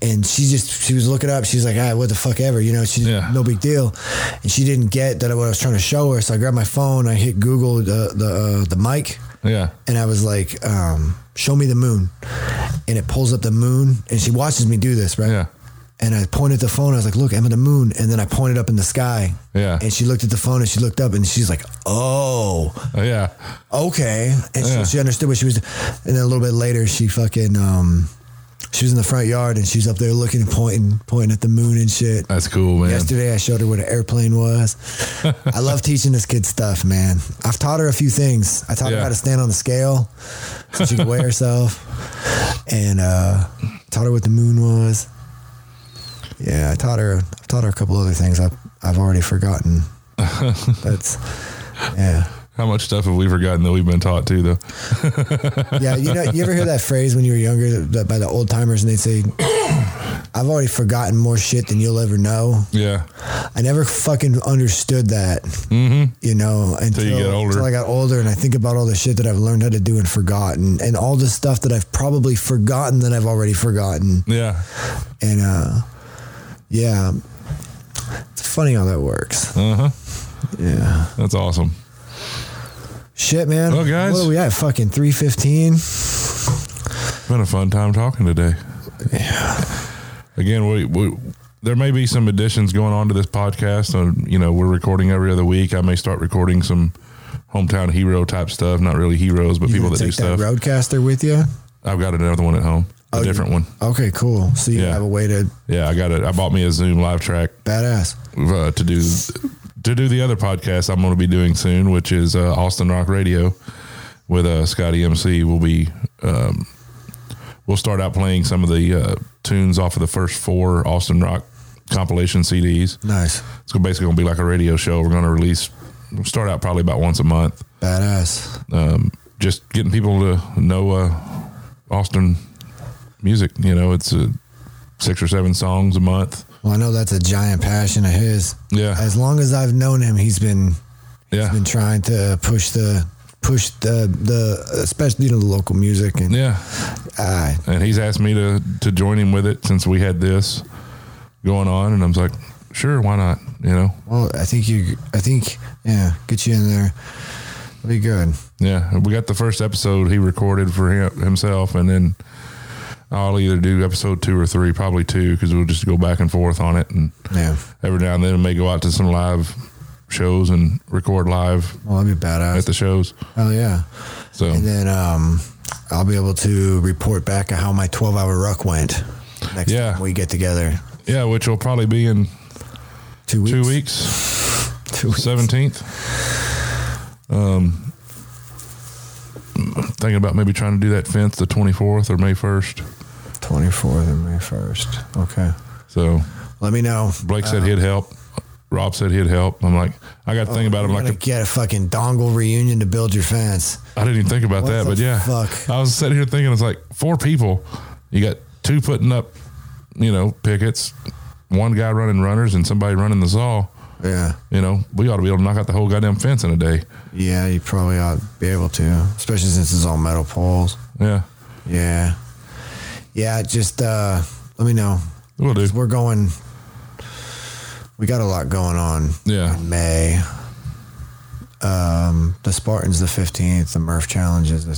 [SPEAKER 2] And she just, she was looking up. She was like, ah, what the fuck ever, you know, she,
[SPEAKER 1] Yeah.
[SPEAKER 2] no big deal. And she didn't get that what I was trying to show her. So I grabbed my phone, I hit Google the, the, uh, the mic
[SPEAKER 1] Yeah.
[SPEAKER 2] and I was like, um, show me the moon. And it pulls up the moon and she watches me do this, right?
[SPEAKER 1] Yeah.
[SPEAKER 2] And I pointed the phone. I was like, look, I'm Emma, the moon. And then I pointed up in the sky.
[SPEAKER 1] Yeah.
[SPEAKER 2] And she looked at the phone and she looked up and she's like, oh,
[SPEAKER 1] Oh, yeah.
[SPEAKER 2] okay. And
[SPEAKER 1] Yeah.
[SPEAKER 2] she, she understood what she was. And then a little bit later, she fucking, um, she was in the front yard and she's up there looking and pointing, pointing at the moon and shit.
[SPEAKER 1] That's cool, man.
[SPEAKER 2] Yesterday, I showed her what an airplane was. I love teaching this kid stuff, man. I've taught her a few things. I taught her how to stand on the scale so she could weigh herself, and uh, taught her what the moon was. Yeah, I taught her. I've taught her a couple other things. I've I've already forgotten. That's yeah.
[SPEAKER 1] How much stuff have we forgotten that we've been taught too, though?
[SPEAKER 2] Yeah, you know, you ever hear that phrase when you were younger that by the old timers, and they'd say, "I've already forgotten more shit than you'll ever know."
[SPEAKER 1] Yeah.
[SPEAKER 2] I never fucking understood that, mm-hmm. you know, until,
[SPEAKER 1] you get older.
[SPEAKER 2] until I got older and I think about all the shit that I've learned how to do and forgotten, and all the stuff that I've probably forgotten that I've already forgotten.
[SPEAKER 1] Yeah.
[SPEAKER 2] And uh, yeah, it's funny how that works.
[SPEAKER 1] Uh huh.
[SPEAKER 2] Yeah,
[SPEAKER 1] That's awesome.
[SPEAKER 2] shit, man.
[SPEAKER 1] Well, guys.
[SPEAKER 2] what are we at? Fucking three fifteen.
[SPEAKER 1] Been a fun time talking today.
[SPEAKER 2] Yeah,
[SPEAKER 1] Again, we, we there may be some additions going on to this podcast. Uh, you know, we're recording every other week. I may start recording some hometown hero type stuff. Not really heroes, but
[SPEAKER 2] you
[SPEAKER 1] people that do
[SPEAKER 2] that
[SPEAKER 1] stuff.
[SPEAKER 2] RodeCaster with you?
[SPEAKER 1] I've got another one at home, a
[SPEAKER 2] Oh,
[SPEAKER 1] different one.
[SPEAKER 2] Okay, cool. So you
[SPEAKER 1] Yeah.
[SPEAKER 2] have a way to
[SPEAKER 1] Yeah, I got it. I bought me a Zoom LiveTrak
[SPEAKER 2] badass.
[SPEAKER 1] uh, to do to do the other podcast I'm going to be doing soon, which is uh, Austin Rock Radio with uh, Scotty MC. We'll be um, we'll start out playing some of the uh, tunes off of the first four Austin Rock compilation CDs.
[SPEAKER 2] Nice,
[SPEAKER 1] It's basically going to be like a radio show. We're going to release we'll start out probably about once a month.
[SPEAKER 2] badass.
[SPEAKER 1] Um, just getting people to know uh, Austin music. You know, it's uh, six or seven songs a month.
[SPEAKER 2] Well, I know that's a giant passion of his.
[SPEAKER 1] Yeah,
[SPEAKER 2] As long as I've known him, he's been
[SPEAKER 1] yeah,
[SPEAKER 2] been trying to push the push the the especially you know the local music and
[SPEAKER 1] yeah.
[SPEAKER 2] uh,
[SPEAKER 1] and he's asked me to to join him with it since we had this going on, and I was like, sure, why not? You know,
[SPEAKER 2] well I think you I think yeah get you in there that'll be good
[SPEAKER 1] yeah. We got the first episode he recorded for him, himself, and then I'll either do episode two or three, probably two, because we'll just go back and forth on it, and
[SPEAKER 2] yeah
[SPEAKER 1] every now and then we may go out to some live shows and record live
[SPEAKER 2] well that'd be badass
[SPEAKER 1] at the shows.
[SPEAKER 2] hell yeah
[SPEAKER 1] So
[SPEAKER 2] and then um I'll be able to report back on how my 12 hour ruck went next
[SPEAKER 1] Yeah.
[SPEAKER 2] time we get together
[SPEAKER 1] yeah, which will probably be in
[SPEAKER 2] two weeks
[SPEAKER 1] two weeks,
[SPEAKER 2] two
[SPEAKER 1] seventeenth. Um, thinking about maybe trying to do that fence the twenty fourth or May first.
[SPEAKER 2] 24th and May 1st okay
[SPEAKER 1] So
[SPEAKER 2] let me know
[SPEAKER 1] Blake said uh, he'd help. Rob said he'd help. I'm like, I got to think oh, about it. I'm like,
[SPEAKER 2] get a fucking dongle reunion to build your fence
[SPEAKER 1] I didn't even think about
[SPEAKER 2] What
[SPEAKER 1] that, but yeah,
[SPEAKER 2] fuck?
[SPEAKER 1] I was sitting here thinking it's like four people. You got two putting up, you know, pickets, one guy running runners, and somebody running the saw.
[SPEAKER 2] yeah
[SPEAKER 1] You know, we ought to be able to knock out the whole goddamn fence in a day.
[SPEAKER 2] Yeah, you probably ought to be able to, especially since it's all metal poles.
[SPEAKER 1] Yeah,
[SPEAKER 2] Yeah. Yeah, just uh let me know.
[SPEAKER 1] we'll do.
[SPEAKER 2] We're going we got a lot going on
[SPEAKER 1] Yeah,
[SPEAKER 2] in May. Um the Spartans the 15th, the Murph Challenge is the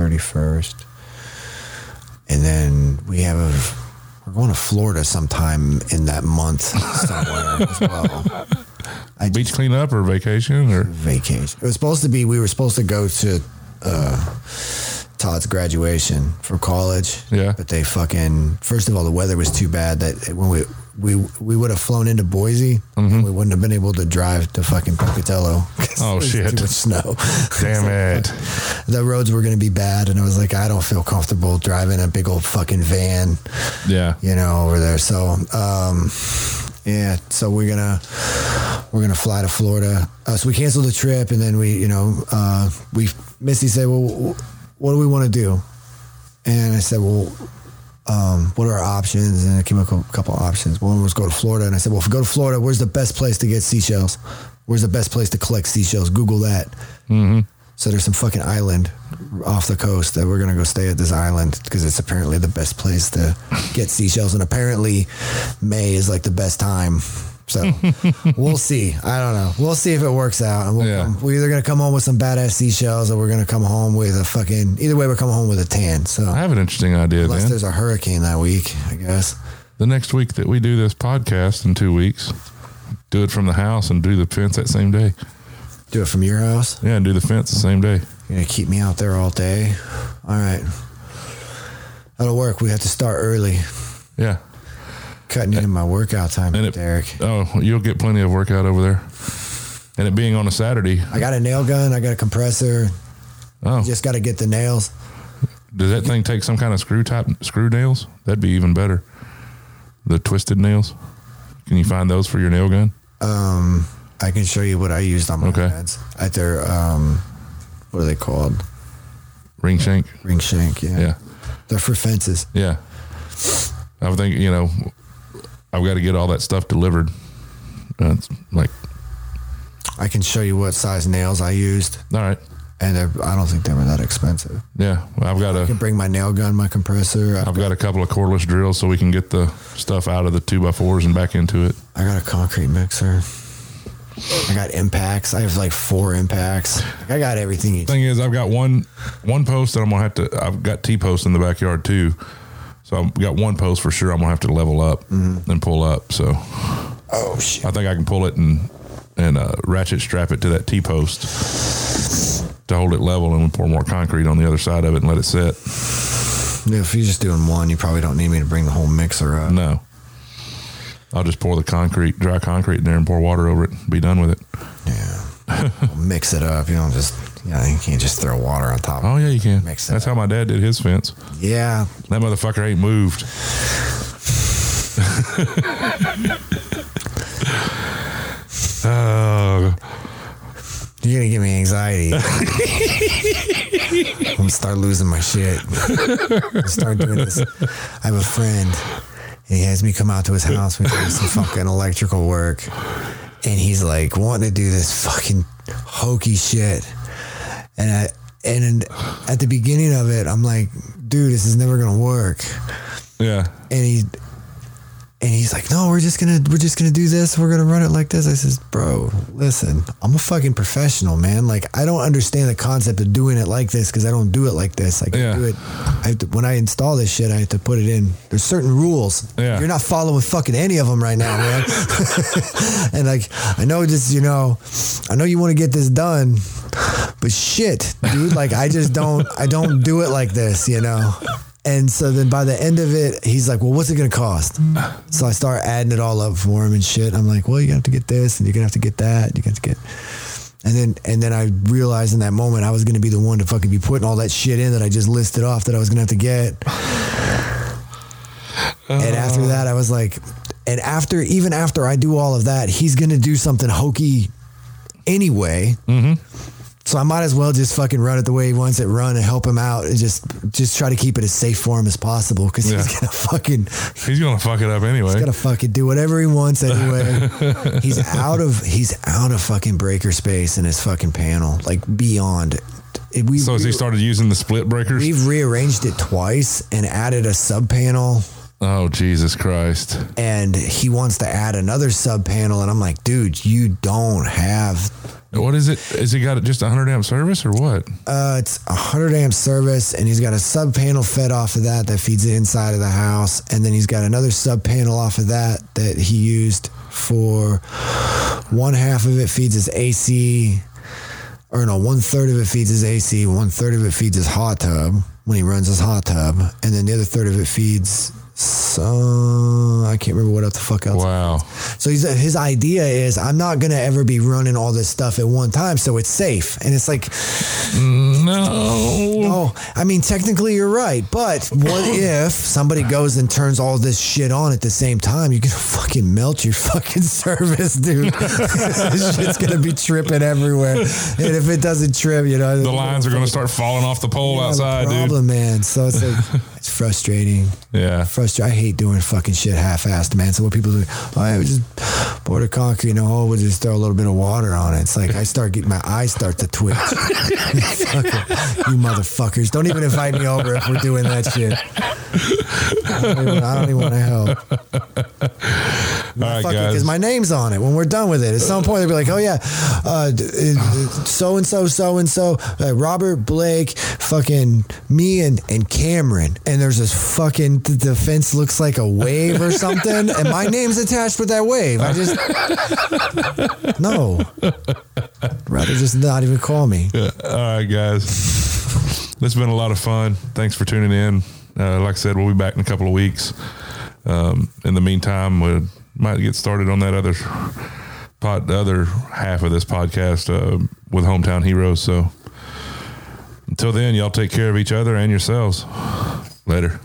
[SPEAKER 2] 31st. And then we have a we're going to Florida sometime in that month somewhere as well. I
[SPEAKER 1] beach cleanup or vacation or
[SPEAKER 2] vacation. It was supposed to be we were supposed to go to uh, Todd's graduation for college.
[SPEAKER 1] Yeah.
[SPEAKER 2] But they fucking first of all the weather was too bad that when we we we would have flown into Boise and we wouldn't have been able to drive to fucking Pocatello.
[SPEAKER 1] Mm-hmm. Oh, shit.
[SPEAKER 2] Too much snow.
[SPEAKER 1] Damn it.
[SPEAKER 2] the roads were going to be bad, and I was like, I don't feel comfortable driving a big old fucking van,
[SPEAKER 1] Yeah.
[SPEAKER 2] you know, over there. So, um, yeah, so we're gonna we're gonna fly to Florida. Uh, so we canceled the trip, and then we, you know, uh, we Misty said, well, what do we want to do? And I said, well. Um, what are our options? And I came up with a couple of options. One was go to Florida, and I said, "Well, if we go to Florida, where's the best place to get seashells? Where's the best place to collect seashells? Google that." So there's some fucking island off the coast that we're gonna go stay at this island because it's apparently the best place to get seashells, and apparently May is like the best time. So we'll see. I don't know. We'll see if it works out. And we'll
[SPEAKER 1] Yeah.
[SPEAKER 2] come, we're either gonna come home with some badass seashells, or we're gonna come home with a fucking. Either way, we're coming home with a tan. So
[SPEAKER 1] I have an interesting idea,
[SPEAKER 2] unless
[SPEAKER 1] Dan.
[SPEAKER 2] there's a hurricane that week, I guess.
[SPEAKER 1] The next week that we do this podcast in two weeks, do it from the house and do the fence that same day.
[SPEAKER 2] Do it from your house.
[SPEAKER 1] Yeah, and do the fence the same day.
[SPEAKER 2] You're gonna keep me out there all day. All right. That'll work. We have to start early.
[SPEAKER 1] Yeah.
[SPEAKER 2] Cutting into my workout time,
[SPEAKER 1] And it-
[SPEAKER 2] Derek.
[SPEAKER 1] Oh, you'll get plenty of workout over there. And it being on a Saturday,
[SPEAKER 2] I got a nail gun. I got a compressor.
[SPEAKER 1] oh,
[SPEAKER 2] Just got to get the nails.
[SPEAKER 1] does that thing take some kind of screw type screw nails? That'd be even better. The twisted nails. Can you find those for your nail gun?
[SPEAKER 2] Um, I can show you what I used on my
[SPEAKER 1] Okay.
[SPEAKER 2] At their um, what are they called?
[SPEAKER 1] Ring shank.
[SPEAKER 2] Ring shank. Yeah.
[SPEAKER 1] Yeah.
[SPEAKER 2] They're for fences.
[SPEAKER 1] Yeah. I would think, you know, I've got to get all that stuff delivered. Uh, it's like,
[SPEAKER 2] I can show you what size nails I used,
[SPEAKER 1] all right.
[SPEAKER 2] and they're, I don't think they were that expensive.
[SPEAKER 1] Yeah. Well, I've got
[SPEAKER 2] I
[SPEAKER 1] a,
[SPEAKER 2] can bring my nail gun, my compressor. I,
[SPEAKER 1] I've got a couple of cordless drills so we can get the stuff out of the two by fours and back into it.
[SPEAKER 2] I got a concrete mixer. I got impacts. I have like four impacts. I got everything. You
[SPEAKER 1] Thing is, I've got one one post that I'm gonna have to. I've got T posts in the backyard too, so I've got one post for sure. I'm gonna have to level up and pull up. So
[SPEAKER 2] oh shit!
[SPEAKER 1] I think I can pull it and and uh, ratchet strap it to that T post to hold it level, and we pour more concrete on the other side of it and let it set.
[SPEAKER 2] If you're just doing one, you probably don't need me to bring the whole mixer up.
[SPEAKER 1] No, I'll just pour the concrete, dry concrete in there, and pour water over it. and Be done with it.
[SPEAKER 2] Yeah, mix it up. You don't just yeah. You can't just throw water on top.
[SPEAKER 1] Oh yeah, you can.
[SPEAKER 2] Mix it
[SPEAKER 1] That's how my dad did his fence.
[SPEAKER 2] Yeah,
[SPEAKER 1] That motherfucker ain't moved. Oh,
[SPEAKER 2] you're gonna give me anxiety. I'm gonna start losing my shit. start doing this. I have a friend, and he has me come out to his house. We do some fucking electrical work, and he's like wanting to do this fucking hokey shit, and I. And at the beginning of it, I'm like, dude, this is never gonna work.
[SPEAKER 1] yeah.
[SPEAKER 2] and he and he's like, no, we're just gonna we're just gonna do this. We're gonna run it like this. I says, bro, listen, I'm a fucking professional, man. Like I don't understand the concept of doing it like this because I don't do it like this. I can
[SPEAKER 1] Yeah.
[SPEAKER 2] do it. I have to, when I install this shit, I have to put it in. There's certain rules.
[SPEAKER 1] Yeah.
[SPEAKER 2] You're not following fucking any of them right now, man. and like I know just you know, I know you want to get this done, but shit, dude, like I just don't I don't do it like this, you know. And so then by the end of it, he's like, Well, what's it gonna cost? So I start adding it all up for him and shit. I'm like, Well, you're gonna have to get this and you're gonna have to get that, you're gonna to get and then and then I realized in that moment I was gonna be the one to fucking be putting all that shit in that I just listed off that I was gonna have to get. And after that, I was like, and after even after I do all of that, he's gonna do something hokey anyway. Mm-hmm. So I might as well just fucking run it the way he wants it run and help him out and just just try to keep it as safe for him as possible because he's gonna fucking
[SPEAKER 1] He's gonna fuck it up anyway.
[SPEAKER 2] he's gonna fucking do whatever he wants anyway. he's out of he's out of fucking breaker space in his fucking panel like beyond. We,
[SPEAKER 1] so has he started using the split breakers?
[SPEAKER 2] We've rearranged it twice and added a sub panel
[SPEAKER 1] Oh Jesus Christ!
[SPEAKER 2] and he wants to add another sub panel and I'm like, dude, you don't have
[SPEAKER 1] What is it? Is he got just a 100 amp service or what?
[SPEAKER 2] uh it's a hundred amp service and he's got a sub panel fed off of that that feeds the inside of the house and then he's got another sub panel off of that that he used for one half of it feeds his AC or no, one third of it feeds his AC, one third of it feeds his hot tub. when he runs his hot tub, and then the other third of it feeds. So I can't remember what else the fuck else.
[SPEAKER 1] Wow.
[SPEAKER 2] So he's, his idea is I'm not gonna ever be running all this stuff at one time, so it's safe. And it's like,
[SPEAKER 1] No.
[SPEAKER 2] oh, I mean, technically you're right, but what if somebody goes and turns all this shit on at the same time? You're gonna fucking melt your fucking service, dude. this shit's gonna be tripping everywhere, and if it doesn't trip, you know,
[SPEAKER 1] The lines are going to start falling off the pole outside, dude.
[SPEAKER 2] problem, man. So it's like it's frustrating.
[SPEAKER 1] Yeah.
[SPEAKER 2] Frustrating. I hate doing fucking shit half-assed, man. So what people do, oh, I just pour the concrete in a hole, we'll just throw a little bit of water on it. It's like I start getting my eyes start to twitch. You motherfuckers! Don't even invite me over if we're doing that shit. I don't even, I don't even want to help.
[SPEAKER 1] All right,
[SPEAKER 2] Fuck
[SPEAKER 1] guys.
[SPEAKER 2] because my name's on it when we're done with it. At some point, they'll be like, "Oh yeah, uh, uh, so and so, so and so, uh, Robert Blake, fucking me and and Cameron." And there's this fucking the, fence looks like a wave or something, and my name's attached with that wave. I just no, rather just not even call me.
[SPEAKER 1] Yeah. All right, guys. This has been a lot of fun. Thanks for tuning in. Uh, like I said, we'll be back in a couple of weeks. Um, in the meantime, we might get started on that other pod, the other half of this podcast uh, with Hometown Heroes. So until then, y'all take care of each other and yourselves. Later.